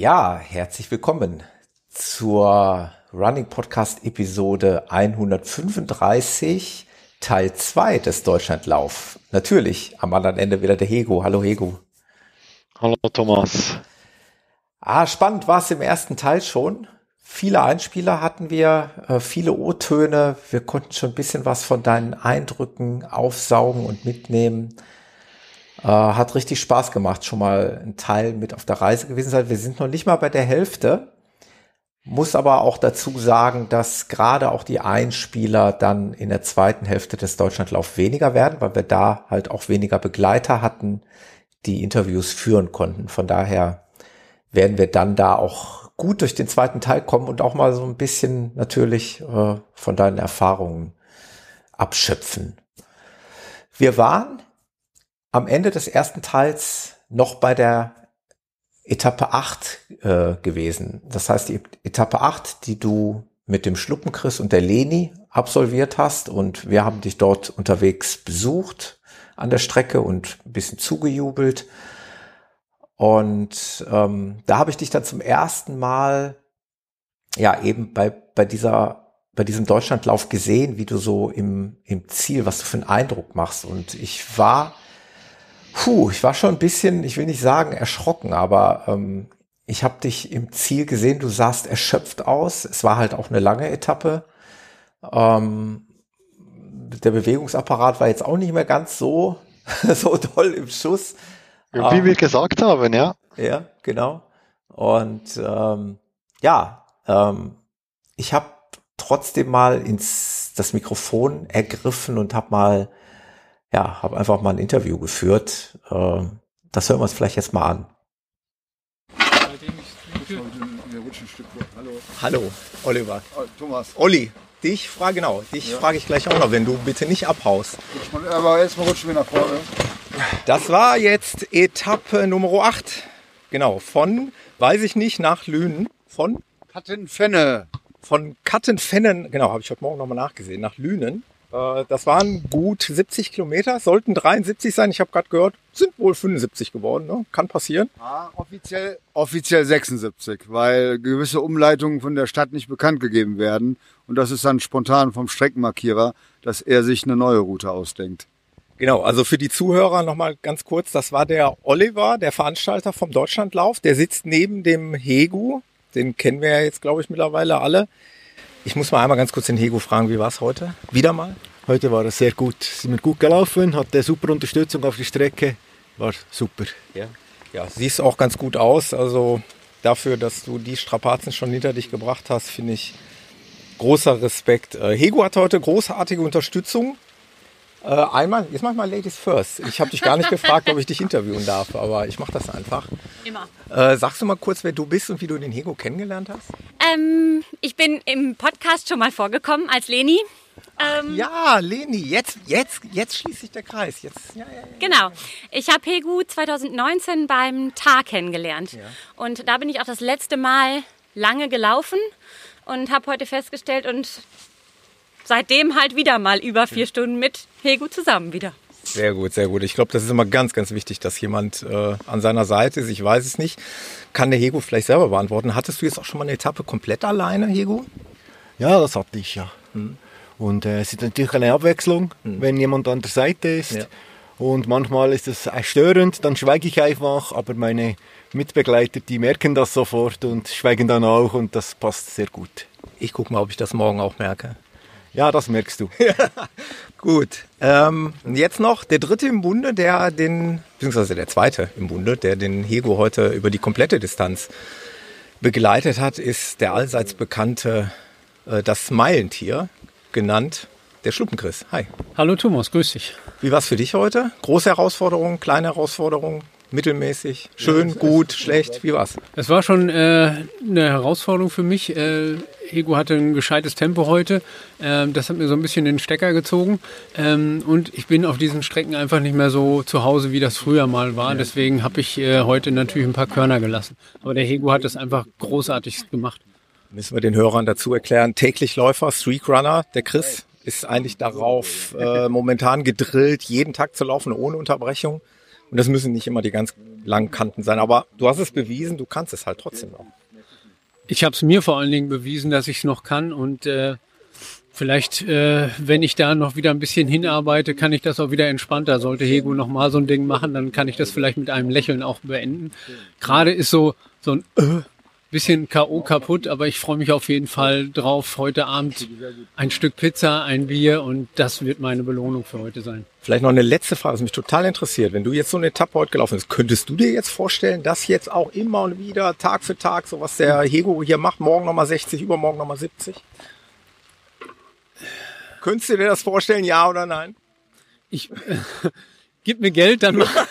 Ja, herzlich willkommen zur Running Podcast Episode 135, Teil 2 des Deutschlandlauf. Natürlich am anderen Ende wieder der Hego. Hallo Hego. Hallo Thomas. Ah, spannend war es im ersten Teil schon. Viele Einspieler hatten wir, äh, viele O-Töne. Wir konnten schon ein bisschen was von deinen Eindrücken aufsaugen und mitnehmen. Äh, hat richtig Spaß gemacht, schon mal ein Teil mit auf der Reise gewesen sein. Wir sind noch nicht mal bei der Hälfte. Muss aber auch dazu sagen, dass gerade auch die Einspieler dann in der zweiten Hälfte des Deutschlandlauf weniger werden, weil wir da halt auch weniger Begleiter hatten, die Interviews führen konnten. Von daher werden wir dann da auch gut durch den zweiten Teil kommen und auch mal so ein bisschen natürlich äh, von deinen Erfahrungen abschöpfen. Wir waren am Ende des ersten Teils noch bei der Etappe 8 äh, gewesen. Das heißt, die Etappe 8, die du mit dem Schluppenchris und der Leni absolviert hast und wir haben dich dort unterwegs besucht an der Strecke und ein bisschen zugejubelt. Und ähm, da habe ich dich dann zum ersten Mal ja eben bei, bei dieser, bei diesem Deutschlandlauf gesehen, wie du so im, im Ziel, was du für einen Eindruck machst. Und ich war, puh, ich war schon ein bisschen, ich will nicht sagen erschrocken, aber ähm, ich habe dich im Ziel gesehen, du sahst erschöpft aus. Es war halt auch eine lange Etappe. Ähm, der Bewegungsapparat war jetzt auch nicht mehr ganz so, so toll im Schuss. Wie um, wir gesagt haben, ja. Ja, genau. Und ähm, ja, ähm, ich habe trotzdem mal ins das Mikrofon ergriffen und habe mal, ja, habe einfach mal ein Interview geführt. Ähm, das hören wir uns vielleicht jetzt mal an. Hallo. Oliver. Oh, Thomas. Olli, dich frage genau, dich ja. frage ich gleich auch noch, wenn du bitte nicht abhaust. Aber jetzt mal rutschen wir nach vorne. Das war jetzt Etappe Nummer 8. Genau, von, weiß ich nicht, nach Lünen. Von? Kattenfenne. Von Kattenfennen, genau, habe ich heute Morgen nochmal nachgesehen, nach Lünen. Äh, das waren gut 70 Kilometer, sollten 73 sein. Ich habe gerade gehört, sind wohl 75 geworden. Ne? Kann passieren. Ja, offiziell, offiziell 76, weil gewisse Umleitungen von der Stadt nicht bekannt gegeben werden. Und das ist dann spontan vom Streckenmarkierer, dass er sich eine neue Route ausdenkt. Genau, also für die Zuhörer nochmal ganz kurz, das war der Oliver, der Veranstalter vom Deutschlandlauf, der sitzt neben dem Hegu, den kennen wir ja jetzt, glaube ich, mittlerweile alle. Ich muss mal einmal ganz kurz den Hegu fragen, wie war es heute? Wieder mal? Heute war es sehr gut, sind wir gut gelaufen, hatte super Unterstützung auf der Strecke, war super. Ja, ja siehst auch ganz gut aus, also dafür, dass du die Strapazen schon hinter dich gebracht hast, finde ich großer Respekt. Äh, Hegu hatte heute großartige Unterstützung äh, einmal, jetzt mach ich mal Ladies First. Ich habe dich gar nicht gefragt, ob ich dich interviewen darf, aber ich mache das einfach. Immer. Äh, sagst du mal kurz, wer du bist und wie du den Hego kennengelernt hast? Ähm, ich bin im Podcast schon mal vorgekommen als Leni. Ähm, ja, Leni, jetzt, jetzt, jetzt schließt sich der Kreis. Jetzt, ja, ja, ja. Genau. Ich habe Hegu 2019 beim Tag kennengelernt. Und da bin ich auch das letzte Mal lange gelaufen und habe heute festgestellt und seitdem halt wieder mal über vier Stunden mit Hegu zusammen wieder. Sehr gut, sehr gut. Ich glaube, das ist immer ganz, ganz wichtig, dass jemand äh, an seiner Seite ist. Ich weiß es nicht. Kann der Hego vielleicht selber beantworten. Hattest du jetzt auch schon mal eine Etappe komplett alleine, Hego? Ja, das hatte ich ja. Hm. Und äh, es ist natürlich eine Abwechslung, hm. wenn jemand an der Seite ist. Ja. Und manchmal ist es störend, dann schweige ich einfach, aber meine Mitbegleiter, die merken das sofort und schweigen dann auch und das passt sehr gut. Ich gucke mal, ob ich das morgen auch merke. Ja, das merkst du. Gut. Ähm, jetzt noch der dritte im Bunde, der den, beziehungsweise der zweite im Bunde, der den Hego heute über die komplette Distanz begleitet hat, ist der allseits bekannte, äh, das Meilentier, genannt der Schluppenchris. Hi. Hallo Thomas, grüß dich. Wie war's für dich heute? Große Herausforderung, kleine Herausforderung? Mittelmäßig, schön, ja, gut, schlecht, wie war's? Es war schon äh, eine Herausforderung für mich. Äh, Ego hatte ein gescheites Tempo heute. Ähm, das hat mir so ein bisschen den Stecker gezogen. Ähm, und ich bin auf diesen Strecken einfach nicht mehr so zu Hause, wie das früher mal war. Deswegen habe ich äh, heute natürlich ein paar Körner gelassen. Aber der Hego hat das einfach großartig gemacht. Müssen wir den Hörern dazu erklären. Täglich Läufer, Streakrunner, der Chris ist eigentlich darauf äh, momentan gedrillt, jeden Tag zu laufen ohne Unterbrechung. Und das müssen nicht immer die ganz langen Kanten sein. Aber du hast es bewiesen, du kannst es halt trotzdem noch. Ich habe es mir vor allen Dingen bewiesen, dass ich es noch kann und äh, vielleicht, äh, wenn ich da noch wieder ein bisschen hinarbeite, kann ich das auch wieder entspannter. Sollte Hego noch mal so ein Ding machen, dann kann ich das vielleicht mit einem Lächeln auch beenden. Gerade ist so so ein äh, bisschen K.O. kaputt, aber ich freue mich auf jeden Fall drauf, heute Abend ein Stück Pizza, ein Bier und das wird meine Belohnung für heute sein. Vielleicht noch eine letzte Frage, was mich total interessiert. Wenn du jetzt so eine Etappe heute gelaufen bist, könntest du dir jetzt vorstellen, dass jetzt auch immer und wieder, Tag für Tag, so was der Hego hier macht, morgen nochmal 60, übermorgen nochmal 70? Könntest du dir das vorstellen, ja oder nein? Ich, äh, gib mir Geld, dann mach,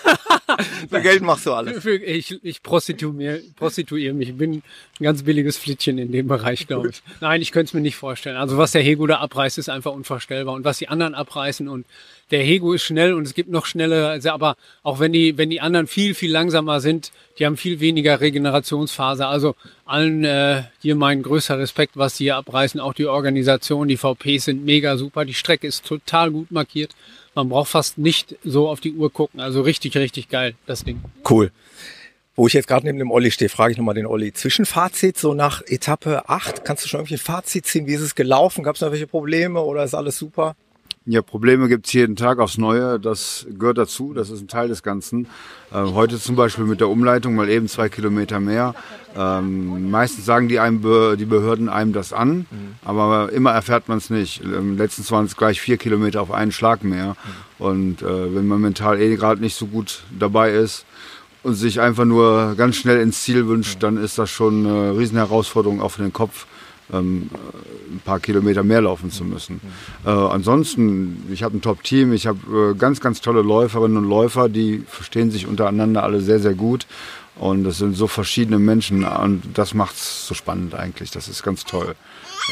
Für Geld machst du alles. Für, ich ich prostituiere, prostituiere mich. Ich bin ein ganz billiges Flittchen in dem Bereich, glaube ich. Nein, ich könnte es mir nicht vorstellen. Also was der Hego da abreißt, ist einfach unvorstellbar. Und was die anderen abreißen und der Hego ist schnell und es gibt noch schnellere, also aber auch wenn die, wenn die anderen viel, viel langsamer sind, die haben viel weniger Regenerationsphase. Also allen äh, hier mein größter Respekt, was die hier abreißen. Auch die Organisation, die VPs sind mega super. Die Strecke ist total gut markiert. Man braucht fast nicht so auf die Uhr gucken. Also richtig, richtig geil, das Ding. Cool. Wo ich jetzt gerade neben dem Olli stehe, frage ich nochmal den Olli. Zwischenfazit, so nach Etappe 8, kannst du schon irgendwie ein Fazit ziehen? Wie ist es gelaufen? Gab es noch welche Probleme oder ist alles super? Ja, Probleme gibt's jeden Tag aufs Neue. Das gehört dazu. Das ist ein Teil des Ganzen. Äh, heute zum Beispiel mit der Umleitung mal eben zwei Kilometer mehr. Ähm, meistens sagen die, einem, die Behörden einem das an, aber immer erfährt man es nicht. Ähm, letztens waren es gleich vier Kilometer auf einen Schlag mehr. Und äh, wenn man mental eh gerade nicht so gut dabei ist und sich einfach nur ganz schnell ins Ziel wünscht, dann ist das schon eine Riesenherausforderung auch für den Kopf ähm, ein paar Kilometer mehr laufen zu müssen. Äh, ansonsten, ich habe ein Top-Team, ich habe äh, ganz, ganz tolle Läuferinnen und Läufer, die verstehen sich untereinander alle sehr, sehr gut. Und das sind so verschiedene Menschen und das macht's so spannend eigentlich. Das ist ganz toll.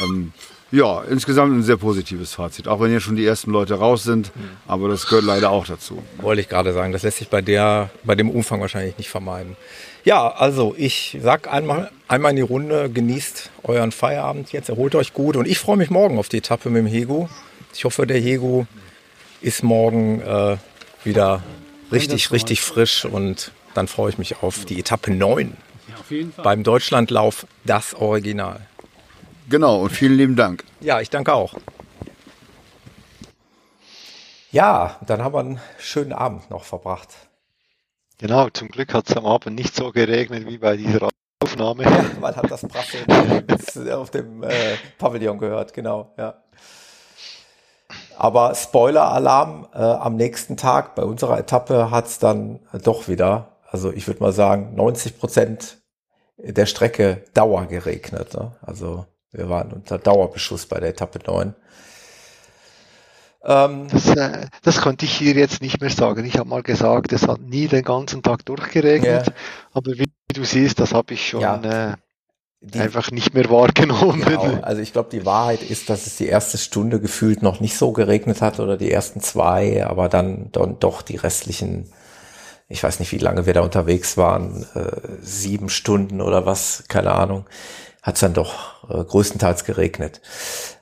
Ähm, ja, insgesamt ein sehr positives Fazit. Auch wenn hier schon die ersten Leute raus sind, aber das gehört leider auch dazu. Wollte ich gerade sagen, das lässt sich bei der, bei dem Umfang wahrscheinlich nicht vermeiden. Ja, also ich sag einmal, einmal in die Runde, genießt euren Feierabend jetzt, erholt euch gut und ich freue mich morgen auf die Etappe mit dem Hego. Ich hoffe, der Hego ist morgen äh, wieder richtig, richtig frisch und dann freue ich mich auf die Etappe 9 Ja, auf jeden Fall. beim Deutschlandlauf, das Original. Genau, und vielen lieben Dank. Ja, ich danke auch. Ja, dann haben wir einen schönen Abend noch verbracht. Genau, zum Glück hat es am Abend nicht so geregnet wie bei dieser Aufnahme. Man hat das Prasseln auf dem äh, Pavillon gehört, genau, ja. Aber Spoiler-Alarm, äh, am nächsten Tag bei unserer Etappe hat es dann doch wieder, also ich würde mal sagen, 90 Prozent der Strecke Dauer geregnet. Ne? Also wir waren unter Dauerbeschuss bei der Etappe 9. Ähm, Das, äh, das konnte ich hier jetzt nicht mehr sagen. Ich habe mal gesagt, es hat nie den ganzen Tag durchgeregnet. Ja. Aber wie du siehst, das habe ich schon Ja. äh, die, einfach nicht mehr wahrgenommen. Genau. Also ich glaube, die Wahrheit ist, dass es die erste Stunde gefühlt noch nicht so geregnet hat oder die ersten zwei, aber dann, dann doch die restlichen, ich weiß nicht, wie lange wir da unterwegs waren, äh, sieben Stunden oder was, keine Ahnung, hat es dann doch äh, größtenteils geregnet.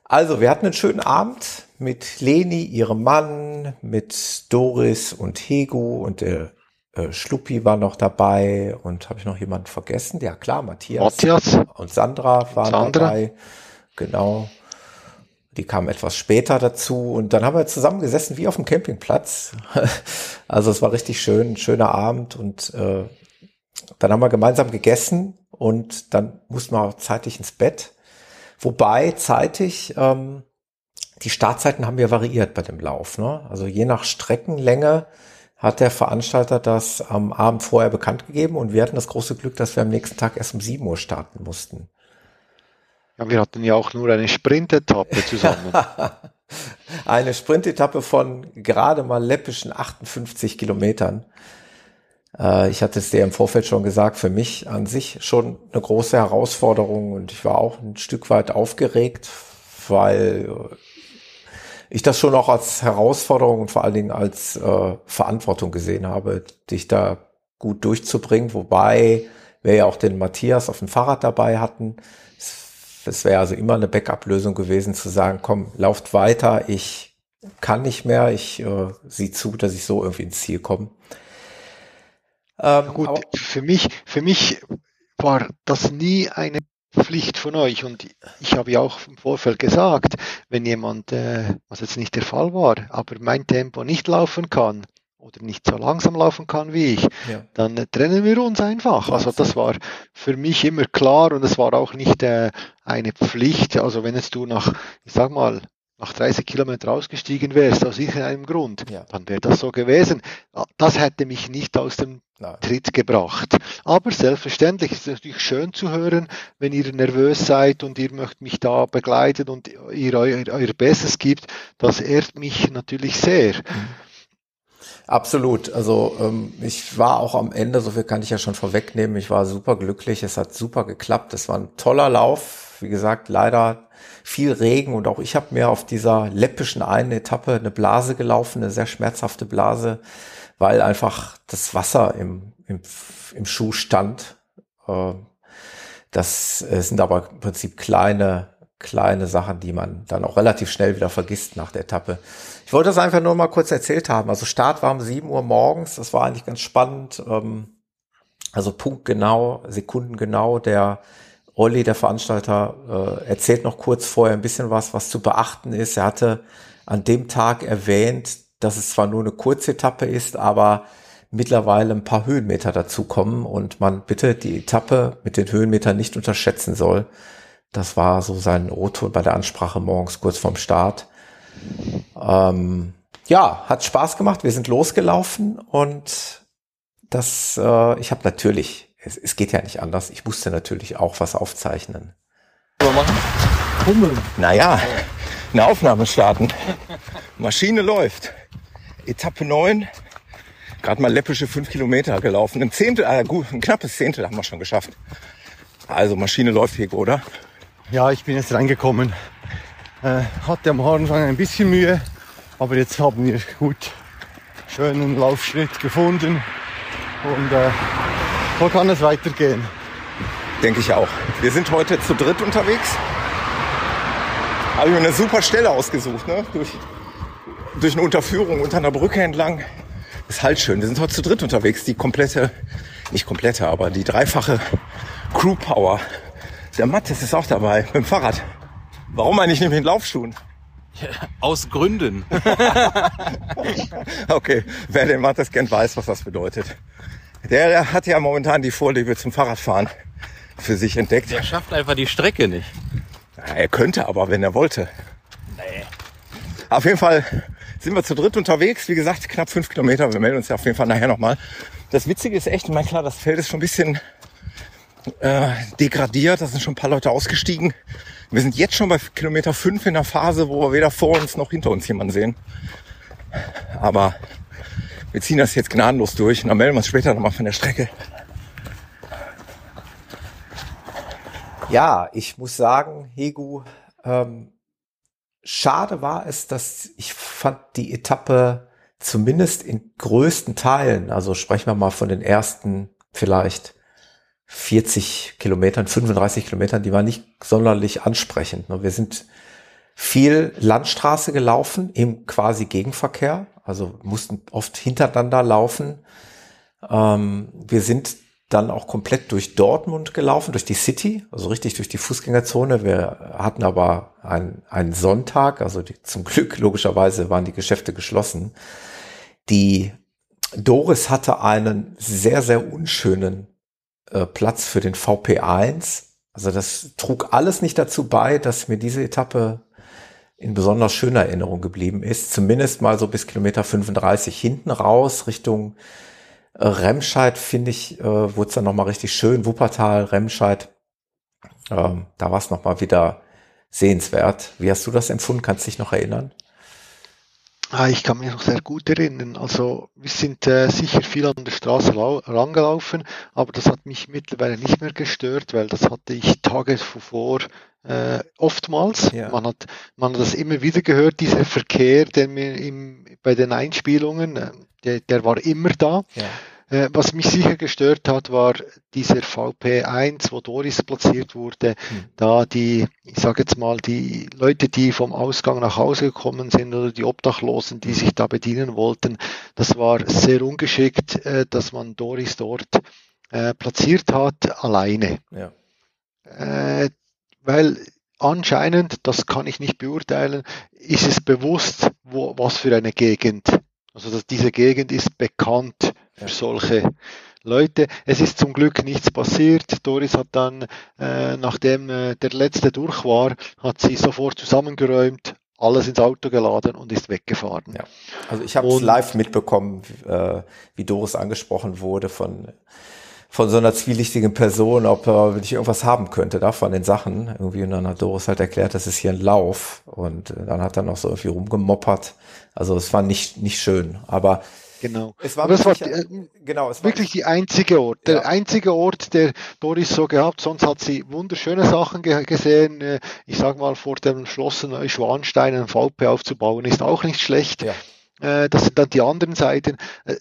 Also, wir hatten einen schönen Abend mit Leni, ihrem Mann, mit Doris und Hego und der äh, Schluppi war noch dabei und habe ich noch jemanden vergessen? Ja klar, Matthias Matthias, und Sandra waren Sandra. dabei. Genau. Die kamen etwas später dazu und dann haben wir zusammengesessen wie auf dem Campingplatz. Also es war richtig schön, ein schöner Abend und äh, dann haben wir gemeinsam gegessen und dann mussten wir auch zeitig ins Bett. Wobei zeitig, ähm, die Startzeiten haben wir variiert bei dem Lauf. Ne? Also je nach Streckenlänge hat der Veranstalter das am Abend vorher bekannt gegeben und wir hatten das große Glück, dass wir am nächsten Tag erst um 7 Uhr starten mussten. ja, wir hatten ja auch nur eine Sprintetappe zusammen. Eine Sprintetappe von gerade mal läppischen 58 Kilometern. Äh, ich hatte es dir im Vorfeld schon gesagt, für mich an sich schon eine große Herausforderung und ich war auch ein Stück weit aufgeregt, weil ich das schon auch als Herausforderung und vor allen Dingen als äh, Verantwortung gesehen habe, dich da gut durchzubringen, wobei wir ja auch den Matthias auf dem Fahrrad dabei hatten. Es wäre also immer eine Backup-Lösung gewesen, zu sagen, komm, lauft weiter, ich kann nicht mehr, ich äh, sieh zu, dass ich so irgendwie ins Ziel komme. Ähm, Gut, für mich, für mich war das nie eine Pflicht von euch. Und ich habe ja auch im Vorfeld gesagt, wenn jemand, äh, was jetzt nicht der Fall war, aber mein Tempo nicht laufen kann oder nicht so langsam laufen kann wie ich, ja. dann äh, trennen wir uns einfach. Also das war für mich immer klar und es war auch nicht äh, eine Pflicht. Also wenn jetzt du nach, ich sag mal, nach 30 Kilometern ausgestiegen wärst, aus irgendeinem Grund, ja. dann wäre das so gewesen. Das hätte mich nicht aus dem Nein. Tritt gebracht. Aber selbstverständlich ist es natürlich schön zu hören, wenn ihr nervös seid und ihr möchtet mich da begleiten und ihr euer, euer Bestes gibt. Das ehrt mich natürlich sehr. Mhm. Absolut. Also ähm, ich war auch am Ende, so viel kann ich ja schon vorwegnehmen, ich war super glücklich, es hat super geklappt, es war ein toller Lauf. Wie gesagt, leider viel Regen und auch ich habe mir auf dieser läppischen einen Etappe eine Blase gelaufen, eine sehr schmerzhafte Blase weil einfach das Wasser im, im, im Schuh stand. Äh, das sind aber im Prinzip kleine, kleine Sachen, die man dann auch relativ schnell wieder vergisst nach der Etappe. Ich wollte das einfach nur mal kurz erzählt haben. Also Start war um 7 Uhr morgens, das war eigentlich ganz spannend. Ähm, also punktgenau, sekundengenau. Der Olli, der Veranstalter, äh, erzählt noch kurz vorher ein bisschen was, was zu beachten ist. Er hatte an dem Tag erwähnt, dass es zwar nur eine kurze Etappe ist, aber mittlerweile ein paar Höhenmeter dazukommen und man bitte die Etappe mit den Höhenmetern nicht unterschätzen soll. Das war so sein O-Ton bei der Ansprache morgens kurz vorm Start. Ähm, ja, hat Spaß gemacht. Wir sind losgelaufen und das, äh, ich habe natürlich, es, es geht ja nicht anders. Ich musste natürlich auch was aufzeichnen. Naja, eine Aufnahme starten. Maschine läuft. Etappe 9, gerade mal läppische 5 Kilometer gelaufen. Ein Zehntel, äh, gut, ein knappes Zehntel haben wir schon geschafft. Also Maschine läuft hier, oder? Ja, ich bin jetzt reingekommen. Äh, hatte am Anfang ein bisschen Mühe, aber jetzt haben wir gut schönen Laufschritt gefunden und äh, so kann es weitergehen. Denke ich auch. Wir sind heute zu dritt unterwegs. Habe ich mir eine super Stelle ausgesucht, ne? Durch durch eine Unterführung unter einer Brücke entlang. Ist halt schön. Wir sind heute zu dritt unterwegs. Die komplette, nicht komplette, aber die dreifache Crew Power. Der Mattes ist auch dabei mit dem Fahrrad. Warum eigentlich nicht mit den Laufschuhen? Ja, aus Gründen. okay, wer den Mattes kennt, weiß, was das bedeutet. Der hat ja momentan die Vorliebe zum Fahrradfahren für sich entdeckt. Der schafft einfach die Strecke nicht. Ja, er könnte aber, wenn er wollte. Nee. Auf jeden Fall sind wir zu dritt unterwegs. Wie gesagt, knapp fünf Kilometer. Wir melden uns ja auf jeden Fall nachher nochmal. Das Witzige ist echt, ich meine, klar, das Feld ist schon ein bisschen äh, degradiert. Da sind schon ein paar Leute ausgestiegen. Wir sind jetzt schon bei Kilometer fünf in der Phase, wo wir weder vor uns noch hinter uns jemanden sehen. Aber wir ziehen das jetzt gnadenlos durch und dann melden wir uns später nochmal von der Strecke. Ja, ich muss sagen, Hegu, ähm, Schade war es, dass ich fand die Etappe zumindest in größten Teilen, also sprechen wir mal von den ersten vielleicht 40 Kilometern, 35 Kilometern, die war nicht sonderlich ansprechend. Wir sind viel Landstraße gelaufen im quasi Gegenverkehr, also mussten oft hintereinander laufen. Ähm, wir sind dann auch komplett durch Dortmund gelaufen, durch die City, also richtig durch die Fußgängerzone. Wir hatten aber einen, einen Sonntag, also die, zum Glück logischerweise waren die Geschäfte geschlossen. Die Doris hatte einen sehr, sehr unschönen äh, Platz für den VP1. Also das trug alles nicht dazu bei, dass mir diese Etappe in besonders schöner Erinnerung geblieben ist. Zumindest mal so bis Kilometer 35 hinten raus Richtung Remscheid finde ich, äh, wurde es dann nochmal richtig schön. Wuppertal, Remscheid, ähm, da war es nochmal wieder sehenswert. Wie hast du das empfunden? Kannst dich noch erinnern? Ah, ich kann mich noch sehr gut erinnern. Also wir sind äh, sicher viel an der Straße rangelaufen, aber das hat mich mittlerweile nicht mehr gestört, weil das hatte ich Tage zuvor äh, oftmals. Ja. Man, hat, man hat das immer wieder gehört, dieser Verkehr, der mir im, bei den Einspielungen, äh, der, der war immer da. Ja. Äh, was mich sicher gestört hat, war dieser VP1, wo Doris platziert wurde, mhm. da die, ich sage jetzt mal, die Leute, die vom Ausgang nach Hause gekommen sind oder die Obdachlosen, die sich da bedienen wollten, das war sehr ungeschickt, äh, dass man Doris dort äh, platziert hat, alleine. Ja. Weil anscheinend, das kann ich nicht beurteilen, ist es bewusst, wo, was für eine Gegend. Also dass diese Gegend ist bekannt für solche Leute. Es ist zum Glück nichts passiert. Doris hat dann, äh, nachdem äh, der letzte durch war, hat sie sofort zusammengeräumt, alles ins Auto geladen und ist weggefahren. Ja. Also ich habe es live mitbekommen, äh, wie Doris angesprochen wurde von von so einer zwielichtigen Person, ob er ich irgendwas haben könnte da von den Sachen. Irgendwie und dann hat Doris halt erklärt, das ist hier ein Lauf und äh, dann hat er noch so irgendwie rumgemoppert. Also es war nicht nicht schön, aber Genau. Es war, es war äh, genau, es war wirklich die einzige Ort, der ja. einzige Ort, der Doris so gehabt. Sonst hat sie wunderschöne Sachen ge gesehen. Äh, ich sag mal, vor dem Schloss Neuschwanstein ein VP aufzubauen, ist auch nicht schlecht. Ja. Äh, das sind dann die anderen Seiten.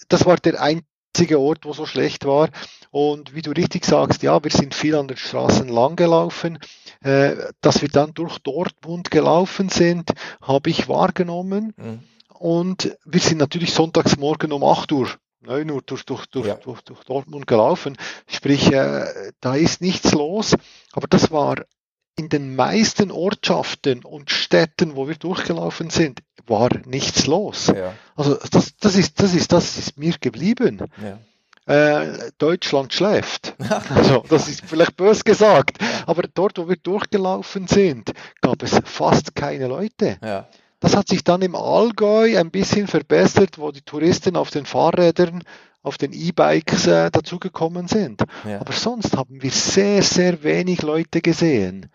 Das war der einzige Ort, wo so schlecht war. Und wie du richtig sagst, ja, wir sind viel an den Straßen lang gelaufen. Dass wir dann durch Dortmund gelaufen sind, habe ich wahrgenommen. Mhm und wir sind natürlich sonntags morgen um 8 Uhr, 9 Uhr durch, durch, durch, ja. durch, durch Dortmund gelaufen. Sprich, äh, da ist nichts los. Aber das war in den meisten Ortschaften und Städten, wo wir durchgelaufen sind, war nichts los. Ja. Also das, das, ist, das, ist, das ist mir geblieben. Ja. Äh, Deutschland schläft. also, das ist vielleicht bös gesagt, aber dort, wo wir durchgelaufen sind, gab es fast keine Leute. Ja. Das hat sich dann im Allgäu ein bisschen verbessert, wo die Touristen auf den Fahrrädern, auf den E-Bikes äh, dazugekommen sind. Ja. Aber sonst haben wir sehr, sehr wenig Leute gesehen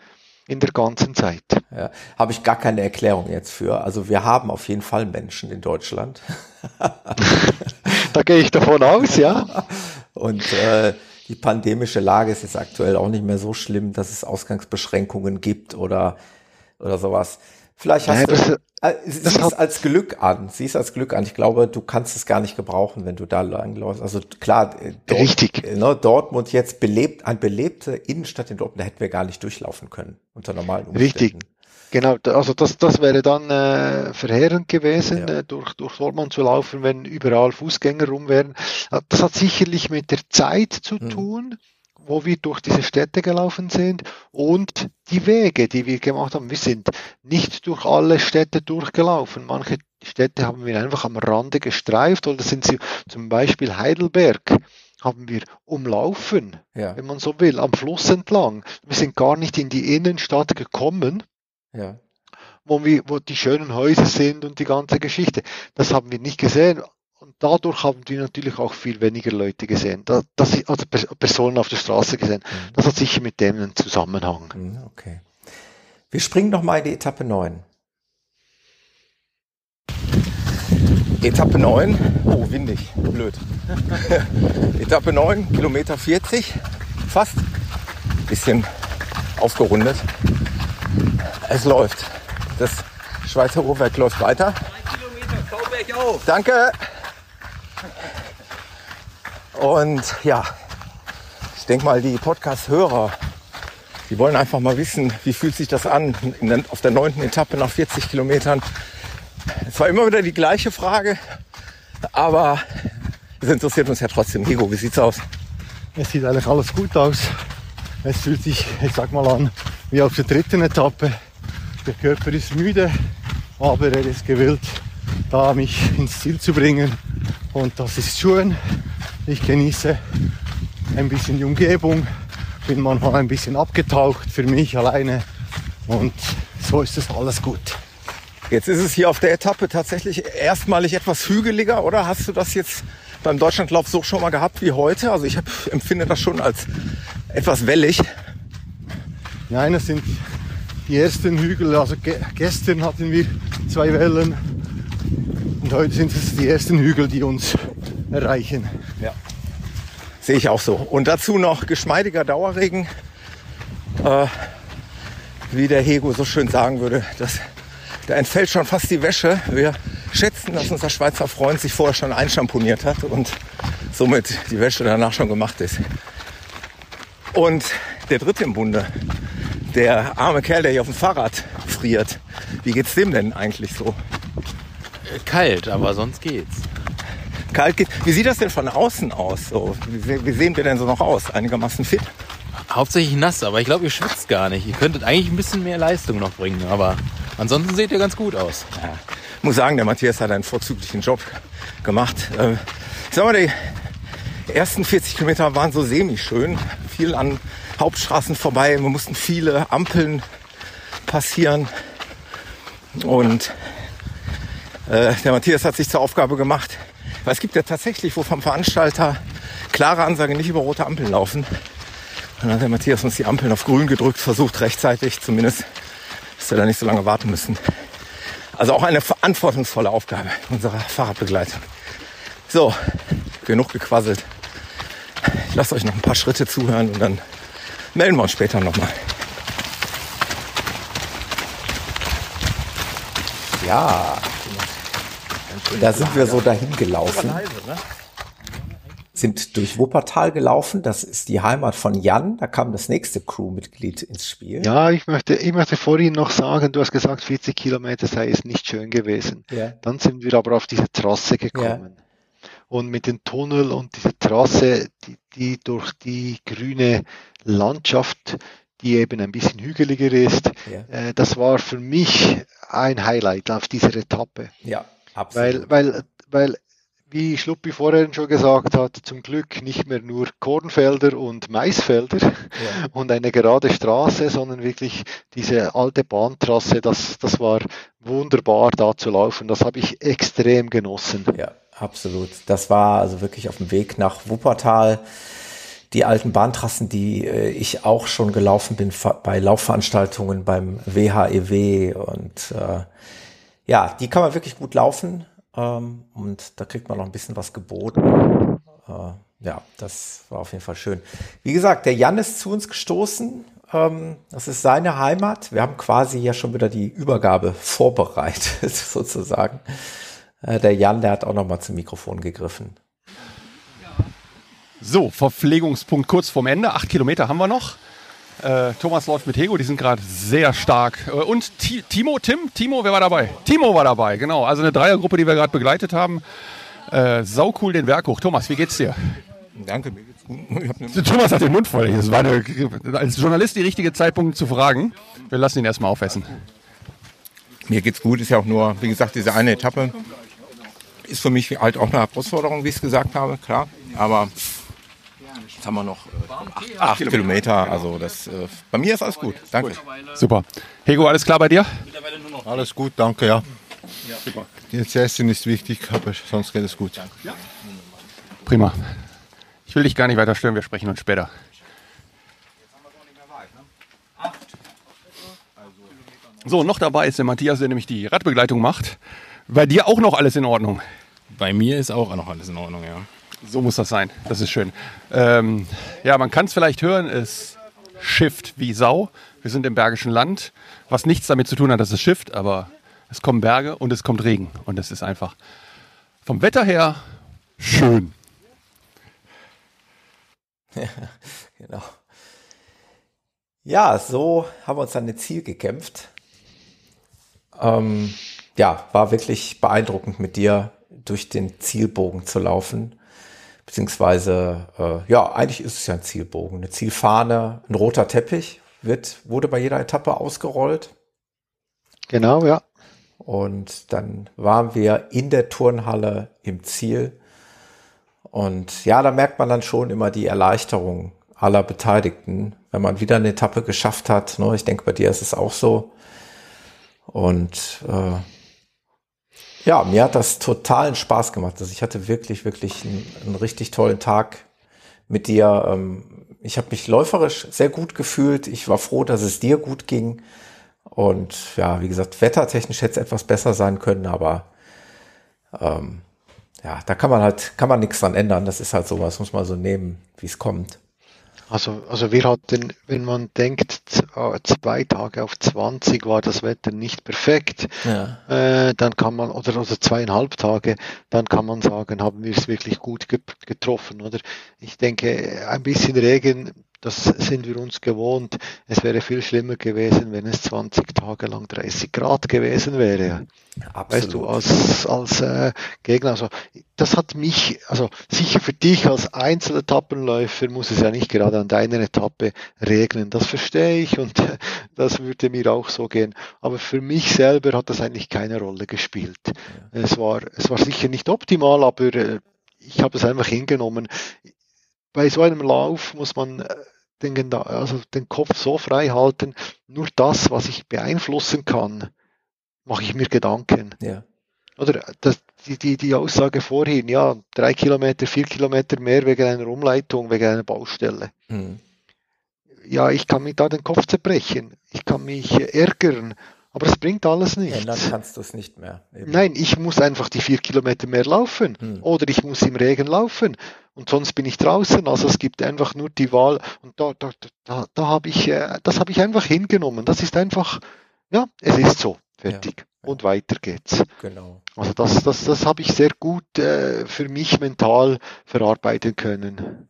in der ganzen Zeit. Ja, habe ich gar keine Erklärung jetzt für. Also wir haben auf jeden Fall Menschen in Deutschland. da gehe ich davon aus, ja. Und äh, die pandemische Lage ist jetzt aktuell auch nicht mehr so schlimm, dass es Ausgangsbeschränkungen gibt oder oder sowas. Vielleicht hast Nein, du, äh, sieh es als Glück an. Sieh es als Glück an. Ich glaube, du kannst es gar nicht gebrauchen, wenn du da langläufst. Also klar, äh, Dort, Richtig. Ne, Dortmund jetzt belebt, eine belebte Innenstadt in Dortmund, da hätten wir gar nicht durchlaufen können unter normalen Umständen. Richtig. Genau, also das, das wäre dann äh, verheerend gewesen, ja. äh, durch, durch Dortmund zu laufen, wenn überall Fußgänger rum wären. Äh, das hat sicherlich mit der Zeit zu hm. tun wo wir durch diese Städte gelaufen sind und die Wege, die wir gemacht haben. Wir sind nicht durch alle Städte durchgelaufen. Manche Städte haben wir einfach am Rande gestreift oder sind sie zum Beispiel Heidelberg haben wir umlaufen, ja. wenn man so will, am Fluss entlang. Wir sind gar nicht in die Innenstadt gekommen. Ja. Wo, wir, wo die schönen Häuser sind und die ganze Geschichte. Das haben wir nicht gesehen. Und dadurch haben die natürlich auch viel weniger Leute gesehen, da, das, also Personen auf der Straße gesehen. Mhm. Das hat sicher mit dem einen Zusammenhang. Mhm, okay. Wir springen nochmal in die Etappe 9. Etappe 9, oh windig, blöd. Etappe 9, Kilometer 40, fast, bisschen aufgerundet. Es läuft. Das Schweizer Uhrwerk läuft weiter. Danke. Und ja, ich denke mal, die Podcast-Hörer, die wollen einfach mal wissen, wie fühlt sich das an auf der neunten Etappe nach 40 Kilometern. Es war immer wieder die gleiche Frage, aber es interessiert uns ja trotzdem. Higo, wie sieht's aus? Es sieht eigentlich alles gut aus. Es fühlt sich, ich sag mal an, wie auf der dritten Etappe. Der Körper ist müde, aber er ist gewillt, da mich ins Ziel zu bringen. Und das ist schön. Ich genieße ein bisschen die Umgebung, bin manchmal ein bisschen abgetaucht für mich alleine und so ist es alles gut. Jetzt ist es hier auf der Etappe tatsächlich erstmalig etwas hügeliger, oder? Hast du das jetzt beim Deutschlandlauf so schon mal gehabt wie heute? Also ich hab, empfinde das schon als etwas wellig. Nein, das sind die ersten Hügel. Also ge gestern hatten wir zwei Wellen und heute sind es die ersten Hügel, die uns erreichen. Ja. Sehe ich auch so. Und dazu noch geschmeidiger Dauerregen. Äh, wie der Hego so schön sagen würde, das, da entfällt schon fast die Wäsche. Wir schätzen, dass unser Schweizer Freund sich vorher schon einschamponiert hat und somit die Wäsche danach schon gemacht ist. Und der dritte im Bunde, der arme Kerl, der hier auf dem Fahrrad friert. Wie geht's dem denn eigentlich so? Kalt, aber sonst geht's. Kalt geht. Wie sieht das denn von außen aus? So, wie, wie sehen wir denn so noch aus? Einigermaßen fit? Hauptsächlich nass, aber ich glaube, ihr schwitzt gar nicht. Ihr könntet eigentlich ein bisschen mehr Leistung noch bringen, aber ansonsten seht ihr ganz gut aus. Ja. Ich muss sagen, der Matthias hat einen vorzüglichen Job gemacht. Äh, ich sag mal, die ersten 40 Kilometer waren so semi-schön. Viel an Hauptstraßen vorbei. Wir mussten viele Ampeln passieren. Und äh, der Matthias hat sich zur Aufgabe gemacht, weil es gibt ja tatsächlich, wo vom Veranstalter klare Ansage nicht über rote Ampeln laufen. Und dann hat der Matthias uns die Ampeln auf grün gedrückt, versucht rechtzeitig zumindest, dass wir da nicht so lange warten müssen. Also auch eine verantwortungsvolle Aufgabe unserer Fahrradbegleitung. So, genug gequasselt. Ich lasse euch noch ein paar Schritte zuhören und dann melden wir uns später nochmal. Ja, da sind wir so dahin gelaufen. Sind durch Wuppertal gelaufen. Das ist die Heimat von Jan. Da kam das nächste Crewmitglied ins Spiel. Ja, ich möchte, ich möchte vorhin noch sagen, du hast gesagt, 40 Kilometer sei es nicht schön gewesen. Ja. Dann sind wir aber auf diese Trasse gekommen. Und mit dem Tunnel und dieser Trasse, die, die durch die grüne Landschaft, die eben ein bisschen hügeliger ist, Ja. äh, das war für mich ein Highlight auf dieser Etappe. Ja, absolut. Weil, weil, weil, wie Schluppi vorhin schon gesagt hat, zum Glück nicht mehr nur Kornfelder und Maisfelder und eine gerade Straße, sondern wirklich diese alte Bahntrasse, das, das war wunderbar da zu laufen. Das habe ich extrem genossen. Ja, absolut. Das war also wirklich auf dem Weg nach Wuppertal. Die alten Bahntrassen, die äh, ich auch schon gelaufen bin bei Laufveranstaltungen beim WHEW und äh, ja, die kann man wirklich gut laufen ähm, und da kriegt man noch ein bisschen was geboten. Äh, ja, das war auf jeden Fall schön. Wie gesagt, der Jan ist zu uns gestoßen. Ähm, das ist seine Heimat. Wir haben quasi ja schon wieder die Übergabe vorbereitet, sozusagen. Äh, der Jan, der hat auch noch mal zum Mikrofon gegriffen. So, Verpflegungspunkt kurz vorm Ende. Acht Kilometer haben wir noch. Äh, Thomas läuft mit Hego, die sind gerade sehr stark. Äh, und Ti- Timo, Tim, Timo, wer war dabei? Timo war dabei, genau. Also eine Dreiergruppe, die wir gerade begleitet haben. Äh, sau cool den Berg hoch. Thomas, wie geht's dir? Danke, mir geht's gut. Thomas hat den Mund voll. Das war eine, als Journalist die richtige Zeitpunkt zu fragen. Wir lassen ihn erstmal aufessen. Mir geht's gut, ist ja auch nur, wie gesagt, diese eine Etappe ist für mich halt auch eine Herausforderung, wie ich es gesagt habe, klar. Aber jetzt haben wir noch äh, acht, acht Kilometer, also das, äh, bei mir ist alles gut. Danke. Super. Hego, alles klar bei dir? Alles gut, danke, ja. Jetzt Essen ist wichtig, aber sonst geht es gut. Prima. Ich will dich gar nicht weiter stören, wir sprechen uns später. So, noch dabei ist der Matthias, der nämlich die Radbegleitung macht. Bei dir auch noch alles in Ordnung. Bei mir ist auch noch alles in Ordnung, ja. So muss das sein. Das ist schön. Ähm, ja, man kann es vielleicht hören, es schifft wie Sau. Wir sind im Bergischen Land, was nichts damit zu tun hat, dass es schifft, aber es kommen Berge und es kommt Regen. Und es ist einfach vom Wetter her schön. Genau. Ja, so haben wir uns an das Ziel gekämpft. Ähm, ja, war wirklich beeindruckend mit dir durch den Zielbogen zu laufen. Beziehungsweise, äh, ja, eigentlich ist es ja ein Zielbogen. Eine Zielfahne, ein roter Teppich wird, wurde bei jeder Etappe ausgerollt. Genau, ja. Und dann waren wir in der Turnhalle im Ziel. Und ja, da merkt man dann schon immer die Erleichterung aller Beteiligten, wenn man wieder eine Etappe geschafft hat. Ne? Ich denke, bei dir ist es auch so. Und äh, ja, mir hat das totalen Spaß gemacht. Also ich hatte wirklich, wirklich einen, einen richtig tollen Tag mit dir. Ähm, ich habe mich läuferisch sehr gut gefühlt. Ich war froh, dass es dir gut ging. Und ja, wie gesagt, wettertechnisch hätte es etwas besser sein können, aber ähm, ja, da kann man halt, kann man nichts dran ändern. Das ist halt sowas, muss man so nehmen, wie es kommt. Also, also wir hatten, wenn man denkt, äh, zwei Tage auf 20 war das Wetter nicht perfekt, ja. äh, dann kann man, oder also zweieinhalb Tage, dann kann man sagen, haben wir es wirklich gut getroffen, oder? Ich denke, ein bisschen Regen das sind wir uns gewohnt. Es wäre viel schlimmer gewesen, wenn es 20 Tage lang 30 Grad gewesen wäre. Absolut. Weißt du, als, als äh, Gegner. Also das hat mich, also sicher für dich als Einzeletappenläufer muss es ja nicht gerade an deiner Etappe regnen. Das verstehe ich und äh, das würde mir auch so gehen. Aber für mich selber hat das eigentlich keine Rolle gespielt. Ja. Es war, es war sicher nicht optimal, aber äh, ich habe es einfach hingenommen bei so einem Lauf muss man äh, den, also den Kopf so frei halten, nur das, was ich beeinflussen kann, mache ich mir Gedanken. Ja. Oder das, die, die, die Aussage vorhin, ja, drei Kilometer, vier Kilometer mehr wegen einer Umleitung, wegen einer Baustelle. Mhm. Ja, ich kann mir da den Kopf zerbrechen, ich kann mich ärgern, aber es bringt alles nichts. Ändern kannst du es nicht mehr. Eben. Nein, ich muss einfach die vier Kilometer mehr laufen. Hm. Oder ich muss im Regen laufen. Und sonst bin ich draußen. Also es gibt einfach nur die Wahl. Und da, da, da, da habe ich, äh, das habe ich einfach hingenommen. Das ist einfach, ja, es ist so. Fertig. Ja. Und weiter geht's. Genau. Also das, das, das habe ich sehr gut äh, für mich mental verarbeiten können.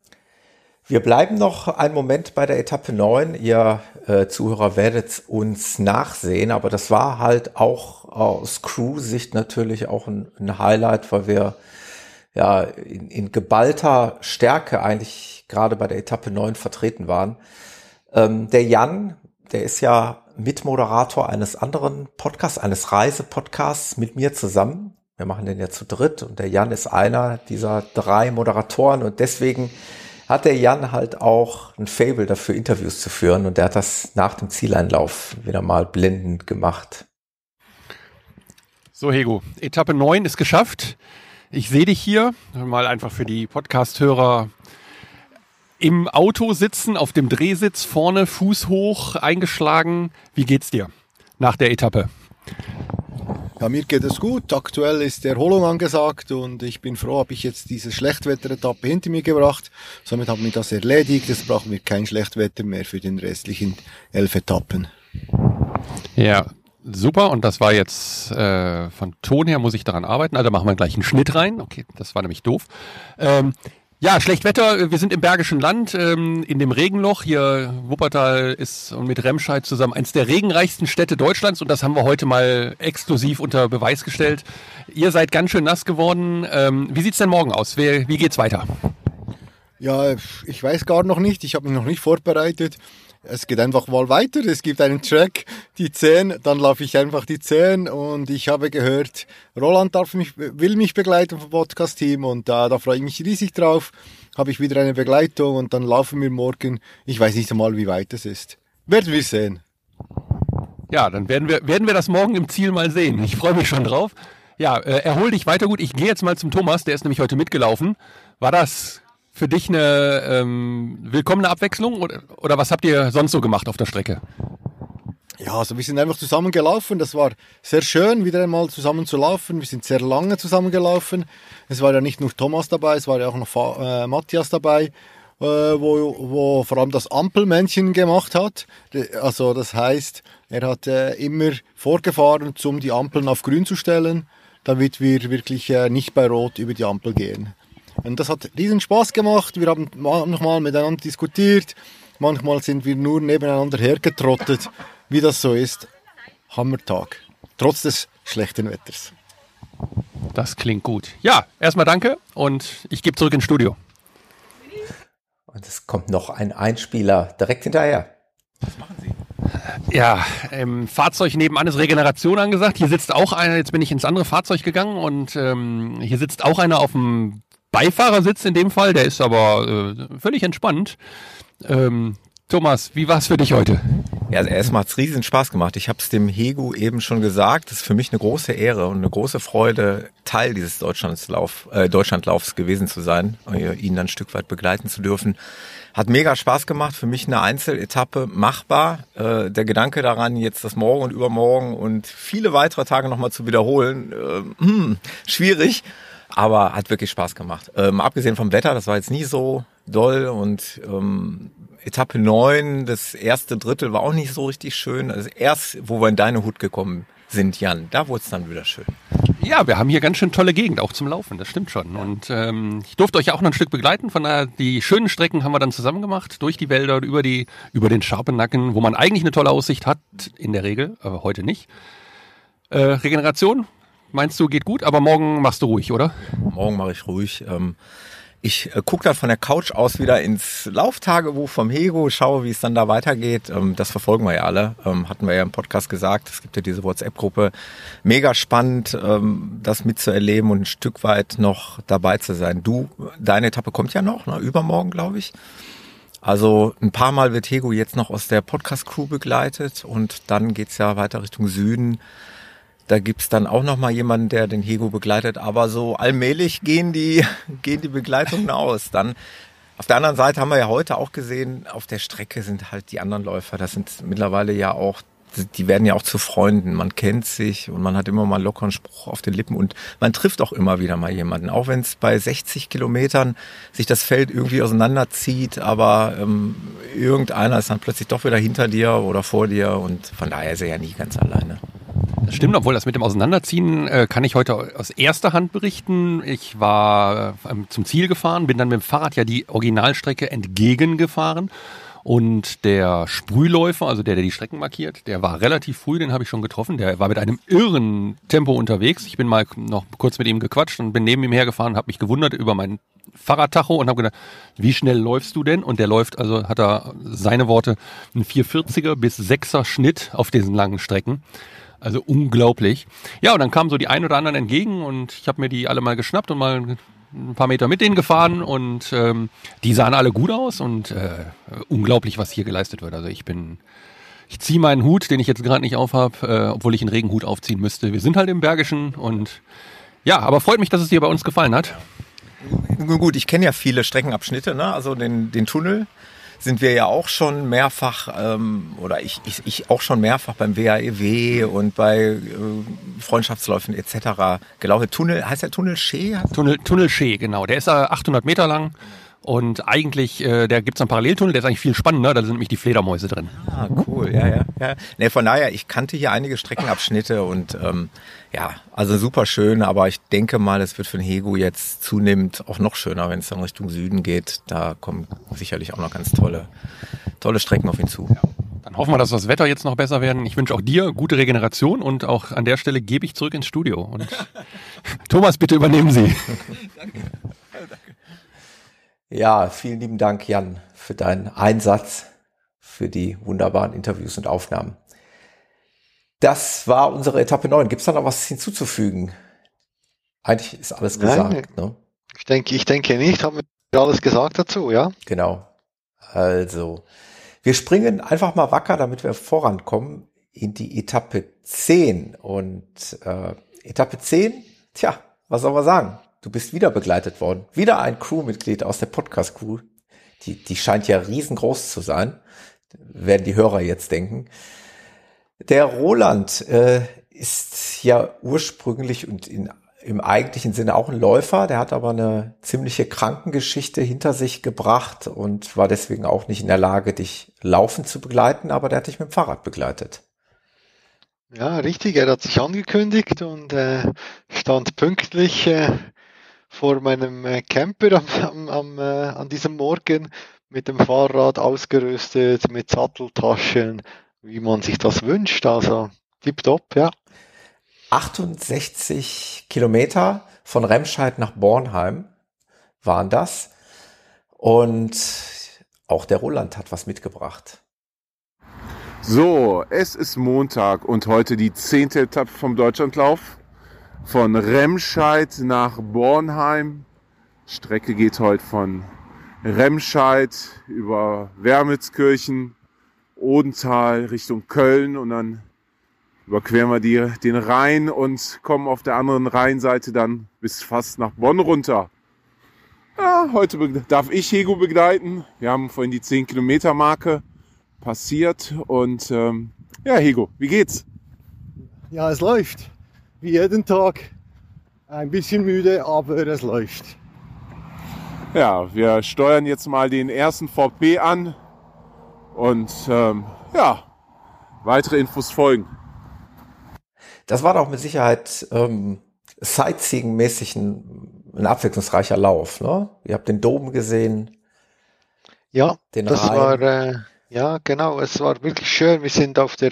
Wir bleiben noch einen Moment bei der Etappe 9. Ihr äh, Zuhörer werdet uns nachsehen, aber das war halt auch aus Crew-Sicht natürlich auch ein, ein, Highlight, weil wir ja in, in geballter Stärke eigentlich gerade bei der Etappe 9 vertreten waren. Ähm, der Jan, der ist ja Mitmoderator eines anderen Podcasts, eines Reisepodcasts mit mir zusammen. Wir machen den ja zu dritt und der Jan ist einer dieser drei Moderatoren und deswegen hat der Jan halt auch ein Fable dafür, Interviews zu führen und der hat das nach dem Zieleinlauf wieder mal blendend gemacht. So, Hego, Etappe 9 ist geschafft. Ich sehe dich hier, mal einfach für die Podcast-Hörer im Auto sitzen, auf dem Drehsitz, vorne, Fuß hoch, eingeschlagen. Wie geht's dir nach der Etappe? Ja, mir geht es gut. Aktuell ist Erholung angesagt und ich bin froh, habe ich jetzt diese Schlechtwetter-Etappe hinter mir gebracht. Somit haben wir das erledigt. Jetzt brauchen wir kein Schlechtwetter mehr für den restlichen elf Etappen. Ja, super. Und das war jetzt äh, von Ton her, muss ich daran arbeiten. Also machen wir gleich einen Schnitt rein. Okay, das war nämlich doof. Ähm, ja, schlecht Wetter. Wir sind im Bergischen Land, ähm, in dem Regenloch. Hier Wuppertal ist mit Remscheid zusammen eins der regenreichsten Städte Deutschlands und das haben wir heute mal exklusiv unter Beweis gestellt. Ihr seid ganz schön nass geworden. Ähm, wie sieht's denn morgen aus? Wie, wie geht's weiter? Ja, ich weiß gar noch nicht. Ich habe mich noch nicht vorbereitet es geht einfach mal weiter. Es gibt einen Track, die 10, dann laufe ich einfach die 10 und ich habe gehört, Roland darf mich, will mich begleiten vom Podcast-Team und da, da freue ich mich riesig drauf. Habe ich wieder eine Begleitung und dann laufen wir morgen. Ich weiß nicht einmal, wie weit es ist. Werden wir sehen. Ja, dann werden wir, werden wir das morgen im Ziel mal sehen. Ich freue mich schon drauf. Ja, äh, erhol dich weiter gut. Ich gehe jetzt mal zum Thomas, der ist nämlich heute mitgelaufen. War das für dich eine ähm, willkommene Abwechslung oder, oder was habt ihr sonst so gemacht auf der Strecke? Ja, also wir sind einfach zusammen gelaufen. Das war sehr schön, wieder einmal zusammen zu laufen. Wir sind sehr lange zusammen gelaufen. Es war ja nicht nur Thomas dabei, es war ja auch noch äh, Matthias dabei, äh, wo, wo vor allem das Ampelmännchen gemacht hat. Also das heißt, er hat äh, immer vorgefahren, um die Ampeln auf grün zu stellen, damit wir wirklich äh, nicht bei Rot über die Ampel gehen. Und das hat riesen Spaß gemacht. Wir haben manchmal miteinander diskutiert. Manchmal sind wir nur nebeneinander hergetrottet. Wie das so ist, Hammertag. Trotz des schlechten Wetters. Das klingt gut. Ja, erstmal danke und ich gebe zurück ins Studio. Und es kommt noch ein Einspieler direkt hinterher. Was machen Sie? Ja, im Fahrzeug nebenan ist Regeneration angesagt. Hier sitzt auch einer, jetzt bin ich ins andere Fahrzeug gegangen und ähm, hier sitzt auch einer auf dem Beifahrersitz in dem Fall, der ist aber äh, völlig entspannt. Ähm, Thomas, wie war es für dich heute? Ja, also erstmal hat es riesen Spaß gemacht. Ich habe es dem Hegu eben schon gesagt. Es ist für mich eine große Ehre und eine große Freude, Teil dieses Deutschlandlauf, äh, Deutschlandlaufs gewesen zu sein, ihn dann ein Stück weit begleiten zu dürfen. Hat mega Spaß gemacht. Für mich eine Einzeletappe machbar. Äh, der Gedanke daran, jetzt das Morgen und Übermorgen und viele weitere Tage nochmal zu wiederholen, äh, hm, schwierig. Aber hat wirklich Spaß gemacht. Ähm, abgesehen vom Wetter, das war jetzt nie so doll und ähm, Etappe 9, das erste Drittel war auch nicht so richtig schön. Also erst, wo wir in deine Hut gekommen sind, Jan, da wurde es dann wieder schön. Ja, wir haben hier ganz schön tolle Gegend, auch zum Laufen, das stimmt schon. Und ähm, ich durfte euch auch noch ein Stück begleiten. Von daher, die schönen Strecken haben wir dann zusammen gemacht, durch die Wälder, über die, über den Scharpennacken, wo man eigentlich eine tolle Aussicht hat, in der Regel, aber heute nicht. Äh, Regeneration, meinst du, geht gut, aber morgen machst du ruhig, oder? Morgen mache ich ruhig. Ähm, ich äh, gucke dann von der Couch aus wieder ins Lauftagebuch vom Hego, schaue, wie es dann da weitergeht. Ähm, das verfolgen wir ja alle. Ähm, hatten wir ja im Podcast gesagt. Es gibt ja diese WhatsApp-Gruppe. Mega spannend, ähm, das mitzuerleben und ein Stück weit noch dabei zu sein. Du, deine Etappe kommt ja noch, ne? übermorgen, glaube ich. Also ein paar Mal wird Hego jetzt noch aus der Podcast-Crew begleitet und dann geht's ja weiter Richtung Süden. Da gibt's dann auch noch mal jemanden, der den Hego begleitet. Aber so allmählich gehen die, gehen die Begleitungen aus. Dann auf der anderen Seite haben wir ja heute auch gesehen, auf der Strecke sind halt die anderen Läufer. Das sind mittlerweile ja auch, die werden ja auch zu Freunden. Man kennt sich und man hat immer mal lockeren Spruch auf den Lippen und man trifft auch immer wieder mal jemanden. Auch wenn es bei 60 Kilometern sich das Feld irgendwie auseinanderzieht, aber ähm, irgendeiner ist dann plötzlich doch wieder hinter dir oder vor dir und von daher ist er ja nie ganz alleine. Das stimmt, obwohl das mit dem Auseinanderziehen äh, kann ich heute aus erster Hand berichten. Ich war äh, zum Ziel gefahren, bin dann mit dem Fahrrad ja die Originalstrecke entgegengefahren. Und der Sprühläufer, also der, der die Strecken markiert, der war relativ früh, den habe ich schon getroffen. Der war mit einem irren Tempo unterwegs. Ich bin mal noch kurz mit ihm gequatscht und bin neben ihm hergefahren, habe mich gewundert über meinen Fahrradtacho und habe gedacht, wie schnell läufst du denn? Und der läuft, also hat er seine Worte, einen 440er bis 6er Schnitt auf diesen langen Strecken. Also unglaublich. Ja, und dann kamen so die ein oder anderen entgegen und ich habe mir die alle mal geschnappt und mal ein paar Meter mit denen gefahren und ähm, die sahen alle gut aus und äh, unglaublich, was hier geleistet wird. Also ich bin, ich ziehe meinen Hut, den ich jetzt gerade nicht aufhab, äh, obwohl ich einen Regenhut aufziehen müsste. Wir sind halt im Bergischen und ja, aber freut mich, dass es dir bei uns gefallen hat. Gut, ich kenne ja viele Streckenabschnitte, ne? also den, den Tunnel sind wir ja auch schon mehrfach, ähm, oder ich, ich, ich auch schon mehrfach beim WAEW e und bei äh, Freundschaftsläufen etc. gelaufen. Tunnel, heißt der Tunnel Schee? Tunnel, Tunnel Schee, genau. Der ist äh, 800 Meter lang. Und eigentlich, äh, da gibt's einen Paralleltunnel, der ist eigentlich viel spannender, da sind nämlich die Fledermäuse drin. Ah, cool, ja, ja. ja. Nee, von daher, ich kannte hier einige Streckenabschnitte und ähm, ja, also super schön, aber ich denke mal, es wird für den Hego jetzt zunehmend auch noch schöner, wenn es dann Richtung Süden geht. Da kommen sicherlich auch noch ganz tolle, tolle Strecken auf ihn zu. Ja. Dann hoffen wir, dass das Wetter jetzt noch besser werden. Ich wünsche auch dir gute Regeneration und auch an der Stelle gebe ich zurück ins Studio. Und Thomas, bitte übernehmen Sie. Danke. Ja, vielen lieben Dank, Jan, für deinen Einsatz, für die wunderbaren Interviews und Aufnahmen. Das war unsere Etappe 9. Gibt es da noch was hinzuzufügen? Eigentlich ist alles gesagt. ne? Ich denke, ich denke nicht. Haben wir alles gesagt dazu, ja? Genau. Also, wir springen einfach mal wacker, damit wir vorankommen in die Etappe 10. Und äh, Etappe 10, tja, was soll man sagen? Du bist wieder begleitet worden. Wieder ein Crewmitglied aus der Podcast-Crew. Die, die scheint ja riesengroß zu sein. Werden die Hörer jetzt denken. Der Roland äh, ist ja ursprünglich und in, im eigentlichen Sinne auch ein Läufer. Der hat aber eine ziemliche Krankengeschichte hinter sich gebracht und war deswegen auch nicht in der Lage, dich laufen zu begleiten, aber der hat dich mit dem Fahrrad begleitet. Ja, richtig. Er hat sich angekündigt und äh, stand pünktlich äh, vor meinem äh, Camper am, am, am, äh, an diesem Morgen mit dem Fahrrad ausgerüstet, mit Satteltaschen, wie man sich das wünscht. Also tipptopp, ja. 68 Kilometer von Remscheid nach Bornheim waren das. Und auch der Roland hat was mitgebracht. So, es ist Montag und heute die zehnte Etappe vom Deutschlandlauf von Remscheid nach Bornheim. Strecke geht heute von Remscheid über Wermelskirchen, Odenthal Richtung Köln und dann überqueren wir die, den Rhein und kommen auf der anderen Rheinseite dann bis fast nach Bonn runter. Ja, heute darf ich Hego begleiten. Wir haben vorhin die 10 Kilometer Marke passiert und ähm, ja, Hego, wie geht's? Ja, es läuft wie jeden Tag. Ein bisschen müde, aber es läuft. Ja, wir steuern jetzt mal den ersten VP an und ähm, ja, weitere Infos folgen. Das war doch mit Sicherheit ähm, Sightseeing-mäßig ein, ein abwechslungsreicher Lauf. Ne? Ihr habt den Dom gesehen. Ja, das Rhein. war äh, ja genau. Es war wirklich schön. Wir sind auf der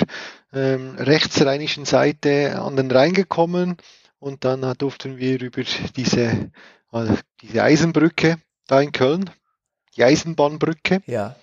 ähm, rechtsrheinischen Seite an den Rhein gekommen und dann äh, durften wir über diese, äh, diese Eisenbrücke da in Köln, die Eisenbahnbrücke. Ja.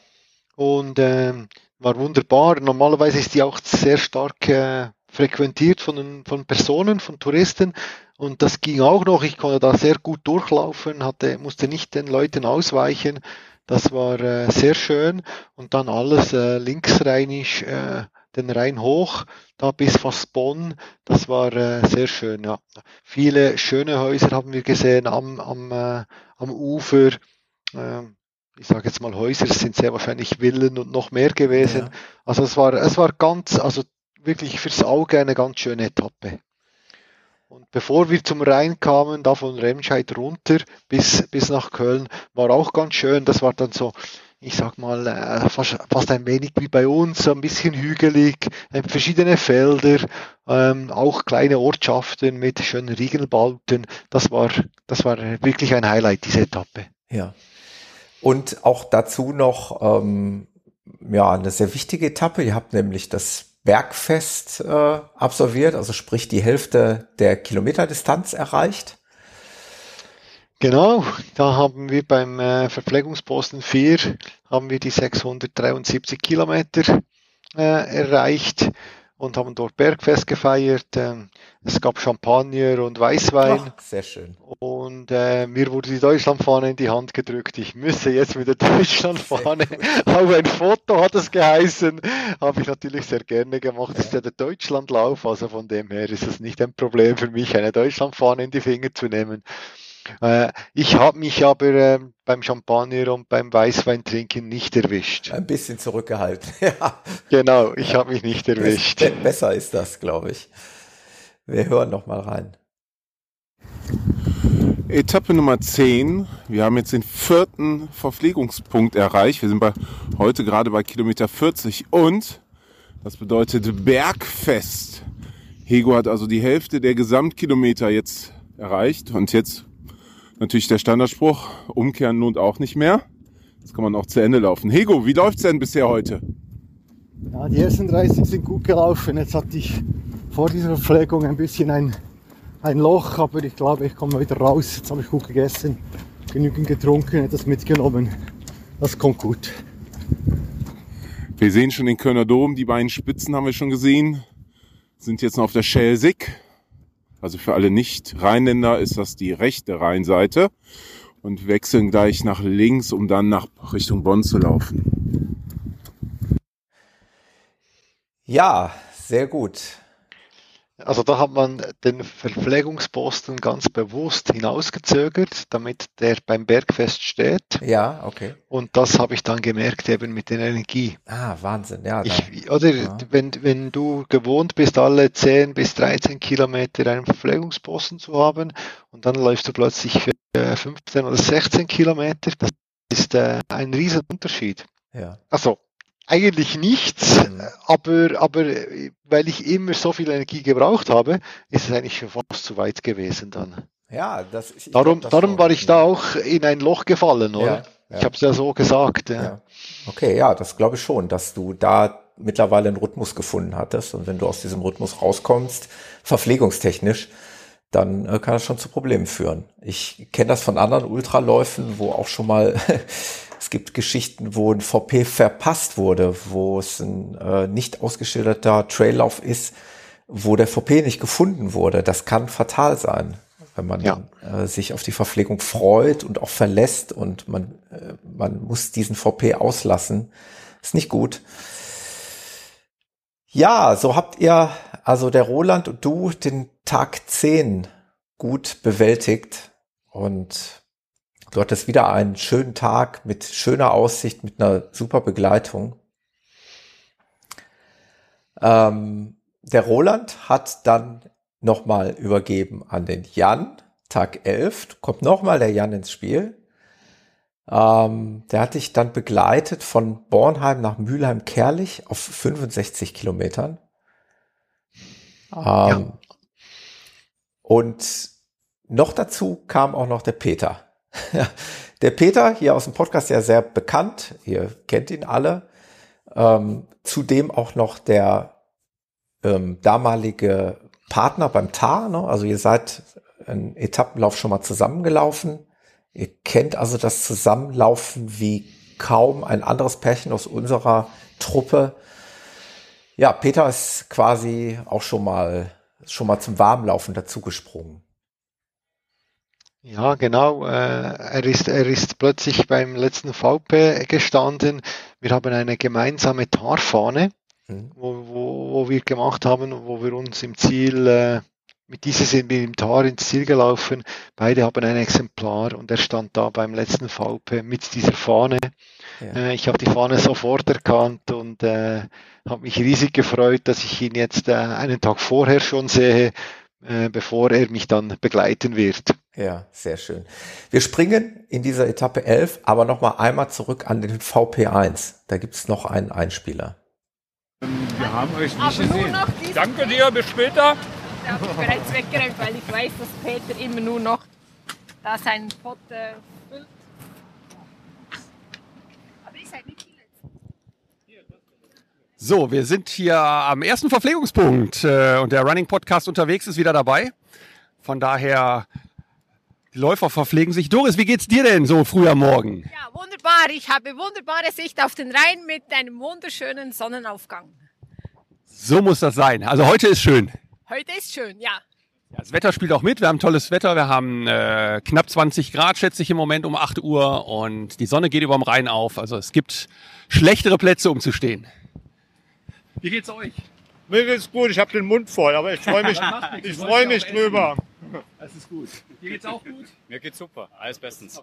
Und ähm, war wunderbar. Normalerweise ist die auch sehr stark äh, frequentiert von, von Personen, von Touristen. Und das ging auch noch. Ich konnte da sehr gut durchlaufen, hatte, musste nicht den Leuten ausweichen. Das war äh, sehr schön. Und dann alles äh, linksrheinisch, äh, den Rhein hoch, da bis fast Bonn. Das war äh, sehr schön. Ja. Viele schöne Häuser haben wir gesehen am, am, äh, am Ufer. Äh, ich sage jetzt mal Häuser, es sind sehr wahrscheinlich Villen und noch mehr gewesen. Ja. Also es war, es war ganz, also wirklich fürs Auge eine ganz schöne Etappe. Und bevor wir zum Rhein kamen, da von Remscheid runter bis, bis nach Köln, war auch ganz schön. Das war dann so, ich sag mal, äh, fast, fast ein wenig wie bei uns, ein bisschen hügelig, äh, verschiedene Felder, ähm, auch kleine Ortschaften mit schönen Riegelbauten. Das war, das war wirklich ein Highlight, diese Etappe. Ja. Und auch dazu noch, ähm, ja, eine sehr wichtige Etappe. Ihr habt nämlich das Bergfest äh, absolviert, also sprich die Hälfte der Kilometerdistanz erreicht. Genau, da haben wir beim äh, Verpflegungsposten 4 haben wir die 673 Kilometer äh, erreicht und haben dort Bergfest gefeiert. Ähm, es gab Champagner und Weißwein. Ach, sehr schön. Und äh, mir wurde die Deutschlandfahne in die Hand gedrückt. Ich müsse jetzt mit der Deutschlandfahne. Auch ein Foto hat es geheißen. Habe ich natürlich sehr gerne gemacht. Das ist ja der Deutschlandlauf. Also von dem her ist es nicht ein Problem für mich, eine Deutschlandfahne in die Finger zu nehmen. Äh, ich habe mich aber äh, beim Champagner und beim Weißwein trinken nicht erwischt. Ein bisschen zurückgehalten, ja. Genau, ich habe mich nicht erwischt. Besser ist das, glaube ich. Wir hören noch mal rein. Etappe Nummer 10. Wir haben jetzt den vierten Verpflegungspunkt erreicht. Wir sind bei, heute gerade bei Kilometer 40 und das bedeutet Bergfest. Hego hat also die Hälfte der Gesamtkilometer jetzt erreicht und jetzt natürlich der Standardspruch, umkehren lohnt auch nicht mehr. Jetzt kann man auch zu Ende laufen. Hego, wie läuft's denn bisher heute? Ja, die ersten 30 sind gut gelaufen. Jetzt hatte ich vor dieser Verpflegung ein bisschen ein, ein Loch, aber ich glaube, ich komme wieder raus. Jetzt habe ich gut gegessen, genügend getrunken, etwas mitgenommen. Das kommt gut. Wir sehen schon den Kölner Dom, die beiden Spitzen haben wir schon gesehen. Sind jetzt noch auf der Schelsig. Also für alle Nicht-Rheinländer ist das die rechte Rheinseite und wechseln gleich nach links, um dann nach Richtung Bonn zu laufen. Ja, sehr gut. Also da hat man den Verpflegungsposten ganz bewusst hinausgezögert, damit der beim Bergfest steht. Ja, okay. Und das habe ich dann gemerkt eben mit der Energie. Ah, Wahnsinn, ja. Ich, oder ja. Wenn, wenn du gewohnt bist, alle 10 bis 13 Kilometer einen Verpflegungsposten zu haben und dann läufst du plötzlich für 15 oder 16 Kilometer, das ist äh, ein riesen Unterschied. Ja. Also eigentlich nichts, mhm. aber, aber weil ich immer so viel Energie gebraucht habe, ist es eigentlich schon fast zu weit gewesen dann. Ja, das, ich darum, glaub, das darum war ich da auch in ein Loch gefallen, oder? Ja, ja. Ich habe es ja so gesagt. Ja. ja. Okay, ja, das glaube ich schon, dass du da mittlerweile einen Rhythmus gefunden hattest und wenn du aus diesem Rhythmus rauskommst, verpflegungstechnisch, dann äh, kann das schon zu Problemen führen. Ich kenne das von anderen Ultraläufen, wo auch schon mal Es gibt Geschichten, wo ein VP verpasst wurde, wo es ein äh, nicht ausgeschilderter Traillauf ist, wo der VP nicht gefunden wurde. Das kann fatal sein, wenn man ja. äh, sich auf die Verpflegung freut und auch verlässt und man, äh, man muss diesen VP auslassen. Ist nicht gut. Ja, so habt ihr, also der Roland und du, den Tag 10 gut bewältigt und Du hattest wieder einen schönen Tag mit schöner Aussicht, mit einer super Begleitung. Ähm, der Roland hat dann nochmal übergeben an den Jan. Tag 11 kommt nochmal der Jan ins Spiel. Ähm, der hat dich dann begleitet von Bornheim nach Mülheim-Kerlich auf 65 Kilometern. Ähm, ja. Und noch dazu kam auch noch der Peter. Der Peter, hier aus dem Podcast ja sehr bekannt, ihr kennt ihn alle. Ähm, zudem auch noch der ähm, damalige Partner beim TAR, ne? also ihr seid einen Etappenlauf schon mal zusammengelaufen. Ihr kennt also das Zusammenlaufen wie kaum ein anderes Pärchen aus unserer Truppe. Ja, Peter ist quasi auch schon mal schon mal zum Warmlaufen dazugesprungen. Ja, genau. Äh, er ist, er ist plötzlich beim letzten VP gestanden. Wir haben eine gemeinsame Tarfahne, mhm. wo, wo, wo wir gemacht haben, wo wir uns im Ziel, äh, mit dieser sind wir im Tar ins Ziel gelaufen. Beide haben ein Exemplar und er stand da beim letzten VP mit dieser Fahne. Ja. Äh, ich habe die Fahne sofort erkannt und äh, habe mich riesig gefreut, dass ich ihn jetzt äh, einen Tag vorher schon sehe, äh, bevor er mich dann begleiten wird. Ja, sehr schön. Wir springen in dieser Etappe 11, aber noch mal einmal zurück an den VP1. Da gibt es noch einen Einspieler. Wir haben euch nicht gesehen. Danke dir, bis später. Ich habe bereits weggeräumt, weil ich weiß, dass Peter immer nur noch da seinen Pott äh, füllt. Aber ihr seid nicht so, wir sind hier am ersten Verpflegungspunkt äh, und der Running Podcast unterwegs ist wieder dabei. Von daher die Läufer verpflegen sich. Doris, wie geht's dir denn so früh am Morgen? Ja, wunderbar. Ich habe wunderbare Sicht auf den Rhein mit einem wunderschönen Sonnenaufgang. So muss das sein. Also heute ist schön. Heute ist schön, ja. ja das Wetter spielt auch mit. Wir haben tolles Wetter. Wir haben äh, knapp 20 Grad, schätze ich im Moment um 8 Uhr. Und die Sonne geht über dem Rhein auf. Also es gibt schlechtere Plätze, um zu stehen. Wie geht's euch? Mir geht's gut. Ich habe den Mund voll, aber ich freue mich, ich freue mich drüber. Das ist gut. Dir geht's auch gut? Mir geht's super. Alles bestens.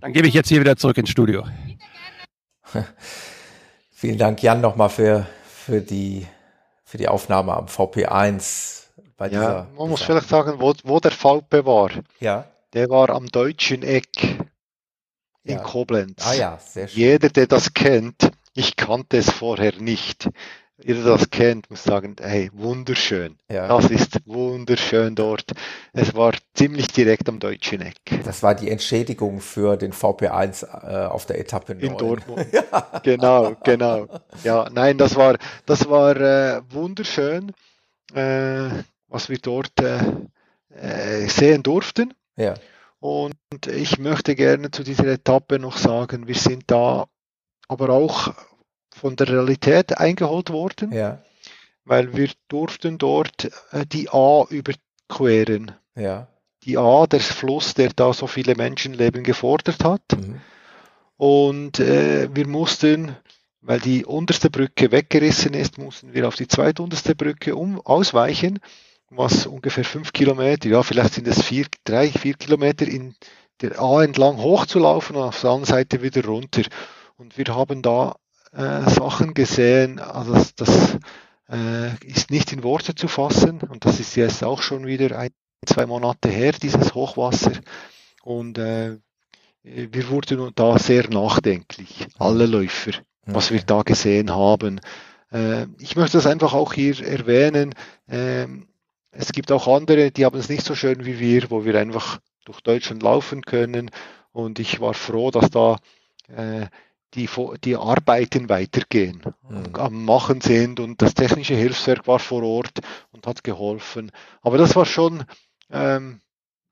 Dann gebe ich jetzt hier wieder zurück ins Studio. Vielen Dank, Jan, nochmal für, für, die, für die Aufnahme am VP1. Bei ja, dieser, man muss vielleicht sagen, wo, wo der VP war. Ja. Der war am deutschen Eck in ja. Koblenz. Ah ja, sehr schön. Jeder, der das kennt, ich kannte es vorher nicht ihr das kennt, muss sagen, hey, wunderschön. Ja. Das ist wunderschön dort. Es war ziemlich direkt am deutschen Eck. Das war die Entschädigung für den VP1 äh, auf der Etappe 9. In Dortmund. ja. Genau, genau. Ja, nein, das war, das war äh, wunderschön, äh, was wir dort äh, äh, sehen durften. Ja. Und ich möchte gerne zu dieser Etappe noch sagen, wir sind da aber auch von der Realität eingeholt worden, ja. weil wir durften dort äh, die A überqueren. Ja. Die A, der Fluss, der da so viele Menschenleben gefordert hat. Mhm. Und äh, wir mussten, weil die unterste Brücke weggerissen ist, mussten wir auf die zweitunterste Brücke um, ausweichen, was ungefähr fünf Kilometer, ja, vielleicht sind es vier, drei, vier Kilometer in der A entlang hochzulaufen und auf der anderen Seite wieder runter. Und wir haben da äh, Sachen gesehen, also das, das äh, ist nicht in Worte zu fassen und das ist jetzt auch schon wieder ein, zwei Monate her, dieses Hochwasser. Und äh, wir wurden da sehr nachdenklich, alle Läufer, was wir da gesehen haben. Äh, ich möchte das einfach auch hier erwähnen. Äh, es gibt auch andere, die haben es nicht so schön wie wir, wo wir einfach durch Deutschland laufen können. Und ich war froh, dass da äh, die, die Arbeiten weitergehen, mhm. am Machen sind und das technische Hilfswerk war vor Ort und hat geholfen. Aber das war schon ähm,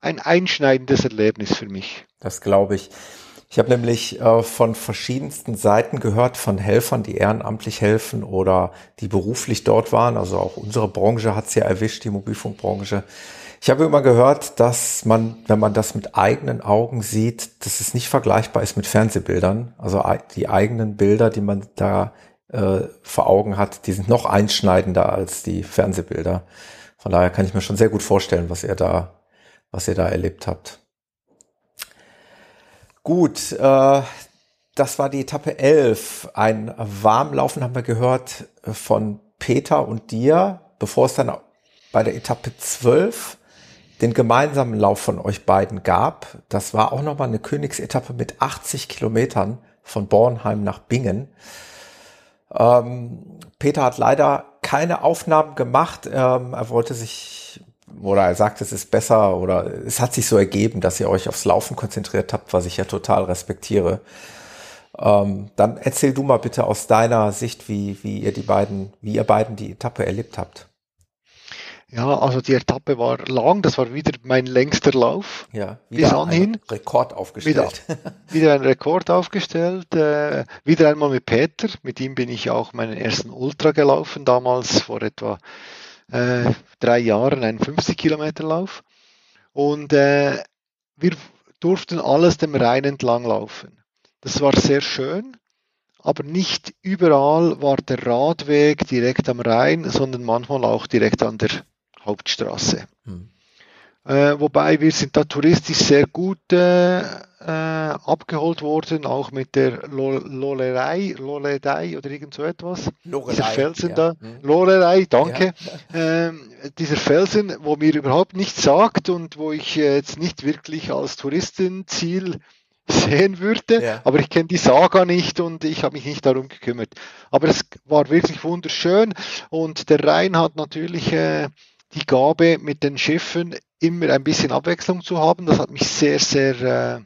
ein einschneidendes Erlebnis für mich. Das glaube ich. Ich habe nämlich äh, von verschiedensten Seiten gehört, von Helfern, die ehrenamtlich helfen oder die beruflich dort waren. Also auch unsere Branche hat es ja erwischt, die Mobilfunkbranche ich habe immer gehört, dass man, wenn man das mit eigenen Augen sieht, dass es nicht vergleichbar ist mit Fernsehbildern. Also die eigenen Bilder, die man da äh, vor Augen hat, die sind noch einschneidender als die Fernsehbilder. Von daher kann ich mir schon sehr gut vorstellen, was ihr da, was ihr da erlebt habt. Gut, äh, das war die Etappe 11. Ein Warmlaufen haben wir gehört von Peter und dir, bevor es dann bei der Etappe 12 den gemeinsamen Lauf von euch beiden gab. Das war auch nochmal eine Königsetappe mit 80 Kilometern von Bornheim nach Bingen. Ähm, Peter hat leider keine Aufnahmen gemacht. Ähm, er wollte sich oder er sagt, es ist besser oder es hat sich so ergeben, dass ihr euch aufs Laufen konzentriert habt, was ich ja total respektiere. Ähm, dann erzähl du mal bitte aus deiner Sicht, wie, wie ihr die beiden, wie ihr beiden die Etappe erlebt habt. Ja, also die Etappe war lang, das war wieder mein längster Lauf. Ja, wieder bis anhin. Rekord aufgestellt. Wieder, wieder ein Rekord aufgestellt. Äh, wieder einmal mit Peter, mit ihm bin ich auch meinen ersten Ultra gelaufen, damals vor etwa äh, drei Jahren, einen 50 Kilometer Lauf. Und äh, wir durften alles dem Rhein entlang laufen. Das war sehr schön, aber nicht überall war der Radweg direkt am Rhein, sondern manchmal auch direkt an der Hauptstraße. Hm. Äh, wobei wir sind da touristisch sehr gut äh, äh, abgeholt worden, auch mit der Lolerei, Loledei oder irgend so etwas. Lorelei, dieser Felsen ja. da, hm. Lolerei, danke. Ja. Ähm, dieser Felsen, wo mir überhaupt nichts sagt und wo ich jetzt nicht wirklich als Touristenziel sehen würde, ja. aber ich kenne die Saga nicht und ich habe mich nicht darum gekümmert. Aber es war wirklich wunderschön und der Rhein hat natürlich äh, die Gabe, mit den Schiffen immer ein bisschen Abwechslung zu haben. Das hat mich sehr, sehr äh,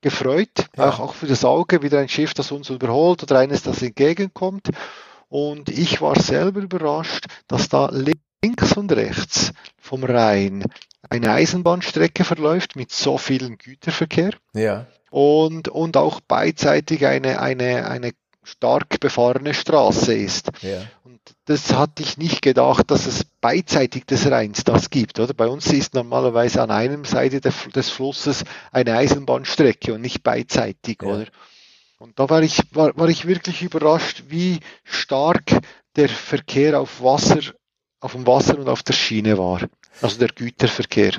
gefreut. Ja. Auch, auch für das Auge, wieder ein Schiff, das uns überholt oder eines, das entgegenkommt. Und ich war selber überrascht, dass da links und rechts vom Rhein eine Eisenbahnstrecke verläuft mit so vielen Güterverkehr. Ja. Und, und auch beidseitig eine, eine, eine stark befahrene Straße ist. Ja. Und das hatte ich nicht gedacht, dass es beidseitig des Rheins das gibt. Oder bei uns ist normalerweise an einem Seite des Flusses eine Eisenbahnstrecke und nicht beidseitig, ja. oder? Und da war ich, war, war ich wirklich überrascht, wie stark der Verkehr auf Wasser, auf dem Wasser und auf der Schiene war. Also der Güterverkehr.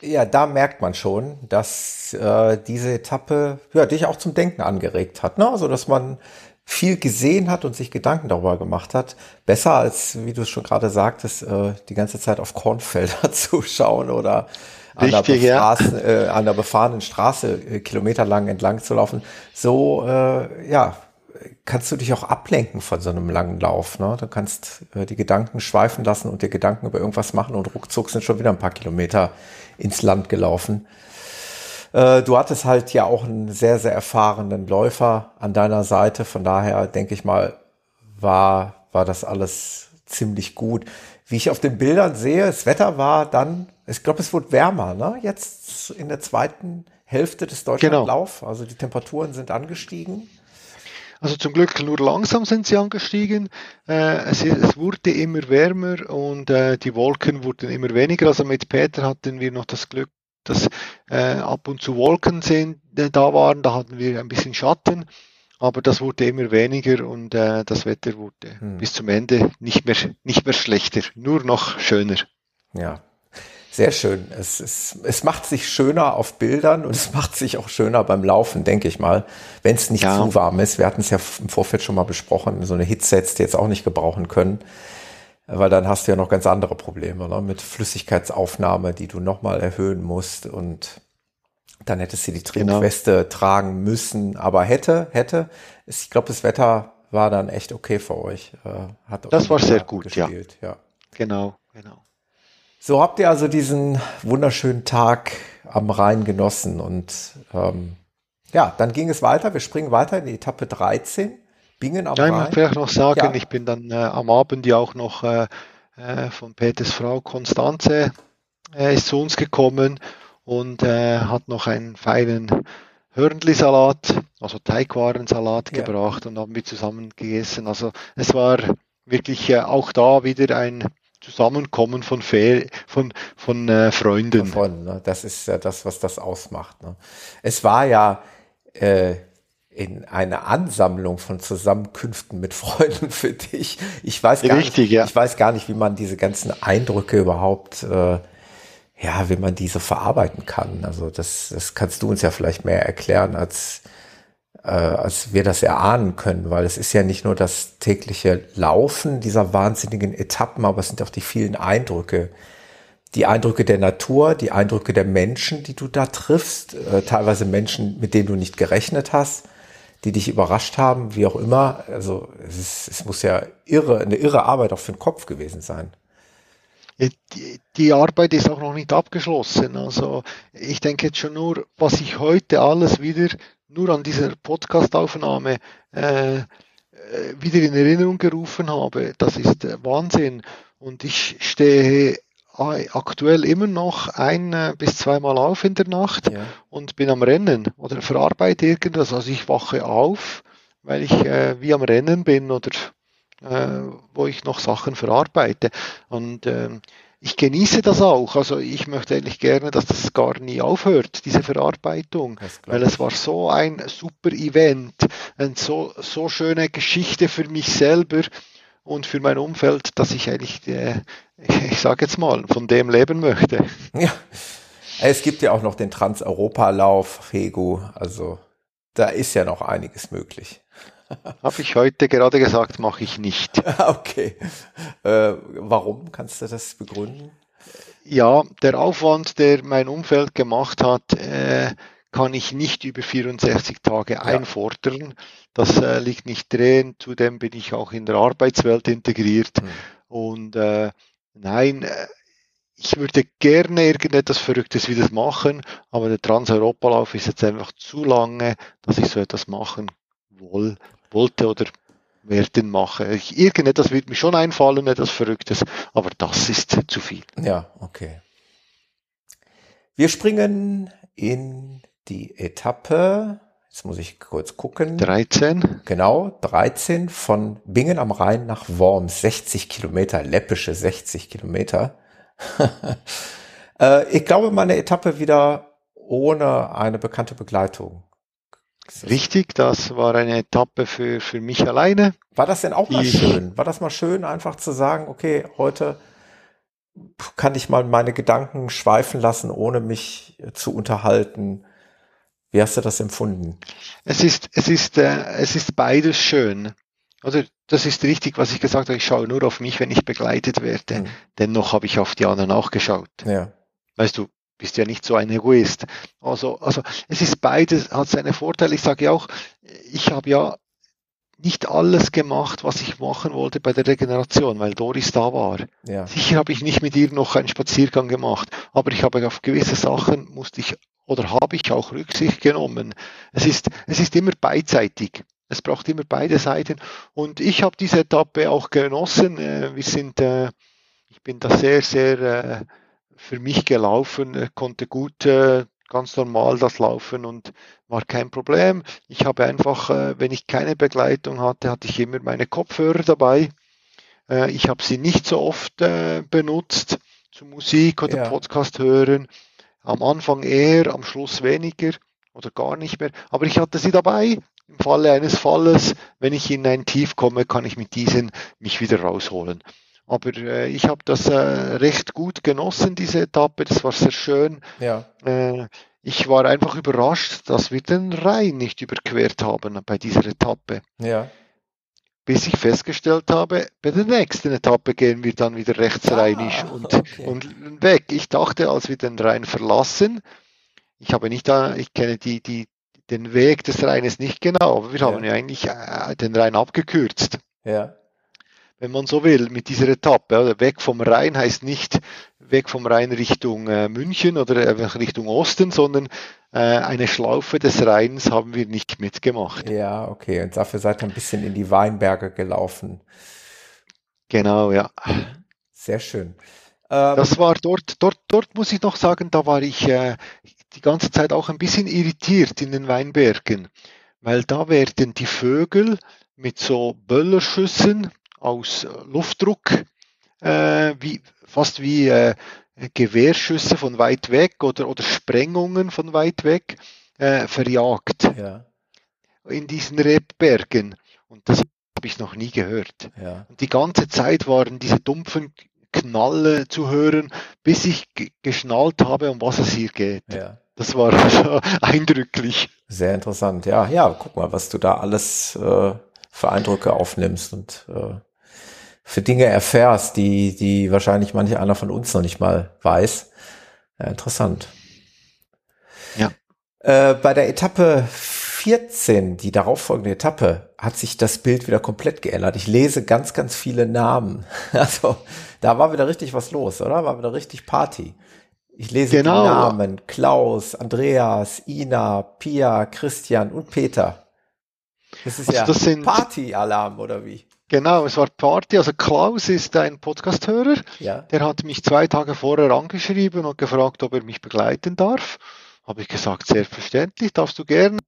Ja, da merkt man schon, dass äh, diese Etappe ja, dich auch zum Denken angeregt hat. Ne? Also, dass man viel gesehen hat und sich Gedanken darüber gemacht hat. Besser als, wie du es schon gerade sagtest, äh, die ganze Zeit auf Kornfelder zu schauen oder an, der, ja. äh, an der befahrenen Straße äh, kilometerlang entlang zu laufen. So, äh, ja, kannst du dich auch ablenken von so einem langen Lauf. Ne? Du kannst äh, die Gedanken schweifen lassen und dir Gedanken über irgendwas machen und ruckzuck sind schon wieder ein paar Kilometer ins Land gelaufen. Äh, du hattest halt ja auch einen sehr, sehr erfahrenen Läufer an deiner Seite. Von daher denke ich mal, war, war das alles ziemlich gut. Wie ich auf den Bildern sehe, das Wetter war dann, ich glaube, es wurde wärmer, ne? Jetzt in der zweiten Hälfte des Deutschlandlauf. Genau. Also die Temperaturen sind angestiegen. Also zum Glück nur langsam sind sie angestiegen. Äh, es, wurde immer wärmer und äh, die Wolken wurden immer weniger. Also mit Peter hatten wir noch das Glück, dass äh, ab und zu Wolken sind, äh, da waren, da hatten wir ein bisschen Schatten, aber das wurde immer weniger und äh, das Wetter wurde hm. bis zum Ende nicht mehr, nicht mehr schlechter, nur noch schöner. Ja, sehr schön. Es, es, es macht sich schöner auf Bildern und es macht sich auch schöner beim Laufen, denke ich mal, wenn es nicht ja. zu warm ist. Wir hatten es ja im Vorfeld schon mal besprochen, so eine Hitze hättest du jetzt auch nicht gebrauchen können weil dann hast du ja noch ganz andere Probleme ne? mit Flüssigkeitsaufnahme, die du nochmal erhöhen musst und dann hättest du die. Triebweste genau. tragen müssen, aber hätte, hätte. Ich glaube, das Wetter war dann echt okay für euch. Äh, hat das war sehr gut, gespielt. ja. ja. Genau, genau. So habt ihr also diesen wunderschönen Tag am Rhein genossen und ähm, ja, dann ging es weiter. Wir springen weiter in die Etappe 13. Bingen am ja, ich muss vielleicht noch sagen, ja. ich bin dann äh, am Abend ja auch noch äh, äh, von Peters Frau Konstanze äh, ist zu uns gekommen und äh, hat noch einen feinen Hörnli-Salat, also Teigwarensalat ja. gebracht und haben wir zusammen gegessen. Also es war wirklich äh, auch da wieder ein Zusammenkommen von, Fe von, von äh, Freunden. Von Freunden ne? Das ist ja das, was das ausmacht. Ne? Es war ja äh, in eine Ansammlung von Zusammenkünften mit Freunden für dich. Ich weiß gar Richtig, nicht, ja. ich weiß gar nicht, wie man diese ganzen Eindrücke überhaupt, äh, ja, wie man diese verarbeiten kann. Also das, das kannst du uns ja vielleicht mehr erklären, als äh, als wir das erahnen können, weil es ist ja nicht nur das tägliche Laufen dieser wahnsinnigen Etappen, aber es sind auch die vielen Eindrücke, die Eindrücke der Natur, die Eindrücke der Menschen, die du da triffst, äh, teilweise Menschen, mit denen du nicht gerechnet hast, die dich überrascht haben, wie auch immer. Also es, ist, es muss ja irre, eine irre Arbeit auch für den Kopf gewesen sein. Die, die Arbeit ist auch noch nicht abgeschlossen. Also ich denke jetzt schon nur, was ich heute alles wieder nur an dieser Podcastaufnahme äh, äh wieder in Erinnerung gerufen habe, das ist äh, Wahnsinn. Und ich stehe aktuell immer noch ein äh, bis zweimal auf in der Nacht ja. und bin am Rennen oder verarbeite irgendwas. Also ich wache auf, weil ich äh, wie am Rennen bin oder äh, wo ich noch Sachen verarbeite. Und äh, ich genieße das auch. Also ich möchte eigentlich gerne, dass das gar nie aufhört, diese Verarbeitung, weil es war so ein super Event, eine so, so schöne Geschichte für mich selber und für mein Umfeld, dass ich eigentlich, äh, ich sage jetzt mal, von dem leben möchte. Ja, es gibt ja auch noch den Trans-Europa-Lauf, Fegu, also da ist ja noch einiges möglich. Habe ich heute gerade gesagt, mache ich nicht. okay. Äh, warum? Kannst du das begründen? Ja, der Aufwand, der mein Umfeld gemacht hat, äh, kann ich nicht über 64 Tage ja. einfordern. Das äh, liegt nicht drin. Zudem bin ich auch in der Arbeitswelt integriert. Mhm. Und äh, nein, äh, ich würde gerne irgendetwas Verrücktes wieder machen, aber der Trans-Europalauf ist jetzt einfach zu lange, dass ich so etwas machen woll, wollte oder werden mache. Ich, irgendetwas wird mir schon einfallen, etwas Verrücktes, aber das ist zu viel. Ja, okay. Wir springen in die Etappe, jetzt muss ich kurz gucken. 13. Genau, 13 von Bingen am Rhein nach Worms, 60 Kilometer, läppische 60 Kilometer. äh, ich glaube, meine Etappe wieder ohne eine bekannte Begleitung. Richtig, das war eine Etappe für, für mich alleine. War das denn auch mal schön? War das mal schön, einfach zu sagen, okay, heute kann ich mal meine Gedanken schweifen lassen, ohne mich zu unterhalten? Wie hast du das empfunden? Es ist, es ist, äh, es ist beides schön. Also das ist richtig, was ich gesagt habe. Ich schaue nur auf mich, wenn ich begleitet werde. Mhm. Dennoch habe ich auf die anderen auch geschaut. Ja. Weißt du, bist ja nicht so ein Egoist. Also, also es ist beides, hat seine Vorteile. Ich sage ja auch, ich habe ja nicht alles gemacht, was ich machen wollte bei der Regeneration, weil Doris da war. Ja. Sicher habe ich nicht mit ihr noch einen Spaziergang gemacht, aber ich habe auf gewisse Sachen musste ich oder habe ich auch Rücksicht genommen. Es ist, es ist immer beidseitig. Es braucht immer beide Seiten. Und ich habe diese Etappe auch genossen. Äh, wir sind, äh, ich bin da sehr, sehr äh, für mich gelaufen, konnte gut ganz normal das laufen und war kein Problem. Ich habe einfach, wenn ich keine Begleitung hatte, hatte ich immer meine Kopfhörer dabei. Ich habe sie nicht so oft benutzt zu Musik oder ja. Podcast hören. Am Anfang eher, am Schluss weniger oder gar nicht mehr. Aber ich hatte sie dabei. Im Falle eines Falles, wenn ich in ein Tief komme, kann ich mit diesen mich wieder rausholen. Aber äh, ich habe das äh, recht gut genossen, diese Etappe. Das war sehr schön. Ja. Äh, ich war einfach überrascht, dass wir den Rhein nicht überquert haben bei dieser Etappe. Ja bis ich festgestellt habe, bei der nächsten Etappe gehen wir dann wieder rechtsrheinisch ah, und, okay. und weg. Ich dachte, als wir den Rhein verlassen, ich habe nicht da, ich kenne die, die, den Weg des Rheines nicht genau, aber wir ja. haben ja eigentlich äh, den Rhein abgekürzt. Ja. Wenn man so will, mit dieser Etappe. Oder? Weg vom Rhein heißt nicht weg vom Rhein Richtung äh, München oder äh, Richtung Osten, sondern äh, eine Schlaufe des Rheins haben wir nicht mitgemacht. Ja, okay. Und dafür seid ihr ein bisschen in die Weinberge gelaufen. Genau, ja. Sehr schön. Ähm, das war dort, dort, dort muss ich noch sagen, da war ich äh, die ganze Zeit auch ein bisschen irritiert in den Weinbergen, weil da werden die Vögel mit so Böllerschüssen aus Luftdruck, äh, wie, fast wie äh, Gewehrschüsse von weit weg oder, oder Sprengungen von weit weg äh, verjagt. Ja. In diesen Rebbergen. Und das habe ich noch nie gehört. Ja. Und die ganze Zeit waren diese dumpfen Knalle zu hören, bis ich geschnallt habe, um was es hier geht. Ja. Das war also eindrücklich. Sehr interessant. Ja, ja, guck mal, was du da alles äh, für Eindrücke aufnimmst und äh, für Dinge erfährst, die, die wahrscheinlich manche einer von uns noch nicht mal weiß. Ja, interessant. Ja. Äh, bei der Etappe 14, die darauffolgende Etappe, hat sich das Bild wieder komplett geändert. Ich lese ganz, ganz viele Namen. Also da war wieder richtig was los, oder? War wieder richtig Party. Ich lese Genau. die Namen Klaus, Andreas, Ina, Pia, Christian und Peter. Das ist Also ja Party-Alarm, oder wie? Genau, es war Party. Also Klaus ist ein Podcast-Hörer. Ja. Der hat mich zwei Tage vorher angeschrieben und gefragt, ob er mich begleiten darf. Habe ich gesagt, selbstverständlich, darfst du gerne.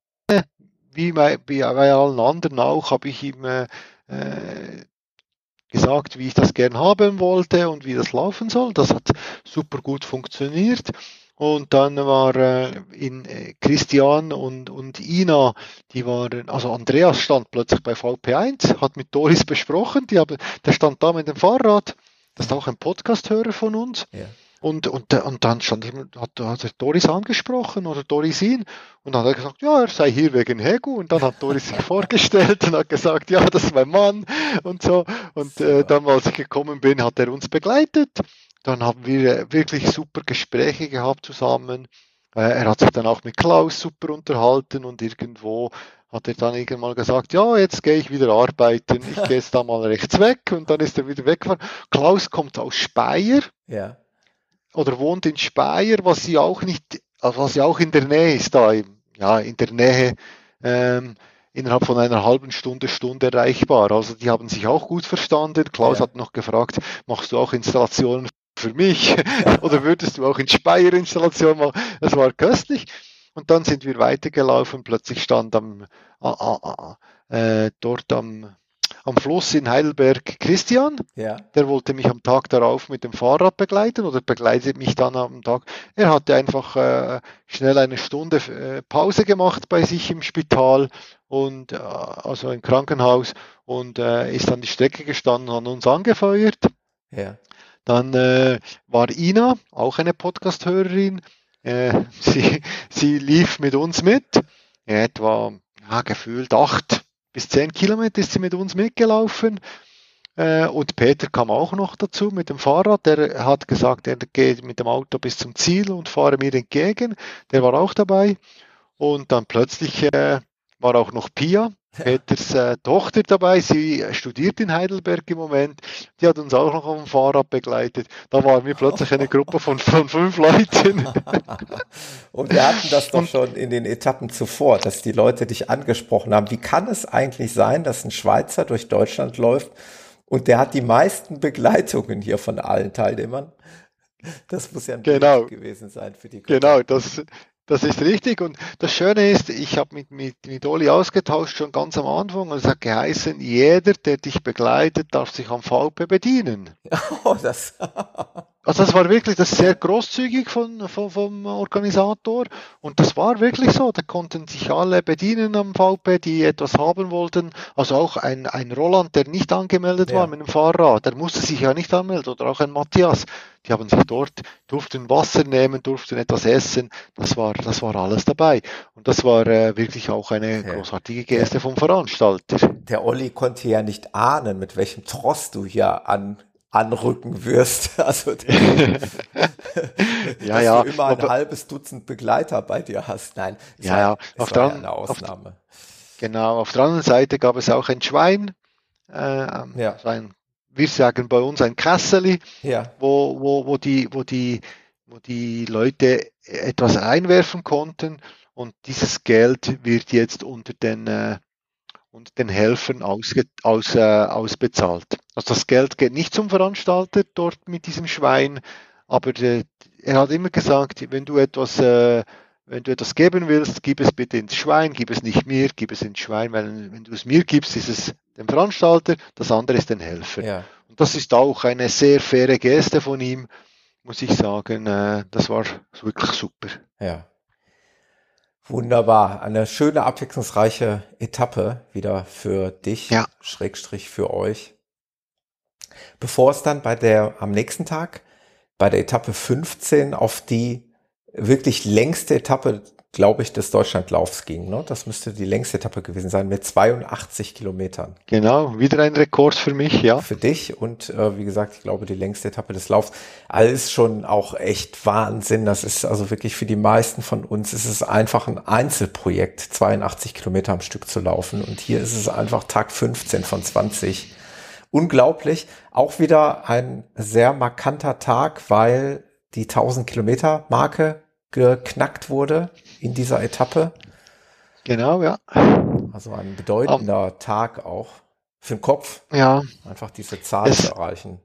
Wie bei, allen anderen auch, habe ich ihm äh, äh, gesagt, wie ich das gern haben wollte und wie das laufen soll. Das hat super gut funktioniert. Und dann war äh, in äh, Christian und, und Ina, die waren, also Andreas stand plötzlich bei VP1, hat mit Doris besprochen, die haben, der stand da mit dem Fahrrad, das ist auch ein Podcast-Hörer von uns. Ja. Und, und, äh, und dann stand, hat, hat er Doris angesprochen oder Doris ihn und dann hat er gesagt, ja, er sei hier wegen Hegu und dann hat Doris sich vorgestellt und hat gesagt, ja, das ist mein Mann und so und äh, dann, als ich gekommen bin, hat er uns begleitet. Dann haben wir äh, wirklich super Gespräche gehabt zusammen. Äh, er hat sich dann auch mit Klaus super unterhalten und irgendwo hat er dann irgendwann mal gesagt, ja, jetzt gehe ich wieder arbeiten, ich gehe jetzt da mal rechts weg und dann ist er wieder weggefahren. Klaus kommt aus Speyer Ja. oder wohnt in Speyer, was sie auch nicht, also was ja auch in der Nähe ist, da im, ja, in der Nähe, ähm, innerhalb von einer halben Stunde, Stunde erreichbar. Also die haben sich auch gut verstanden. Klaus Ja. hat noch gefragt, machst du auch Installationen für mich? oder würdest du auch in Speyer Installationen machen? Das war köstlich. Und dann sind wir weitergelaufen. Plötzlich stand am, a, a, a, äh, dort am, am Fluss in Heidelberg Christian. Ja. Der wollte mich am Tag darauf mit dem Fahrrad begleiten oder begleitet mich dann am Tag. Er hatte einfach äh, schnell eine Stunde äh, Pause gemacht bei sich im Spital und äh, also im Krankenhaus und äh, ist an die Strecke gestanden, hat uns angefeuert. Ja. Dann äh, war Ina, auch eine Podcast-Hörerin. Äh, sie, sie lief mit uns mit. Etwa ja, gefühlt acht bis zehn Kilometer ist sie mit uns mitgelaufen. Äh, und Peter kam auch noch dazu mit dem Fahrrad. Der hat gesagt, er geht mit dem Auto bis zum Ziel und fahre mir entgegen. Der war auch dabei. Und dann plötzlich äh, war auch noch Pia, Peters äh, Tochter dabei. Sie studiert in Heidelberg im Moment. Die hat uns auch noch auf dem Fahrrad begleitet. Da waren wir plötzlich eine Gruppe von, von fünf Leuten. Und wir hatten das doch schon in den Etappen zuvor, dass die Leute dich angesprochen haben. Wie kann es eigentlich sein, dass ein Schweizer durch Deutschland läuft und der hat die meisten Begleitungen hier von allen Teilnehmern? Das muss ja ein Genau. Gewesen sein für die Genau, das, das ist richtig. Und das Schöne ist, ich habe mit, mit, mit Oli ausgetauscht schon ganz am Anfang und es hat geheißen, jeder, der dich begleitet, darf sich am VP bedienen. Oh, das, Also das war wirklich das sehr großzügig von, von, vom Organisator und das war wirklich so. Da konnten sich alle bedienen am VP, die etwas haben wollten. Also auch ein, ein Roland, der nicht angemeldet Ja. war mit dem Fahrrad, der musste sich ja nicht anmelden. Oder auch ein Matthias. Die haben sich dort, durften Wasser nehmen, durften etwas essen. Das war, das war alles dabei. Und das war äh, wirklich auch eine großartige Geste vom Veranstalter. der Olli konnte ja nicht ahnen, mit welchem Tross du hier an, anrücken wirst. Also, Ja, dass ja. du immer ein Aber- halbes Dutzend Begleiter bei dir hast. Nein, es Ja, war, ja. es Auf war ja der, eine auf, Ausnahme. Genau, auf der anderen Seite gab es auch ein Schwein, äh, Ja. ein, wir sagen bei uns ein Kasseli, Ja. wo, wo, wo, die, wo, die, wo die Leute etwas einwerfen konnten und dieses Geld wird jetzt unter den, äh, unter den Helfern ausge, aus, äh, ausbezahlt. Also das Geld geht nicht zum Veranstalter dort mit diesem Schwein, aber äh, er hat immer gesagt, wenn du etwas äh, wenn du etwas geben willst, gib es bitte ins Schwein, gib es nicht mir, gib es ins Schwein, weil wenn du es mir gibst, ist es dem Veranstalter, das andere ist den Helfer. Ja. Und das ist auch eine sehr faire Geste von ihm, muss ich sagen. Äh, das war wirklich super. Ja. Wunderbar. Eine schöne, abwechslungsreiche Etappe wieder für dich, Ja. Schrägstrich für euch. Bevor es dann bei der, am nächsten Tag, bei der Etappe 15 auf die wirklich längste Etappe glaube ich, des Deutschlandlaufs ging. Ne? Das müsste die längste Etappe gewesen sein mit 82 Kilometern. Genau, wieder ein Rekord für mich, ja. Für dich und äh, wie gesagt, ich glaube, die längste Etappe des Laufs. Alles schon auch echt Wahnsinn. Das ist also wirklich für die meisten von uns ist es einfach ein Einzelprojekt, 82 Kilometer am Stück zu laufen. Und hier ist es einfach Tag 15 von 20. Unglaublich. Auch wieder ein sehr markanter Tag, weil die 1000 Kilometer Marke geknackt wurde in dieser Etappe. Genau, ja. Also ein bedeutender um, Tag auch für den Kopf. Ja. Einfach diese Zahl zu erreichen.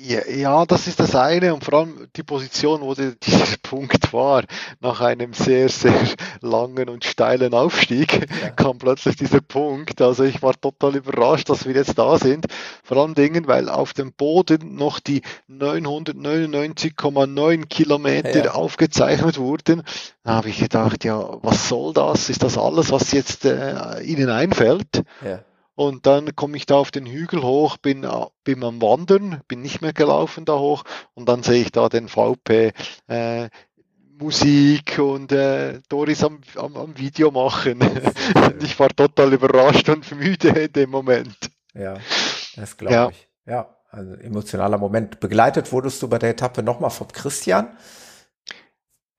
Ja, das ist das eine und vor allem die Position, wo der, dieser Punkt war. Nach einem sehr, sehr langen und steilen Aufstieg ja. kam plötzlich dieser Punkt. Also ich war total überrascht, dass wir jetzt da sind. Vor allen Dingen, weil auf dem Boden noch die 999,9 Kilometer ja. aufgezeichnet wurden. Da habe ich gedacht, ja, was soll das? Ist das alles, was jetzt äh, Ihnen einfällt? Ja. Und dann komme ich da auf den Hügel hoch, bin, bin am Wandern, bin nicht mehr gelaufen da hoch und dann sehe ich da den VP äh, Musik und äh, Doris am, am, am Video machen. und ich war total überrascht und müde in dem Moment. Ja, das glaube ja. ich. Ja, also emotionaler Moment. Begleitet wurdest du bei der Etappe nochmal vom Christian.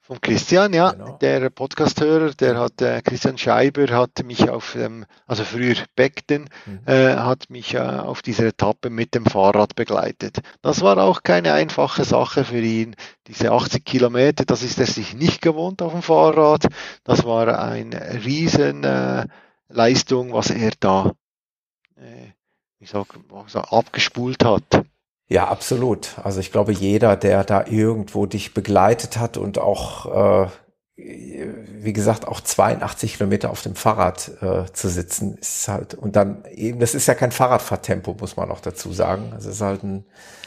Vom Christian, ja, genau. der Podcasthörer, der hat, äh, Christian Scheiber hat mich auf dem, also früher Beckton, mhm. äh, hat mich äh, auf dieser Etappe mit dem Fahrrad begleitet. Das war auch keine einfache Sache für ihn. Diese 80 Kilometer, das ist er sich nicht gewohnt auf dem Fahrrad. Das war eine riesen äh, Leistung, was er da, äh, ich sag, also abgespult hat. Ja, absolut. Also ich glaube, jeder, der da irgendwo dich begleitet hat und auch, äh, wie gesagt, auch 82 Kilometer auf dem Fahrrad äh, zu sitzen, ist halt, und dann eben, das ist ja kein Fahrradfahrtempo, muss man auch dazu sagen. Es ist halt ein,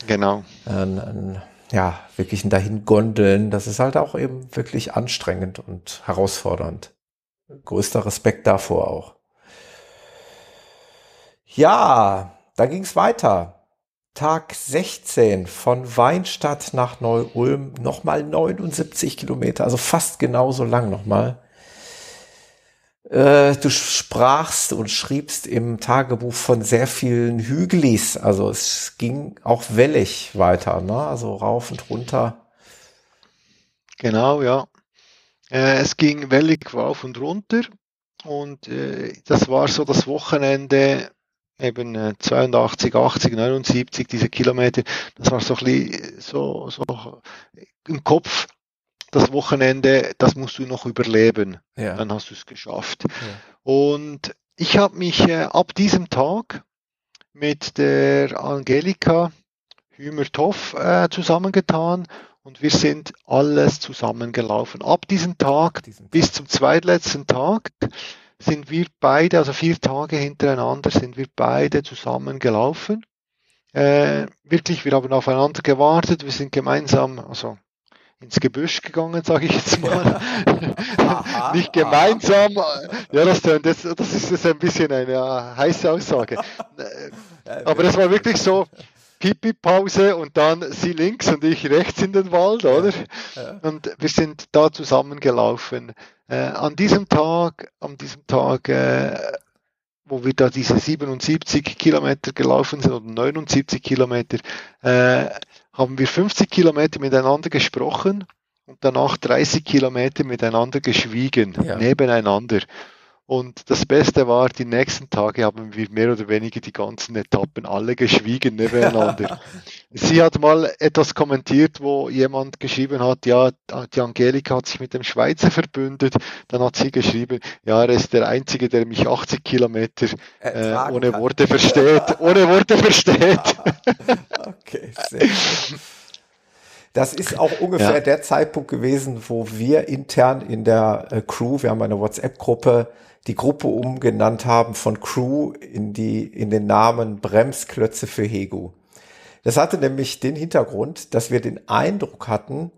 genau. ein, ein ja, wirklich ein Dahingondeln. Das ist halt auch eben wirklich anstrengend und herausfordernd. Größter Respekt davor auch. Ja, da ging's weiter. Tag 16 von Weinstadt nach Neu-Ulm nochmal 79 Kilometer, also fast genauso lang nochmal. Äh, du sprachst und schriebst im Tagebuch von sehr vielen Hügelis, also es ging auch wellig weiter, ne? also rauf und runter. Genau, ja. Äh, es ging wellig rauf und runter und äh, das war so das Wochenende eben 82, 80, 79, diese Kilometer, das war so ein bisschen so, so im Kopf, das Wochenende, das musst du noch überleben. Ja. Dann hast du es geschafft. Ja. Und ich habe mich äh, ab diesem Tag mit der Angelika Hümer-Toff äh, zusammengetan und wir sind alles zusammengelaufen. Ab diesem Tag diesem bis zum zweitletzten Tag sind wir beide, also vier Tage hintereinander, sind wir beide zusammen gelaufen. Äh, wirklich, wir haben aufeinander gewartet, wir sind gemeinsam, also ins Gebüsch gegangen, sage ich jetzt mal. Aha, Nicht gemeinsam. Aha. Ja, das, das, das ist das ein bisschen eine heiße Aussage. Aber das war wirklich so, Pipi-Pause und dann sie links und ich rechts in den Wald, oder? Ja. Und wir sind da zusammengelaufen. Äh, an diesem Tag, an diesem Tag, äh, wo wir da diese 77 Kilometer gelaufen sind oder 79 Kilometer, äh, haben wir 50 Kilometer miteinander gesprochen und danach 30 Kilometer miteinander geschwiegen, ja. nebeneinander. Und das Beste war, die nächsten Tage haben wir mehr oder weniger die ganzen Etappen alle geschwiegen nebeneinander. Sie hat mal etwas kommentiert, wo jemand geschrieben hat, ja, die Angelika hat sich mit dem Schweizer verbündet. Dann hat sie geschrieben, ja, er ist der Einzige, der mich 80 Kilometer äh, ohne kann. Worte versteht. ohne Worte versteht. okay, sehr gut. Das ist auch ungefähr ja. der Zeitpunkt gewesen, wo wir intern in der äh, Crew, wir haben eine WhatsApp-Gruppe, die Gruppe umgenannt haben von Crew in die, in den Namen Bremsklötze für Hegu. Das hatte nämlich den Hintergrund, dass wir den Eindruck hatten,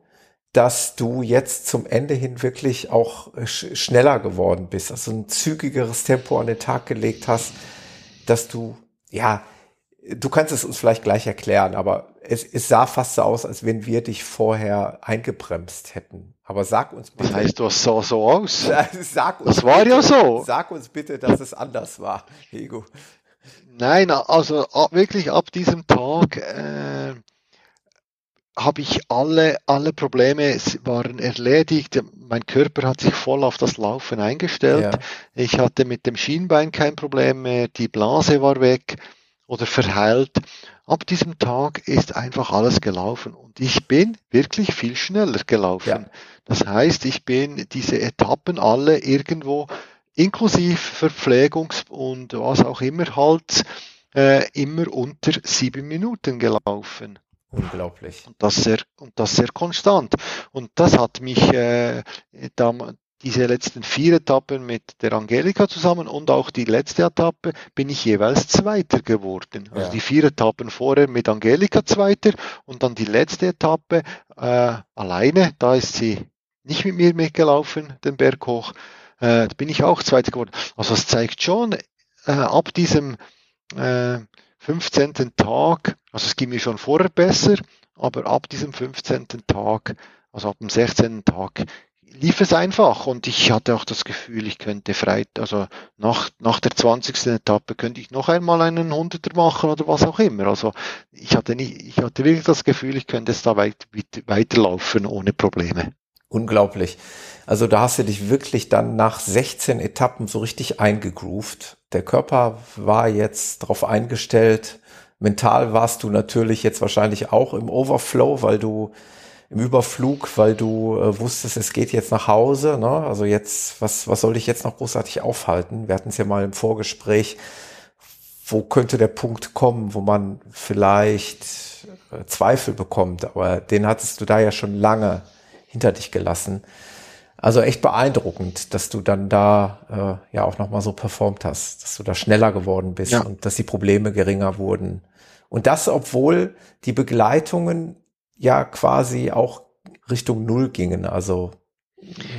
dass du jetzt zum Ende hin wirklich auch äh, sch schneller geworden bist, also ein zügigeres Tempo an den Tag gelegt hast, dass du, ja, du kannst es uns vielleicht gleich erklären, aber es, es sah fast so aus, als wenn wir dich vorher eingebremst hätten. Aber sag uns bitte. Das heißt, das sah so aus. sag uns das war bitte, ja so. Sag uns bitte, dass es anders war, Hego. Nein, also wirklich ab diesem Tag äh, habe ich alle, alle Probleme waren erledigt. Mein Körper hat sich voll auf das Laufen eingestellt. Ja. Ich hatte mit dem Schienbein kein Problem mehr. Die Blase war weg oder verheilt. Ab diesem Tag ist einfach alles gelaufen und ich bin wirklich viel schneller gelaufen. Ja. Das heißt, ich bin diese Etappen alle irgendwo inklusive Verpflegungs- und was auch immer halt äh, immer unter sieben Minuten gelaufen. Unglaublich. Und das sehr, und das sehr konstant. Und das hat mich äh, da, diese letzten vier Etappen mit der Angelika zusammen und auch die letzte Etappe bin ich jeweils Zweiter geworden. Also ja. die vier Etappen vorher mit Angelika Zweiter und dann die letzte Etappe äh, alleine, da ist sie nicht mit mir mitgelaufen, den Berg hoch, äh, da bin ich auch Zweiter geworden. Also es zeigt schon, äh, ab diesem äh, 15. Tag, also es ging mir schon vorher besser, aber ab diesem 15. Tag, also ab dem 16. Tag, lief es einfach und ich hatte auch das Gefühl, ich könnte frei, also nach, nach der 20. Etappe könnte ich noch einmal einen Hunderter machen oder was auch immer. Also ich hatte nicht, ich hatte wirklich das Gefühl, ich könnte es da weit, weiterlaufen ohne Probleme. Unglaublich. Also da hast du dich wirklich dann nach 16 Etappen so richtig eingegroovt. Der Körper war jetzt darauf eingestellt. Mental warst du natürlich jetzt wahrscheinlich auch im Overflow, weil du im Überflug, weil du äh, wusstest, es geht jetzt nach Hause. Ne? Also jetzt, was, was soll dich jetzt noch großartig aufhalten? Wir hatten es ja mal im Vorgespräch, wo könnte der Punkt kommen, wo man vielleicht äh, Zweifel bekommt, aber den hattest du da ja schon lange hinter dich gelassen. Also echt beeindruckend, dass du dann da äh, ja auch nochmal so performt hast, dass du da schneller geworden bist ja. und dass die Probleme geringer wurden. Und das, obwohl die Begleitungen ja quasi auch Richtung Null gingen. Also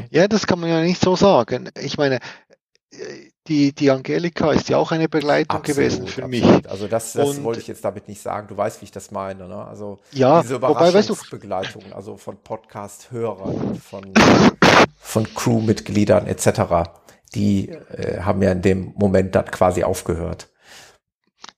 ja, das kann man ja nicht so sagen. Ich meine, die, die Angelika ist ja auch eine Begleitung absolut, gewesen für absolut. mich. Also das, das wollte ich jetzt damit nicht sagen. Du weißt, wie ich das meine. Ne? Also ja, diese Überraschungsbegleitung, weißt du, also von Podcast-Hörern, von, von Crewmitgliedern etc., die äh, haben ja in dem Moment dann quasi aufgehört.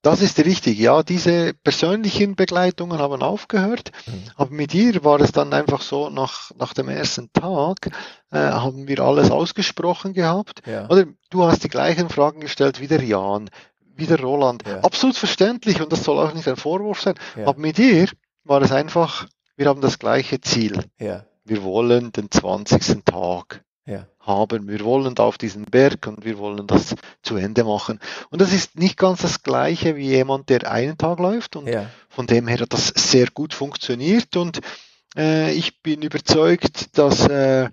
Das ist richtig, ja, diese persönlichen Begleitungen haben aufgehört, mhm. aber mit ihr war es dann einfach so, nach, nach dem ersten Tag äh, haben wir alles ausgesprochen gehabt. Ja. Oder du hast die gleichen Fragen gestellt wie der Jan, wie der Roland. Ja. Absolut verständlich und das soll auch nicht ein Vorwurf sein, ja. aber mit ihr war es einfach, wir haben das gleiche Ziel. Wir wollen den 20. Tag ja. haben. Wir wollen da auf diesen Berg und wir wollen das zu Ende machen. Und das ist nicht ganz das gleiche wie jemand, der einen Tag läuft. Und ja. von dem her hat das sehr gut funktioniert. Und äh, ich bin überzeugt, dass äh,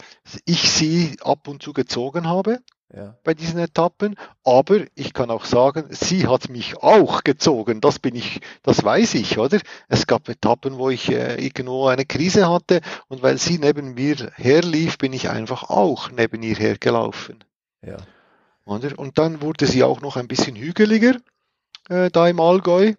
ich sie ab und zu gezogen habe ja. bei diesen Etappen. Aber ich kann auch sagen, sie hat mich auch gezogen. Das bin ich, das weiß ich, oder? Es gab Etappen, wo ich äh, irgendwo eine Krise hatte und weil sie neben mir herlief, bin ich einfach auch neben ihr hergelaufen. Ja. Oder? Und dann wurde sie auch noch ein bisschen hügeliger äh, da im Allgäu.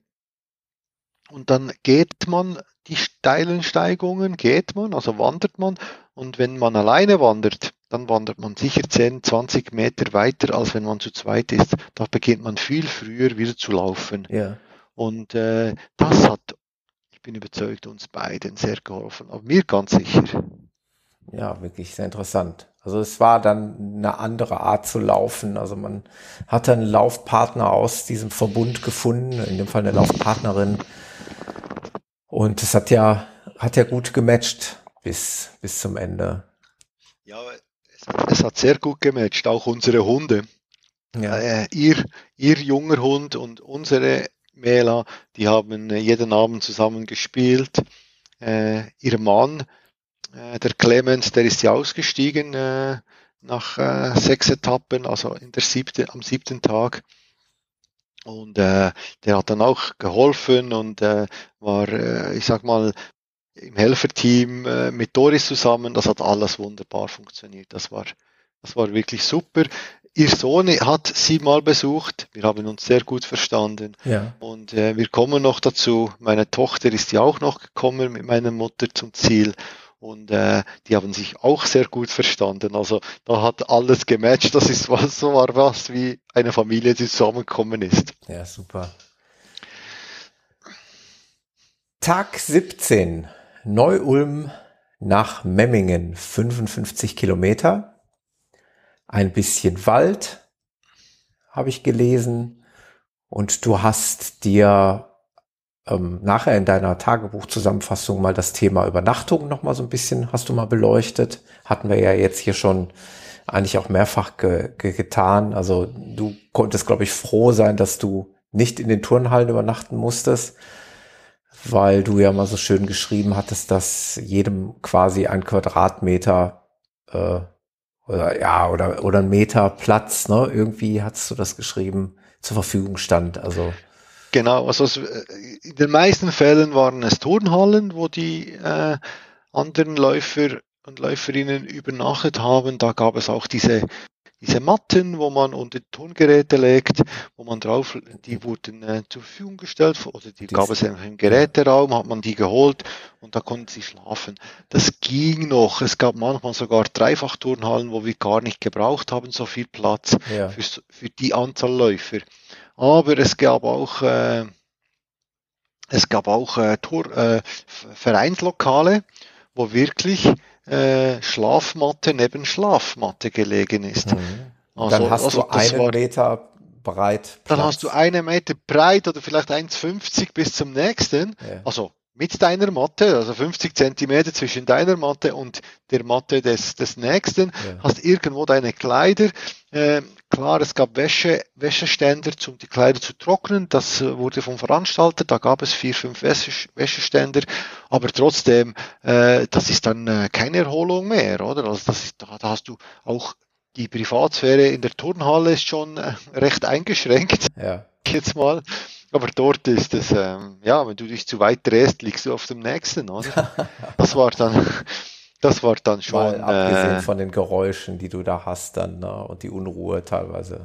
Und dann geht man die steilen Steigungen, geht man, also wandert man. Und wenn man alleine wandert, dann wandert man sicher 10, 20 Meter weiter, als wenn man zu zweit ist. Da beginnt man viel früher wieder zu laufen. Ja. Und äh, das hat, ich bin überzeugt, uns beiden sehr geholfen, aber mir ganz sicher. Ja, wirklich sehr interessant. Also es war dann eine andere Art zu laufen. Also man hatte einen Laufpartner aus diesem Verbund gefunden, in dem Fall eine Laufpartnerin. Und es hat ja, hat ja gut gematcht bis, bis zum Ende. Ja, es hat sehr gut gematcht, auch unsere Hunde. Ja. Äh, ihr, ihr junger Hund und unsere Mela, die haben äh, jeden Abend zusammen gespielt. Äh, ihr Mann, äh, der Clemens, der ist ja ausgestiegen äh, nach äh, sechs Etappen, also in der siebte, am siebten Tag. Und der hat dann auch geholfen und war, ich sag mal, im Helferteam äh, mit Doris zusammen, das hat alles wunderbar funktioniert. Das war, das war wirklich super. ihr Sohn hat sie mal besucht. Wir haben uns sehr gut verstanden. Ja. Und äh, wir kommen noch dazu. Meine Tochter ist ja auch noch gekommen mit meiner Mutter zum Ziel. Und äh, die haben sich auch sehr gut verstanden. Also da hat alles gematcht. Das ist was, so war was wie eine Familie, die zusammengekommen ist. Ja, super. Tag 17. Neu-Ulm nach Memmingen. 55 Kilometer. Ein bisschen Wald, habe ich gelesen. Und du hast dir ähm, nachher in deiner Tagebuchzusammenfassung mal das Thema Übernachtung noch mal so ein bisschen hast du mal beleuchtet. Hatten wir ja jetzt hier schon eigentlich auch mehrfach ge ge getan. Also du konntest, glaube ich, froh sein, dass du nicht in den Turnhallen übernachten musstest, weil du ja mal so schön geschrieben hattest, dass jedem quasi ein Quadratmeter äh, oder ja oder oder ein Meter Platz, ne? Irgendwie hattest du das geschrieben zur Verfügung stand. Also Genau, also äh, in den meisten Fällen waren es Turnhallen, wo die äh, anderen Läufer und Läuferinnen übernachtet haben. Da gab es auch diese, diese Matten, wo man unter die Turngeräte legt, wo man drauf, die wurden äh, zur Verfügung gestellt, oder die gab es im Geräteraum, hat man die geholt und da konnten sie schlafen. Das ging noch. Es gab manchmal sogar Dreifachturnhallen, wo wir gar nicht gebraucht haben, so viel Platz Ja. für, für die Anzahl Läufer. Aber es gab auch, äh, es gab auch äh, Tor, äh, Vereinslokale, wo wirklich äh, Schlafmatte neben Schlafmatte gelegen ist. Mhm. dann hast also du einen war- Meter breit. dann Platz. hast du eine Meter breit oder vielleicht 1,50 bis zum nächsten. Ja. Also mit deiner Matte, also 50 Zentimeter zwischen deiner Matte und der Matte des, des nächsten. Ja. Hast irgendwo deine Kleider. Äh, klar, es gab Wäsche, Wäscheständer, um die Kleider zu trocknen. Das äh, wurde vom Veranstalter. Da gab es vier, fünf Wäsche, Wäscheständer. Aber trotzdem, äh, das ist dann äh, keine Erholung mehr, oder? Also das ist, da, da hast du auch die Privatsphäre in der Turnhalle ist schon äh, recht eingeschränkt Ja. jetzt mal. Aber dort ist es, ähm, ja, wenn du dich zu weit drehst, liegst du auf dem nächsten, oder? Das war dann, das war dann schon, Mal abgesehen äh, von den Geräuschen, die du da hast dann ne? und die Unruhe teilweise.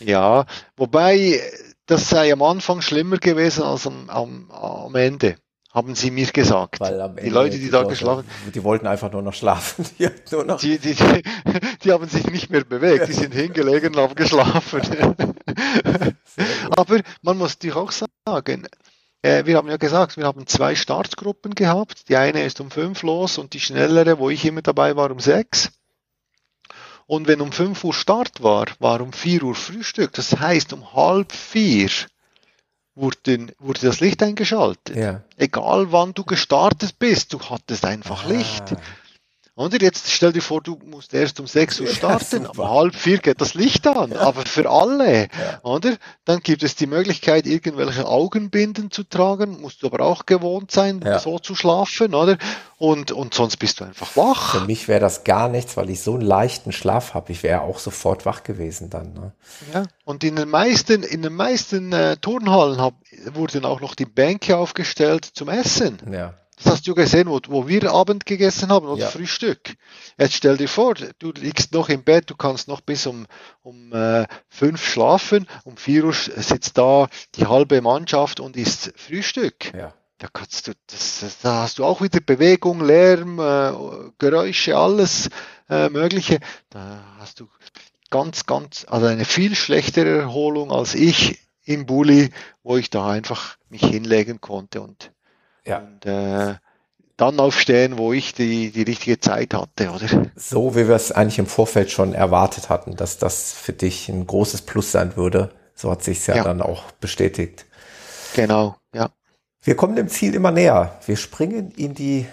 ja, wobei, das sei am Anfang schlimmer gewesen als am, am, am Ende, haben sie mir gesagt. Die Leute, die da geschlafen Die wollten einfach nur noch schlafen. Die, nur noch, die, die, die, die haben sich nicht mehr bewegt, die sind hingelegen und haben geschlafen. Aber man muss dich auch sagen, äh, wir haben ja gesagt, wir haben zwei Startgruppen gehabt. Die eine ist um fünf los und die schnellere, wo ich immer dabei war, um sechs. Und wenn um 5 Uhr Start war, war um 4 Uhr Frühstück. Das heißt, um halb vier wurde, wurde das Licht eingeschaltet. ja. Egal wann du gestartet bist, du hattest einfach Licht. Oder jetzt stell dir vor, du musst erst um 6 Uhr Ja, starten, super. um halb vier geht das Licht an, aber für alle, oder? Dann gibt es die Möglichkeit, irgendwelche Augenbinden zu tragen, musst du aber auch gewohnt sein, Ja. so zu schlafen, oder? Und, und sonst bist du einfach wach. Für mich wäre das gar nichts, weil ich so einen leichten Schlaf habe. Ich wäre auch sofort wach gewesen dann. Ne? Ja. Und in den meisten, in den meisten äh, Turnhallen hab, wurden auch noch die Bänke aufgestellt zum Essen. Ja. Das hast du gesehen, wo, wo wir Abend gegessen haben oder Ja. Frühstück. Jetzt stell dir vor, du liegst noch im Bett, du kannst noch bis um, um äh, fünf schlafen, um vier Uhr sitzt da die halbe Mannschaft und isst Frühstück. Ja. Da kannst du, das, das, da hast du auch wieder Bewegung, Lärm, äh, Geräusche, alles äh, Mögliche. Da hast du ganz, ganz, also eine viel schlechtere Erholung als ich im Bulli, wo ich da einfach mich hinlegen konnte und Ja. und äh, dann aufstehen, wo ich die, die richtige Zeit hatte, oder? So wie wir es eigentlich im Vorfeld schon erwartet hatten, dass das für dich ein großes Plus sein würde. So hat sich ja, Ja. dann auch bestätigt. Genau, ja. Wir kommen dem Ziel immer näher. Wir springen in die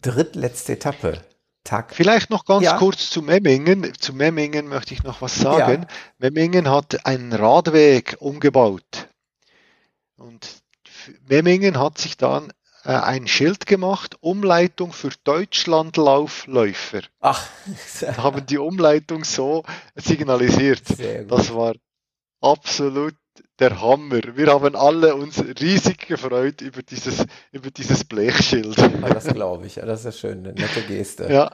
drittletzte Etappe. Tag. Vielleicht noch ganz Ja. kurz zu Memmingen. Zu Memmingen möchte ich noch was sagen. Ja. Memmingen hat einen Radweg umgebaut. Und Memmingen hat sich dann äh, ein Schild gemacht, Umleitung für Deutschlandlaufläufer. Ach, haben die Umleitung so signalisiert. Sehr. Das war absolut der Hammer. Wir haben alle uns riesig gefreut über dieses, über dieses Blechschild. Ah, das glaube ich. Ja, Das ist ja schön. Eine nette Geste. Ja,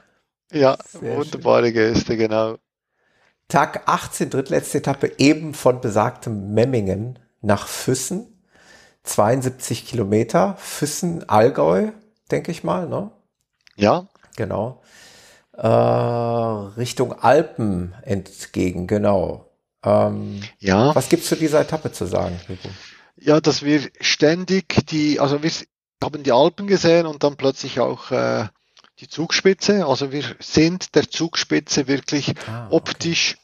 ja, Sehr wunderbare Geste, genau. Tag 18, drittletzte Etappe, eben von besagtem Memmingen nach Füssen. 72 Kilometer. Füssen, Allgäu, denke ich mal, ne? Ja. Genau. Äh, Richtung Alpen entgegen, genau. Ähm, Ja. Was gibt's zu dieser Etappe zu sagen, Hugo? Ja, dass wir ständig die, also wir haben die Alpen gesehen und dann plötzlich auch äh, die Zugspitze. Also wir sind der Zugspitze wirklich Ah, optisch,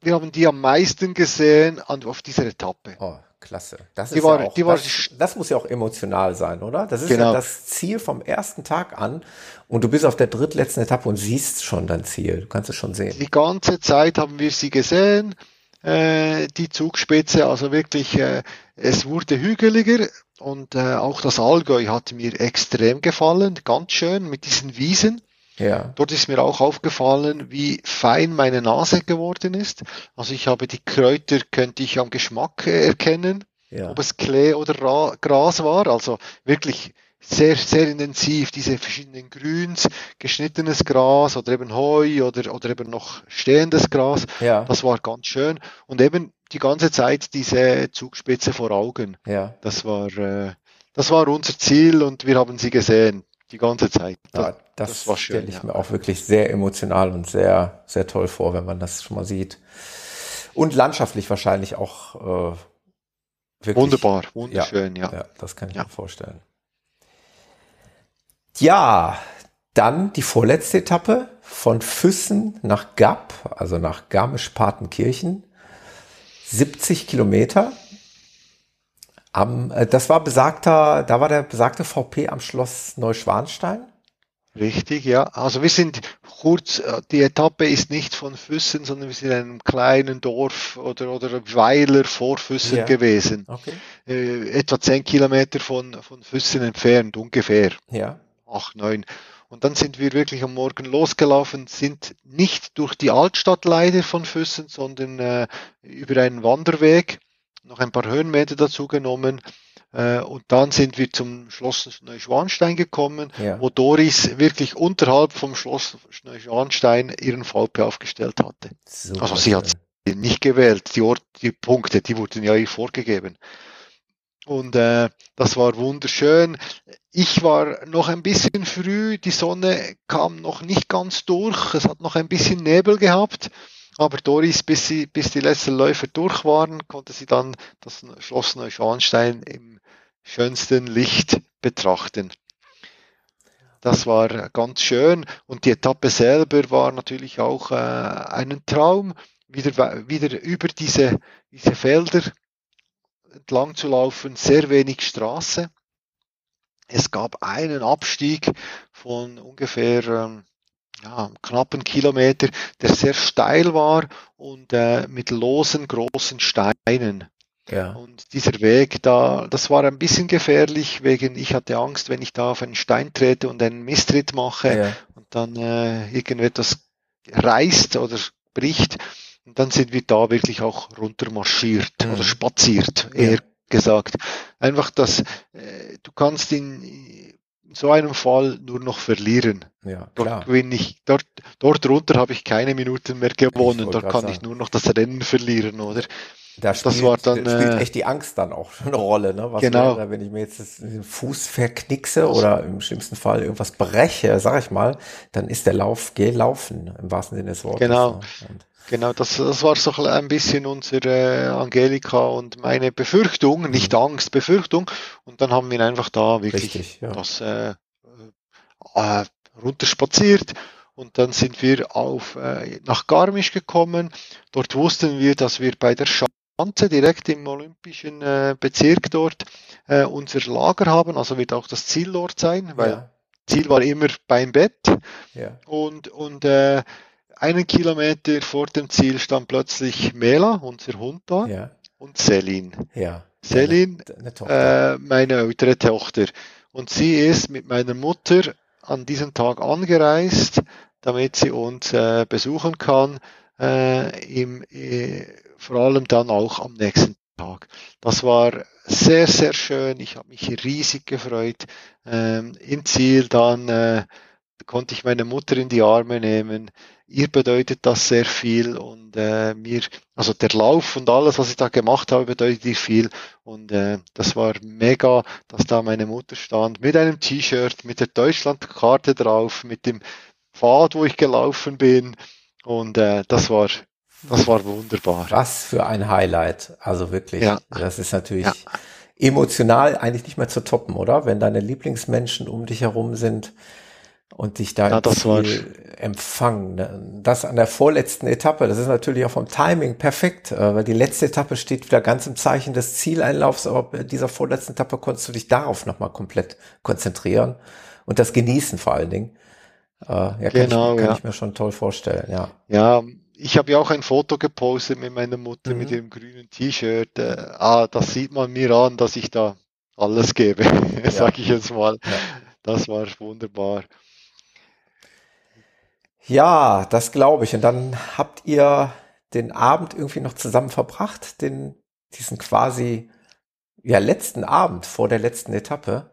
wir haben die am meisten gesehen auf dieser Etappe. Oh, klasse. Das Die ist war- ja auch, die das, das muss ja auch emotional sein, oder? Das ist Genau. ja das Ziel vom ersten Tag an und du bist auf der drittletzten Etappe und siehst schon dein Ziel. Du kannst es schon sehen. Die ganze Zeit haben wir sie gesehen, äh, die Zugspitze, also wirklich, äh, es wurde hügeliger und äh, auch das Allgäu hat mir extrem gefallen, ganz schön mit diesen Wiesen. Ja. Dort ist mir auch aufgefallen, wie fein meine Nase geworden ist. Also ich habe die Kräuter, könnte ich am Geschmack erkennen, Ja. ob es Klee oder Ra Gras war. Also wirklich sehr, sehr intensiv, diese verschiedenen Grüns, geschnittenes Gras oder eben Heu oder, oder eben noch stehendes Gras. Ja. Das war ganz schön. Und eben die ganze Zeit diese Zugspitze vor Augen. Ja. Das war, äh, das war unser Ziel und wir haben sie gesehen. Die ganze Zeit. Ja, das, das war schön, stelle ich ja. mir auch wirklich sehr emotional und sehr, sehr toll vor, wenn man das schon mal sieht. Und landschaftlich wahrscheinlich auch äh, wirklich. Wunderbar, wunderschön, ja. Ja, das kann ich mir vorstellen. Ja, dann die vorletzte Etappe von Füssen nach Gap, also nach Garmisch-Partenkirchen. 70 Kilometer. Am, äh, das war besagter, da war der besagte VP am Schloss Neuschwanstein. Richtig, ja. Also wir sind kurz, äh, die Etappe ist nicht von Füssen, sondern wir sind in einem kleinen Dorf oder, oder Weiler vor Füssen Ja. gewesen. Okay. Äh, etwa zehn Kilometer von, von Füssen entfernt, ungefähr. Ja. Acht, neun. Und dann sind wir wirklich am Morgen losgelaufen, sind nicht durch die Altstadt leider von Füssen, sondern äh, über einen Wanderweg, noch ein paar Höhenmeter dazu genommen. Äh, und dann sind wir zum Schloss Neuschwanstein gekommen, Ja. wo Doris wirklich unterhalb vom Schloss Neuschwanstein ihren VP aufgestellt hatte. Super also sie hat nicht gewählt, die, Ort, die Punkte, die wurden ja ihr vorgegeben. Und äh, das war wunderschön. Ich war noch ein bisschen früh, die Sonne kam noch nicht ganz durch, es hat noch ein bisschen Nebel gehabt. Aber Doris, bis, sie, bis die letzten Läufer durch waren, konnte sie dann das Schloss Neuschwanstein im schönsten Licht betrachten. Das war ganz schön und die Etappe selber war natürlich auch äh, ein Traum, wieder, wieder über diese, diese Felder entlang zu laufen, sehr wenig Straße. Es gab einen Abstieg von ungefähr ähm, ja, knappen Kilometer, der sehr steil war und äh, mit losen großen Steinen. Ja. Und dieser Weg da, das war ein bisschen gefährlich, wegen ich hatte Angst, wenn ich da auf einen Stein trete und einen Misstritt mache Ja. und dann äh, irgendetwas reißt oder bricht. Und dann sind wir da wirklich auch runtermarschiert Mhm. oder spaziert, eher gesagt. Einfach, dass äh, du kannst in so einem Fall nur noch verlieren. Ja, Dort klar. gewinne ich, dort, dort runter habe ich keine Minuten mehr gewonnen. Dort kann sagen. ich nur noch das Rennen verlieren, oder? Da das spielt, dann, spielt äh, echt die Angst dann auch eine Rolle. Ne? Was Genau. wäre, wenn ich mir jetzt den Fuß verknickse oder im schlimmsten Fall irgendwas breche, sag ich mal, dann ist der Lauf gelaufen, im wahrsten Sinne des Wortes. Genau. Ne? Genau, das, das war so ein bisschen unsere Angelika und meine Befürchtung, nicht Angst, Befürchtung. Und dann haben wir einfach da wirklich Richtig, ja. das äh, äh, runterspaziert. Und dann sind wir auf, äh, nach Garmisch gekommen. Dort wussten wir, dass wir bei der Schanze direkt im olympischen äh, Bezirk dort äh, unser Lager haben. Also wird auch das Ziel dort sein, weil Ja. Ziel war immer beim Bett. Ja. Und, und äh, einen Kilometer vor dem Ziel stand plötzlich Mela, unser Hund da, Ja. und Selin. Ja. Selin, Deine Tochter. äh, meine ältere Tochter. Und sie ist mit meiner Mutter an diesem Tag angereist, damit sie uns äh, besuchen kann, äh, im, äh, vor allem dann auch am nächsten Tag. Das war sehr, sehr schön. Ich habe mich riesig gefreut. Ähm, Im Ziel dann äh, konnte ich meine Mutter in die Arme nehmen. ihr bedeutet das sehr viel und äh, mir, also der Lauf und alles, was ich da gemacht habe, bedeutet ihr viel und äh, das war mega, dass da meine Mutter stand mit einem T-Shirt, mit der Deutschlandkarte drauf, mit dem Pfad, wo ich gelaufen bin und äh, das war das war wunderbar. Was für ein Highlight. Also wirklich, ja. das ist natürlich ja. emotional eigentlich nicht mehr zu toppen, oder? Wenn deine Lieblingsmenschen um dich herum sind und dich da ja, das empfangen. Ne? Das an der vorletzten Etappe, das ist natürlich auch vom Timing perfekt, äh, weil die letzte Etappe steht wieder ganz im Zeichen des Zieleinlaufs, aber bei dieser vorletzten Etappe konntest du dich darauf nochmal komplett konzentrieren und das genießen vor allen Dingen. Äh, ja, kann, genau, ich, kann ja. ich mir schon toll vorstellen, ja. Ja, ich habe ja auch ein Foto gepostet mit meiner Mutter mhm. mit dem grünen T-Shirt. Äh, ah, das sieht man mir an, dass ich da alles gebe, ja. sage ich jetzt mal. Ja. Das war wunderbar. Ja, das glaube ich. Und dann habt ihr den Abend irgendwie noch zusammen verbracht, den, diesen quasi ja letzten Abend vor der letzten Etappe.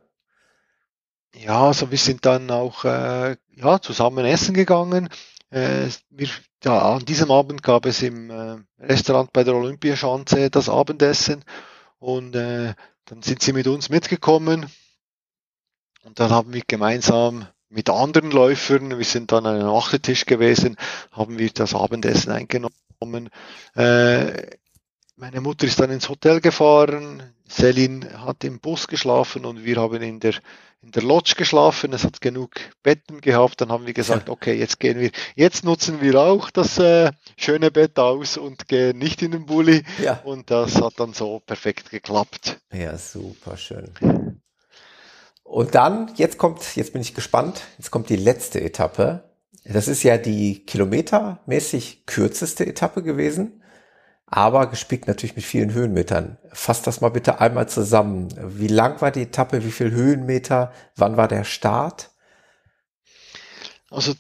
Ja, also wir sind dann auch äh, ja, zusammen essen gegangen. Äh, wir, ja, an diesem Abend gab es im äh, Restaurant bei der Olympiaschanze das Abendessen und äh, dann sind sie mit uns mitgekommen und dann haben wir gemeinsam mit anderen Läufern, wir sind dann an einem Achtertisch gewesen, haben wir das Abendessen eingenommen. Äh, meine Mutter ist dann ins Hotel gefahren, Selin hat im Bus geschlafen und wir haben in der, in der Lodge geschlafen. Es hat genug Betten gehabt. Dann haben wir gesagt, okay, jetzt gehen wir, jetzt nutzen wir auch das äh, schöne Bett aus und gehen nicht in den Bulli. Ja. Und das hat dann so perfekt geklappt. Ja, super schön. Und dann, jetzt kommt, jetzt bin ich gespannt, jetzt kommt die letzte Etappe. Das ist ja die kilometermäßig kürzeste Etappe gewesen, aber gespickt natürlich mit vielen Höhenmetern. Fass das mal bitte einmal zusammen. Wie lang war die Etappe? Wie viel Höhenmeter? Wann war der Start? Also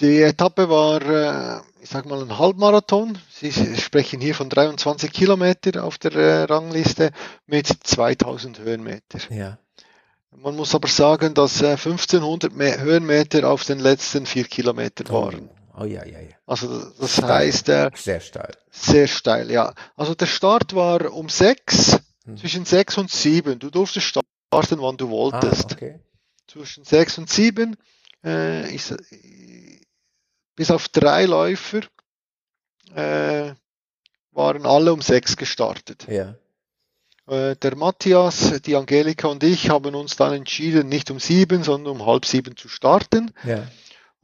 die Etappe war, äh, ich sag mal, ein Halbmarathon. Sie sprechen hier von 23 Kilometer auf der äh, Rangliste mit 2000 Höhenmeter. Ja. Man muss aber sagen, dass 1500 äh, Höhenmeter auf den letzten vier Kilometern oh. waren. Oh ja, ja, ja. Also das steil. heißt, äh, sehr steil. Sehr steil, ja. Also der Start war um sechs, hm. zwischen sechs und sieben. Du durftest starten, wann du wolltest. Ah, okay. Zwischen sechs und sieben, äh, ist, bis auf drei Läufer äh, waren alle um sechs gestartet. Ja. Äh, der Matthias, die Angelika und ich haben uns dann entschieden, nicht um sieben, sondern um halb sieben zu starten. Ja.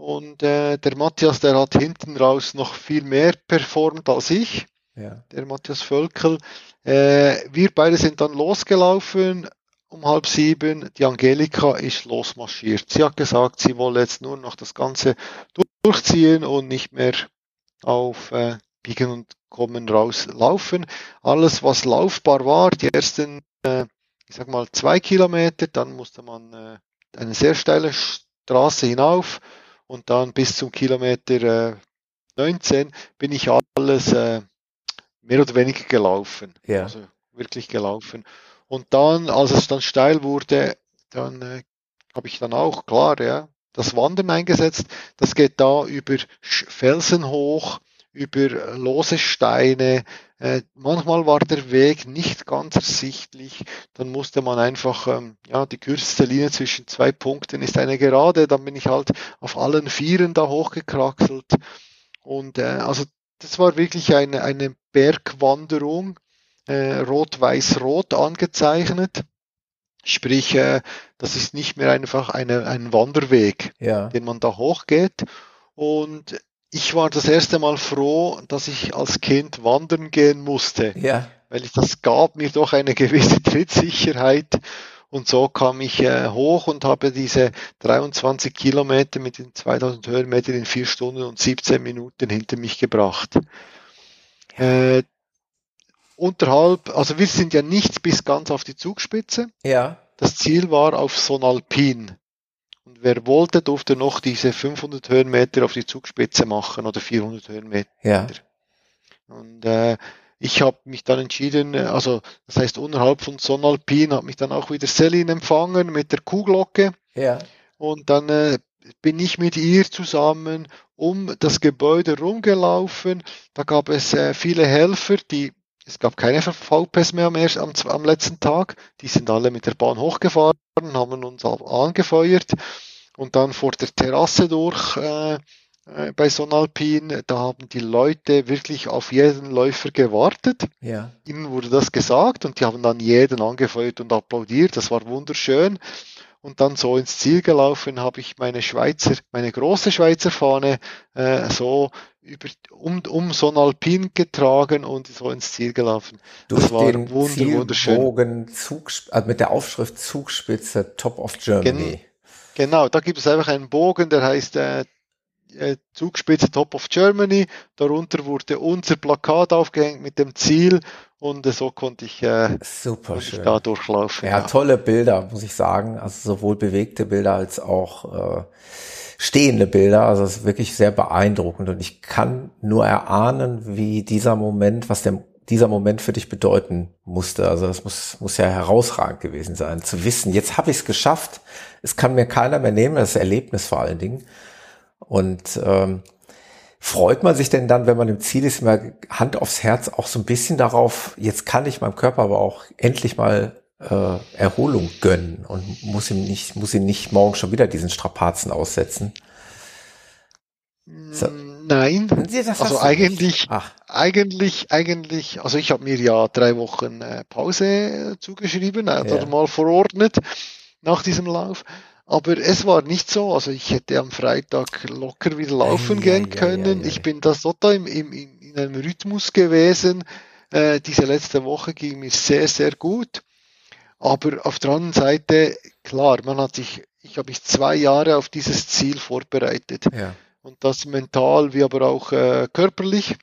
Und äh, der Matthias, der hat hinten raus noch viel mehr performt als ich. Ja. Der Matthias Völkel. Äh, wir beide sind dann losgelaufen um halb sieben. Die Angelika ist losmarschiert. Sie hat gesagt, sie wolle jetzt nur noch das Ganze durchziehen und nicht mehr auf äh, Biegen und Kommen rauslaufen. Alles, was laufbar war, die ersten, äh, ich sag mal, zwei Kilometer, dann musste man äh, eine sehr steile Straße hinauf und dann bis zum Kilometer äh, 19 bin ich alles äh, mehr oder weniger gelaufen. Ja. Also wirklich gelaufen. Und dann, als es dann steil wurde, dann äh, habe ich dann auch, klar, ja, das Wandern eingesetzt. Das geht da über Felsen hoch, über lose Steine. Äh, manchmal war der Weg nicht ganz ersichtlich. Dann musste man einfach, ähm, ja, die kürzeste Linie zwischen zwei Punkten ist eine Gerade. Dann bin ich halt auf allen Vieren da hochgekraxelt. Und äh, also das war wirklich eine, eine Bergwanderung, äh, rot-weiß-rot angezeichnet. Sprich, äh, das ist nicht mehr einfach eine, ein Wanderweg, ja. den man da hochgeht. Und ich war das erste Mal froh, dass ich als Kind wandern gehen musste. Ja. Weil ich, das gab mir doch eine gewisse Trittsicherheit. Und so kam ich äh, hoch und habe diese 23 Kilometer mit den 2000 Höhenmetern in vier Stunden und 17 Minuten hinter mich gebracht. Äh, unterhalb, also wir sind ja nicht bis ganz auf die Zugspitze. Ja. Das Ziel war auf Sonalpin. Und wer wollte, durfte noch diese 500 Höhenmeter auf die Zugspitze machen oder 400 Höhenmeter. Ja. Und äh, ich habe mich dann entschieden, also das heißt unterhalb von Sonalpin hat mich dann auch wieder Selin empfangen mit der Kuhglocke. Ja. Und dann äh, bin ich mit ihr zusammen um das Gebäude rumgelaufen. Da gab es äh, viele Helfer, die es gab keine VPs mehr am, am, am, letzten Tag. Die sind alle mit der Bahn hochgefahren, haben uns angefeuert und dann vor der Terrasse durch äh, äh, bei Sonalpin. Da haben die Leute wirklich auf jeden Läufer gewartet. Ja. Ihnen wurde das gesagt und die haben dann jeden angefeuert und applaudiert. Das war wunderschön und dann so ins Ziel gelaufen, habe ich meine Schweizer, meine große Schweizer Fahne äh, so über, um, um so ein Alpin getragen und so ins Ziel gelaufen. Durch das war den wunder, wunderschön. Zug, also mit der Aufschrift Zugspitze Top of Germany. Gen, genau, da gibt es einfach einen Bogen, der heißt äh, äh, Zugspitze Top of Germany. Darunter wurde unser Plakat aufgehängt mit dem Ziel und so konnte ich, äh, Super konnte ich da durchlaufen. Ja, ja, tolle Bilder, muss ich sagen. Also sowohl bewegte Bilder als auch äh, stehende Bilder. Also es ist wirklich sehr beeindruckend und ich kann nur erahnen, wie dieser Moment, was der dieser Moment für dich bedeuten musste. Also das muss, muss ja herausragend gewesen sein, zu wissen, jetzt habe ich es geschafft, es kann mir keiner mehr nehmen, das Erlebnis vor allen Dingen. Und ähm, freut man sich denn dann, wenn man im Ziel ist, immer Hand aufs Herz auch so ein bisschen darauf, jetzt kann ich meinem Körper aber auch endlich mal äh, Erholung gönnen und muss ihm nicht, muss ihn nicht morgen schon wieder diesen Strapazen aussetzen? So. Nein, also eigentlich, eigentlich, eigentlich, also ich habe mir ja drei Wochen äh, Pause äh, zugeschrieben äh, ja. oder mal verordnet nach diesem Lauf. Aber es war nicht so. Also ich hätte am Freitag locker wieder laufen ja, gehen ja, können. Ja, ich bin da so da im, im, in einem Rhythmus gewesen. Äh, diese letzte Woche ging mir sehr, sehr gut. Aber auf der anderen Seite, klar, man hat sich, ich habe mich zwei Jahre auf dieses Ziel vorbereitet. Und das mental wie aber auch äh, körperlich.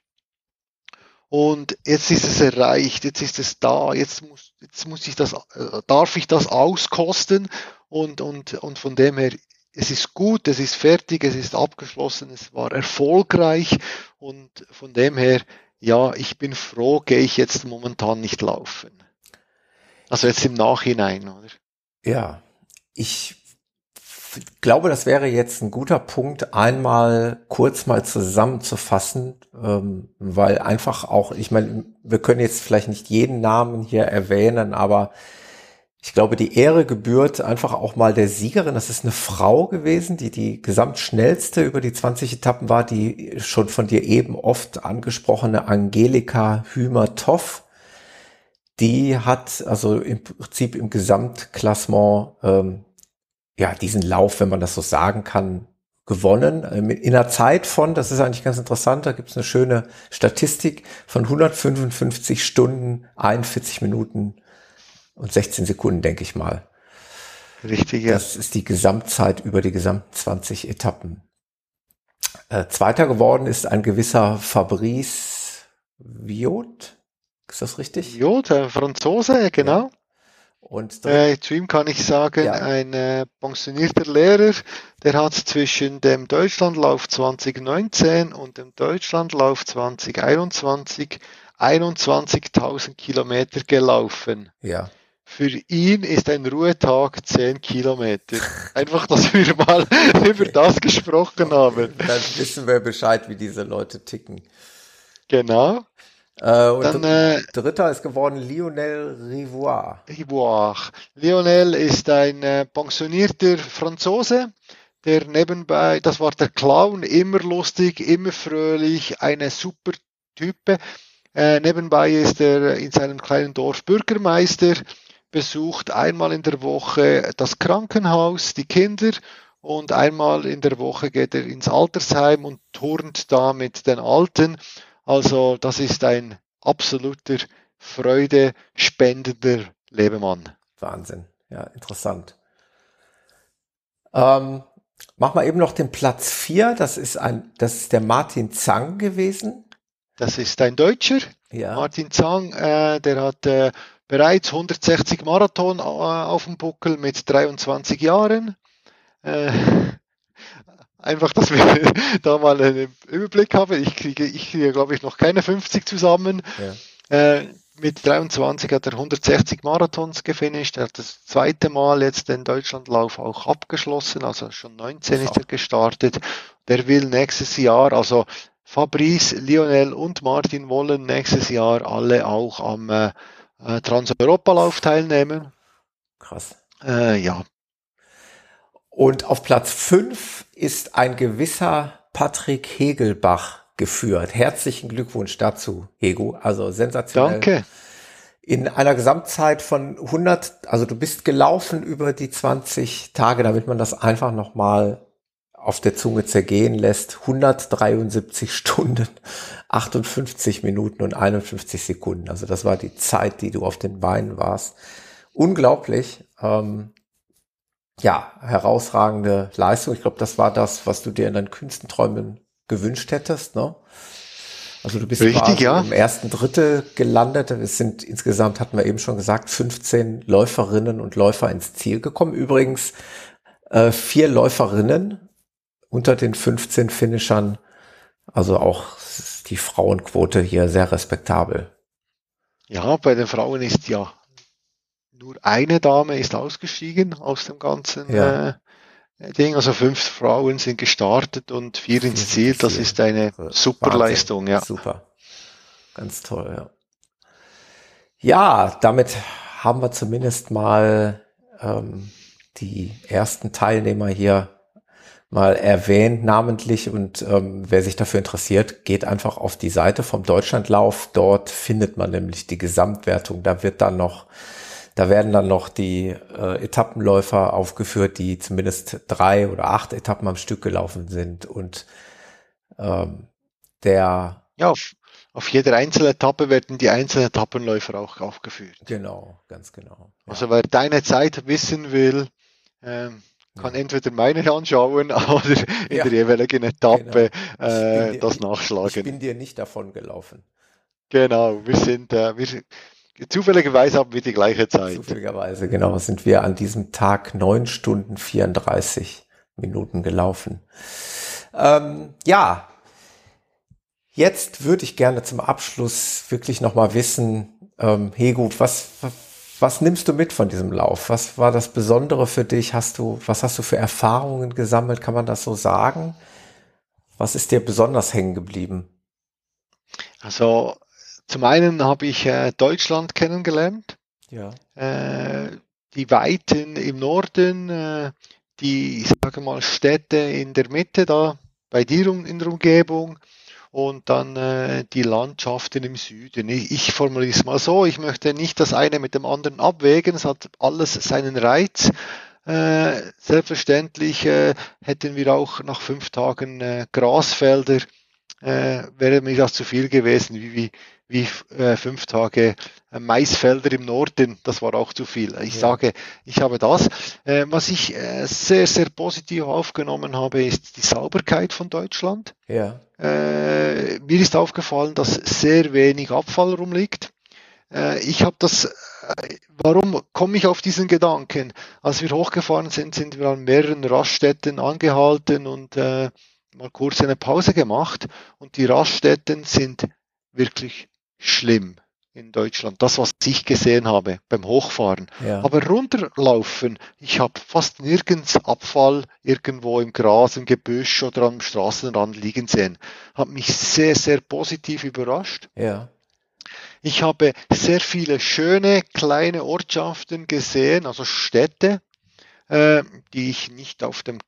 Und jetzt ist es erreicht, jetzt ist es da, jetzt muss, jetzt muss ich das, äh, darf ich das auskosten und, und, und von dem her, es ist gut, es ist fertig, es ist abgeschlossen, es war erfolgreich und von dem her, ja, ich bin froh, gehe ich jetzt momentan nicht laufen. Also jetzt im Nachhinein, oder? Ja, ich glaube, das wäre jetzt ein guter Punkt, einmal kurz mal zusammenzufassen, ähm, weil einfach auch, ich meine, wir können jetzt vielleicht nicht jeden Namen hier erwähnen, aber ich glaube, die Ehre gebührt einfach auch mal der Siegerin. Das ist eine Frau gewesen, die die gesamtschnellste über die 20 Etappen war, die schon von dir eben oft angesprochene Angelika Hümer-Toff. Die hat also im Prinzip im Gesamtklassement ähm, ja diesen Lauf, wenn man das so sagen kann, gewonnen. Ähm, in einer Zeit von, das ist eigentlich ganz interessant, da gibt es eine schöne Statistik von 155 Stunden, 41 Minuten und 16 Sekunden, denke ich mal. Richtig, ja. Das ist die Gesamtzeit über die gesamten 20 Etappen. Äh, Zweiter geworden ist ein gewisser Fabrice Viot. Ist das richtig? Viot, ein Franzose, genau. Ja. Und äh, zu ihm kann ich sagen, ja. ein äh, pensionierter Lehrer, der hat zwischen dem Deutschlandlauf 2019 und dem Deutschlandlauf 2021 21.000 Kilometer gelaufen. Ja. Für ihn ist ein Ruhetag 10 Kilometer. Einfach, dass wir mal über das gesprochen haben. Dann wissen wir Bescheid, wie diese Leute ticken. Genau. Äh, und Dann, äh, dritter ist geworden Lionel Rivoire. Rivoire. Lionel ist ein äh, pensionierter Franzose, der nebenbei, das war der Clown, immer lustig, immer fröhlich, eine super Type. Äh, nebenbei ist er in seinem kleinen Dorf Bürgermeister besucht einmal in der Woche das Krankenhaus, die Kinder und einmal in der Woche geht er ins Altersheim und turnt da mit den Alten. Also das ist ein absoluter Freude spendender Lebemann. Wahnsinn, ja, interessant. Ähm, mach mal eben noch den Platz 4, das ist ein, das ist der Martin Zang gewesen. Das ist ein Deutscher, ja. Martin Zang, äh, der hat äh, bereits 160 Marathon äh, auf dem Buckel mit 23 Jahren. Äh, einfach, dass wir da mal einen Überblick haben. Ich kriege, ich kriege, glaube ich, noch keine 50 zusammen. Ja. Äh, mit 23 hat er 160 Marathons gefinisht. Er hat das zweite Mal jetzt den Deutschlandlauf auch abgeschlossen, also schon 19 ist er gestartet. Der will nächstes Jahr, also Fabrice, Lionel und Martin wollen nächstes Jahr alle auch am äh, äh Trans-Europa-Lauf teilnehmen. Krass. Äh, ja. Und auf Platz 5 ist ein gewisser Patrick Hegelbach geführt. Herzlichen Glückwunsch dazu, Hego. Also sensationell. Danke. In einer Gesamtzeit von 100, also du bist gelaufen über die 20 Tage, damit man das einfach nochmal auf der Zunge zergehen lässt. 173 Stunden, 58 Minuten und 51 Sekunden. Also das war die Zeit, die du auf den Beinen warst. Unglaublich. Ähm, ja, herausragende Leistung. Ich glaube, das war das, was du dir in deinen Künstenträumen gewünscht hättest. Ne? Also du bist Richtig, ja. im ersten Drittel gelandet. Es sind insgesamt, hatten wir eben schon gesagt, 15 Läuferinnen und Läufer ins Ziel gekommen. Übrigens äh, vier Läuferinnen unter den 15 Finishern. Also auch die Frauenquote hier sehr respektabel. Ja, bei den Frauen ist ja nur eine Dame ist ausgestiegen aus dem ganzen ja. äh, Ding. Also fünf Frauen sind gestartet und vier ins Ziel. Das ist eine super Wahnsinn. Leistung, ja. Super. Ganz toll, ja. Ja, damit haben wir zumindest mal ähm, die ersten Teilnehmer hier mal erwähnt, namentlich. Und ähm, wer sich dafür interessiert, geht einfach auf die Seite vom Deutschlandlauf. Dort findet man nämlich die Gesamtwertung. Da wird dann noch da werden dann noch die äh, Etappenläufer aufgeführt, die zumindest drei oder acht Etappen am Stück gelaufen sind. Und ähm, der ja, auf, auf jeder einzelnen Etappe werden die einzelnen Etappenläufer auch aufgeführt. Genau, ganz genau. Ja. Also wer deine Zeit wissen will, ähm, kann entweder meine anschauen oder in ja. der jeweiligen Etappe genau. äh, dir, das nachschlagen. Ich bin dir nicht davon gelaufen. Genau, wir sind, äh, wir, Zufälligerweise haben wir die gleiche Zeit. Zufälligerweise, genau, sind wir an diesem Tag neun Stunden 34 Minuten gelaufen. Ähm, ja, jetzt würde ich gerne zum Abschluss wirklich nochmal wissen, ähm, Hego, was, was nimmst du mit von diesem Lauf? Was war das Besondere für dich? Hast du, was hast du für Erfahrungen gesammelt? Kann man das so sagen? Was ist dir besonders hängen geblieben? Also zum einen habe ich äh, Deutschland kennengelernt. Ja. Äh, die Weiten im Norden, äh, die, ich sage mal, Städte in der Mitte da bei dir in der Umgebung und dann äh, die Landschaften im Süden. Ich, ich formuliere es mal so, ich möchte nicht das eine mit dem anderen abwägen, es hat alles seinen Reiz. Äh, selbstverständlich äh, hätten wir auch nach fünf Tagen äh, Grasfelder, äh, wäre mir das zu viel gewesen, wie, wie, wie äh, fünf Tage äh, Maisfelder im Norden. Das war auch zu viel. Ich ja. sage, ich habe das. Äh, was ich äh, sehr, sehr positiv aufgenommen habe, ist die Sauberkeit von Deutschland. Ja. Äh, mir ist aufgefallen, dass sehr wenig Abfall rumliegt. Äh, ich habe das warum komme ich auf diesen Gedanken? Als wir hochgefahren sind, sind wir an mehreren Raststätten angehalten und äh, mal kurz eine Pause gemacht. Und die Raststätten sind wirklich schlimm in Deutschland. Das, was ich gesehen habe beim Hochfahren. Ja. Aber runterlaufen, ich habe fast nirgends Abfall irgendwo im Gras, im Gebüsch oder am Straßenrand liegen sehen. Hat mich sehr, sehr positiv überrascht. Ja. Ich habe sehr viele schöne kleine Ortschaften gesehen, also Städte, äh, die ich nicht auf dem,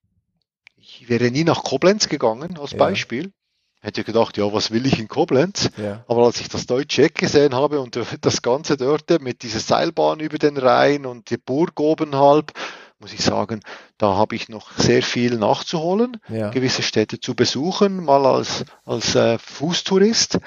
ich wäre nie nach Koblenz gegangen als ja. Beispiel hätte gedacht, ja, was will ich in Koblenz? Ja. Aber als ich das deutsche Eck gesehen habe und das Ganze dort mit dieser Seilbahn über den Rhein und die Burg oben halb, muss ich sagen, da habe ich noch sehr viel nachzuholen, ja. gewisse Städte zu besuchen, mal als, als äh, Fußtourist.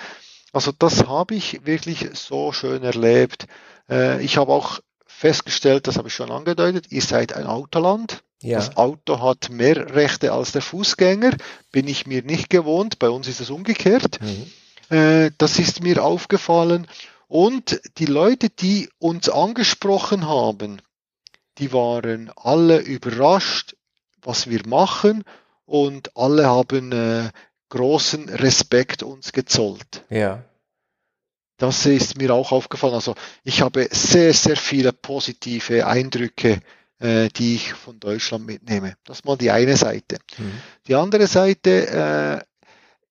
Also das habe ich wirklich so schön erlebt. Äh, ich habe auch festgestellt, das habe ich schon angedeutet, ihr seid ein Autoland. Ja. Das Auto hat mehr Rechte als der Fußgänger, bin ich mir nicht gewohnt. Bei uns ist es umgekehrt. Mhm. Äh, das ist mir aufgefallen. Und die Leute, die uns angesprochen haben, die waren alle überrascht, was wir machen und alle haben äh, großen Respekt uns gezollt. Ja. das ist mir auch aufgefallen. Also ich habe sehr, sehr viele positive Eindrücke, äh, die ich von Deutschland mitnehme. Das ist mal die eine Seite. Mhm. Die andere Seite, äh,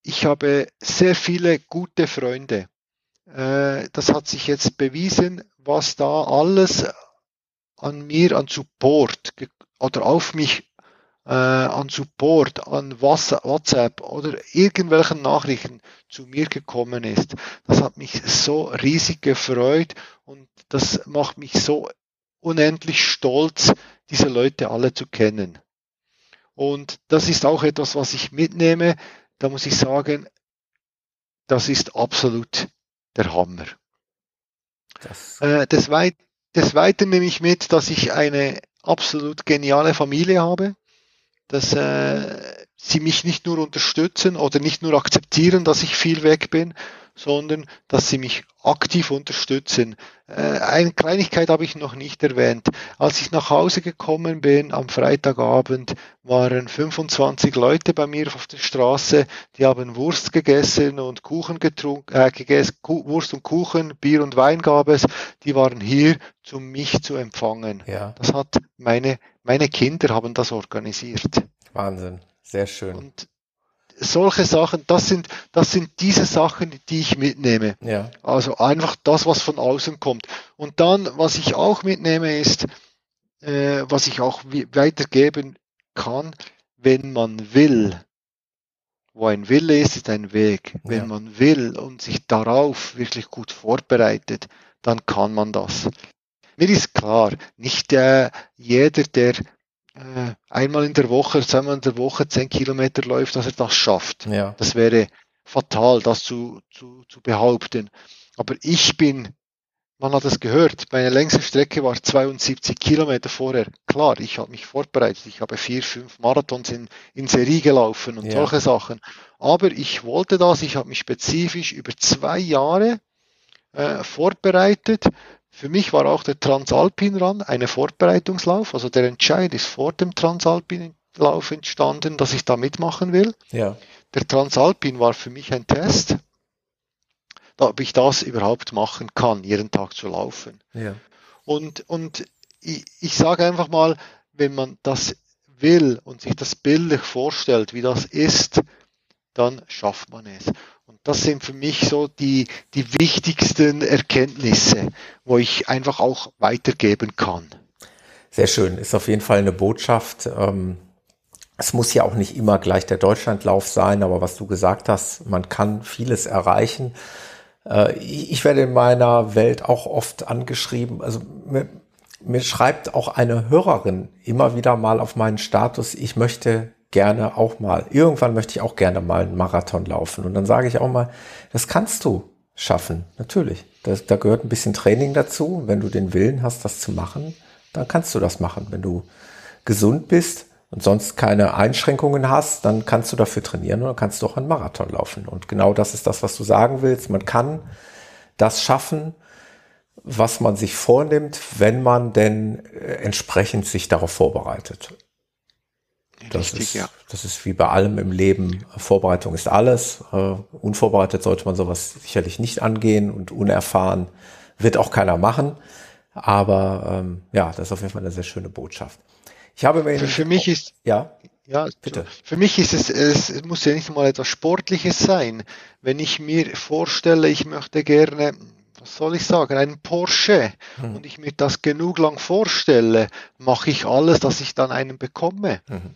ich habe sehr viele gute Freunde. Äh, das hat sich jetzt bewiesen, was da alles an mir, an Support oder auf mich äh, an Support, an WhatsApp oder irgendwelchen Nachrichten zu mir gekommen ist. Das hat mich so riesig gefreut und das macht mich so unendlich stolz, diese Leute alle zu kennen. Und das ist auch etwas, was ich mitnehme. Da muss ich sagen, das ist absolut der Hammer. Das äh, des, Weit des Weiteren nehme ich mit, dass ich eine absolut geniale Familie habe dass äh, sie mich nicht nur unterstützen oder nicht nur akzeptieren, dass ich viel weg bin, sondern dass sie mich aktiv unterstützen. Äh, eine Kleinigkeit habe ich noch nicht erwähnt. Als ich nach Hause gekommen bin am Freitagabend, waren 25 Leute bei mir auf der Straße, die haben Wurst gegessen und Kuchen getrunken, äh, gegessen, Wurst und Kuchen, Bier und Wein gab es. Die waren hier, um mich zu empfangen. Ja. Das hat meine, meine Kinder haben das organisiert. Wahnsinn. Sehr schön. Und solche Sachen, das sind, das sind diese Sachen, die ich mitnehme. Ja. Also einfach das, was von außen kommt. Und dann, was ich auch mitnehme, ist, äh, was ich auch weitergeben kann, wenn man will. Wo ein Wille ist, ist ein Weg. Wenn ja. man will und sich darauf wirklich gut vorbereitet, dann kann man das. Mir ist klar, nicht äh, jeder, der äh, einmal in der Woche, zweimal in der Woche zehn Kilometer läuft, dass er das schafft. Ja. Das wäre fatal, das zu, zu, zu behaupten. Aber ich bin, man hat es gehört, meine längste Strecke war 72 Kilometer vorher. Klar, ich habe mich vorbereitet. Ich habe vier, fünf Marathons in, in Serie gelaufen und ja. solche Sachen. Aber ich wollte das, ich habe mich spezifisch über zwei Jahre äh, vorbereitet für mich war auch der Transalpin Run eine Vorbereitungslauf. Also der Entscheid ist vor dem Transalpin-Lauf entstanden, dass ich da mitmachen will. Ja. Der Transalpin war für mich ein Test, ob ich das überhaupt machen kann, jeden Tag zu laufen. Ja. Und, und ich, ich sage einfach mal, wenn man das will und sich das bildlich vorstellt, wie das ist, dann schafft man es. Das sind für mich so die, die wichtigsten Erkenntnisse, wo ich einfach auch weitergeben kann. Sehr schön, ist auf jeden Fall eine Botschaft. Ähm, es muss ja auch nicht immer gleich der Deutschlandlauf sein, aber was du gesagt hast, man kann vieles erreichen. Äh, ich werde in meiner Welt auch oft angeschrieben, also mir, mir schreibt auch eine Hörerin immer wieder mal auf meinen Status, ich möchte gerne auch mal, irgendwann möchte ich auch gerne mal einen Marathon laufen. Und dann sage ich auch mal, das kannst du schaffen, natürlich. Das, da gehört ein bisschen Training dazu. Wenn du den Willen hast, das zu machen, dann kannst du das machen. Wenn du gesund bist und sonst keine Einschränkungen hast, dann kannst du dafür trainieren und dann kannst du auch einen Marathon laufen. Und genau das ist das, was du sagen willst. Man kann das schaffen, was man sich vornimmt, wenn man denn äh, entsprechend sich darauf vorbereitet. Das, Richtig, ist, ja. das ist wie bei allem im Leben. Vorbereitung ist alles. Uh, unvorbereitet sollte man sowas sicherlich nicht angehen und unerfahren wird auch keiner machen. Aber ähm, ja, das ist auf jeden Fall eine sehr schöne Botschaft. Ich habe mir für, für mich ist ja ja bitte. Für mich ist es es muss ja nicht mal etwas Sportliches sein. Wenn ich mir vorstelle, ich möchte gerne was soll ich sagen, einen Porsche hm. und ich mir das genug lang vorstelle, mache ich alles, dass ich dann einen bekomme. Mhm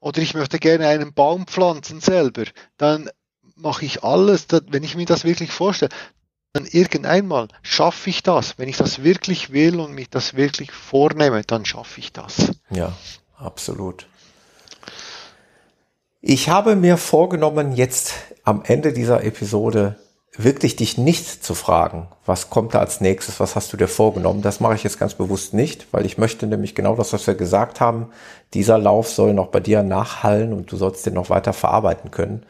oder ich möchte gerne einen Baum pflanzen selber, dann mache ich alles, wenn ich mir das wirklich vorstelle, dann irgendeinmal schaffe ich das. Wenn ich das wirklich will und mich das wirklich vornehme, dann schaffe ich das. Ja, absolut. Ich habe mir vorgenommen, jetzt am Ende dieser Episode wirklich dich nicht zu fragen, was kommt da als nächstes, was hast du dir vorgenommen. Das mache ich jetzt ganz bewusst nicht, weil ich möchte nämlich genau das, was wir gesagt haben, dieser Lauf soll noch bei dir nachhallen und du sollst den noch weiter verarbeiten können.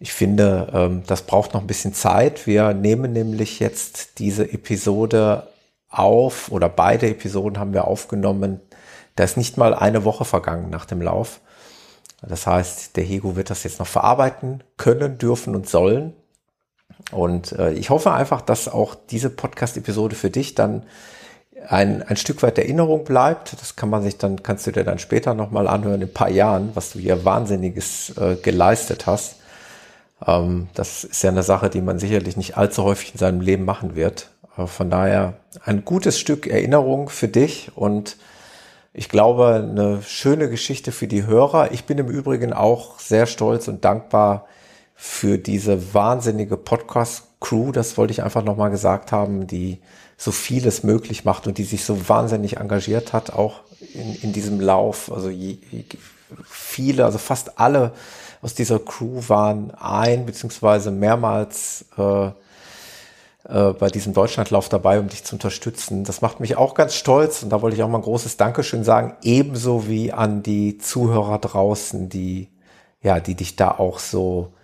Ich finde, ähm, das braucht noch ein bisschen Zeit. Wir nehmen nämlich jetzt diese Episode auf oder beide Episoden haben wir aufgenommen. Da ist nicht mal eine Woche vergangen nach dem Lauf. Das heißt, der Hego wird das jetzt noch verarbeiten können, dürfen und sollen. Und äh, ich hoffe einfach, dass auch diese Podcast-Episode für dich dann ein, ein Stück weit Erinnerung bleibt. Das kann man sich dann, kannst du dir dann später nochmal anhören, in ein paar Jahren, was du hier Wahnsinniges äh, geleistet hast. Ähm, das ist ja eine Sache, die man sicherlich nicht allzu häufig in seinem Leben machen wird. Äh, von daher ein gutes Stück Erinnerung für dich und ich glaube, eine schöne Geschichte für die Hörer. Ich bin im Übrigen auch sehr stolz und dankbar für diese wahnsinnige Podcast-Crew. Das wollte ich einfach nochmal gesagt haben, die so vieles möglich macht und die sich so wahnsinnig engagiert hat, auch in, in diesem Lauf. Also je, viele, also fast alle aus dieser Crew waren ein beziehungsweise mehrmals äh, äh, bei diesem Deutschlandlauf dabei, um dich zu unterstützen. Das macht mich auch ganz stolz und da wollte ich auch mal ein großes Dankeschön sagen, ebenso wie an die Zuhörer draußen, die ja, die dich da auch so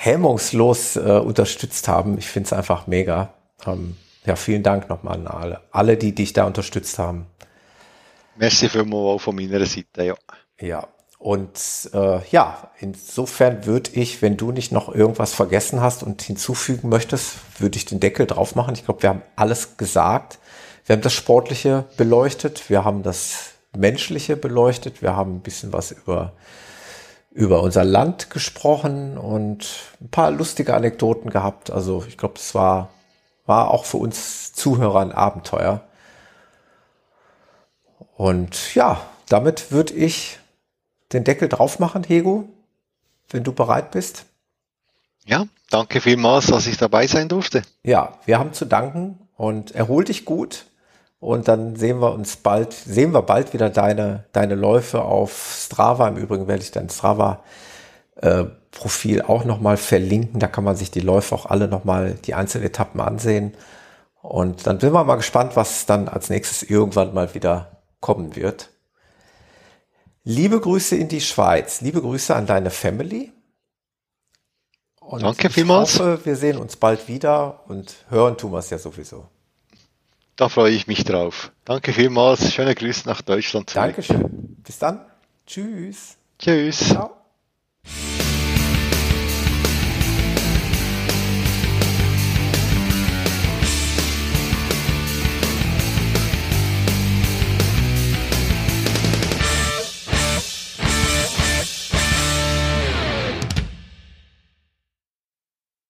hemmungslos äh, unterstützt haben. Ich finde es einfach mega. Ähm, ja, vielen Dank nochmal an alle, alle, die dich da unterstützt haben. Merci vielmals auch von meiner Seite, ja. Ja, und äh, ja, insofern würde ich, wenn du nicht noch irgendwas vergessen hast und hinzufügen möchtest, würde ich den Deckel drauf machen. Ich glaube, wir haben alles gesagt. Wir haben das Sportliche beleuchtet, wir haben das Menschliche beleuchtet, wir haben ein bisschen was über, über unser Land gesprochen und ein paar lustige Anekdoten gehabt. Also ich glaube, es war war auch für uns Zuhörer ein Abenteuer. Und ja, damit würde ich den Deckel drauf machen, Hego, wenn du bereit bist. Ja, danke vielmals, dass ich dabei sein durfte. Ja, wir haben zu danken und erhol dich gut. Und dann sehen wir uns bald, sehen wir bald wieder deine, deine Läufe auf Strava. Im Übrigen werde ich dein Strava äh, Profil auch nochmal verlinken. Da kann man sich die Läufe auch alle nochmal die einzelnen Etappen ansehen. Und dann sind wir mal gespannt, was dann als nächstes irgendwann mal wieder kommen wird. Liebe Grüße in die Schweiz. Liebe Grüße an deine Family. Und Danke vielmals. Ich hoffe, wir sehen uns bald wieder und hören tun wir es ja sowieso. Da freue ich mich drauf. Danke vielmals. Schöne Grüße nach Deutschland. Zurück. Dankeschön. Bis dann. Tschüss. Tschüss. Ciao.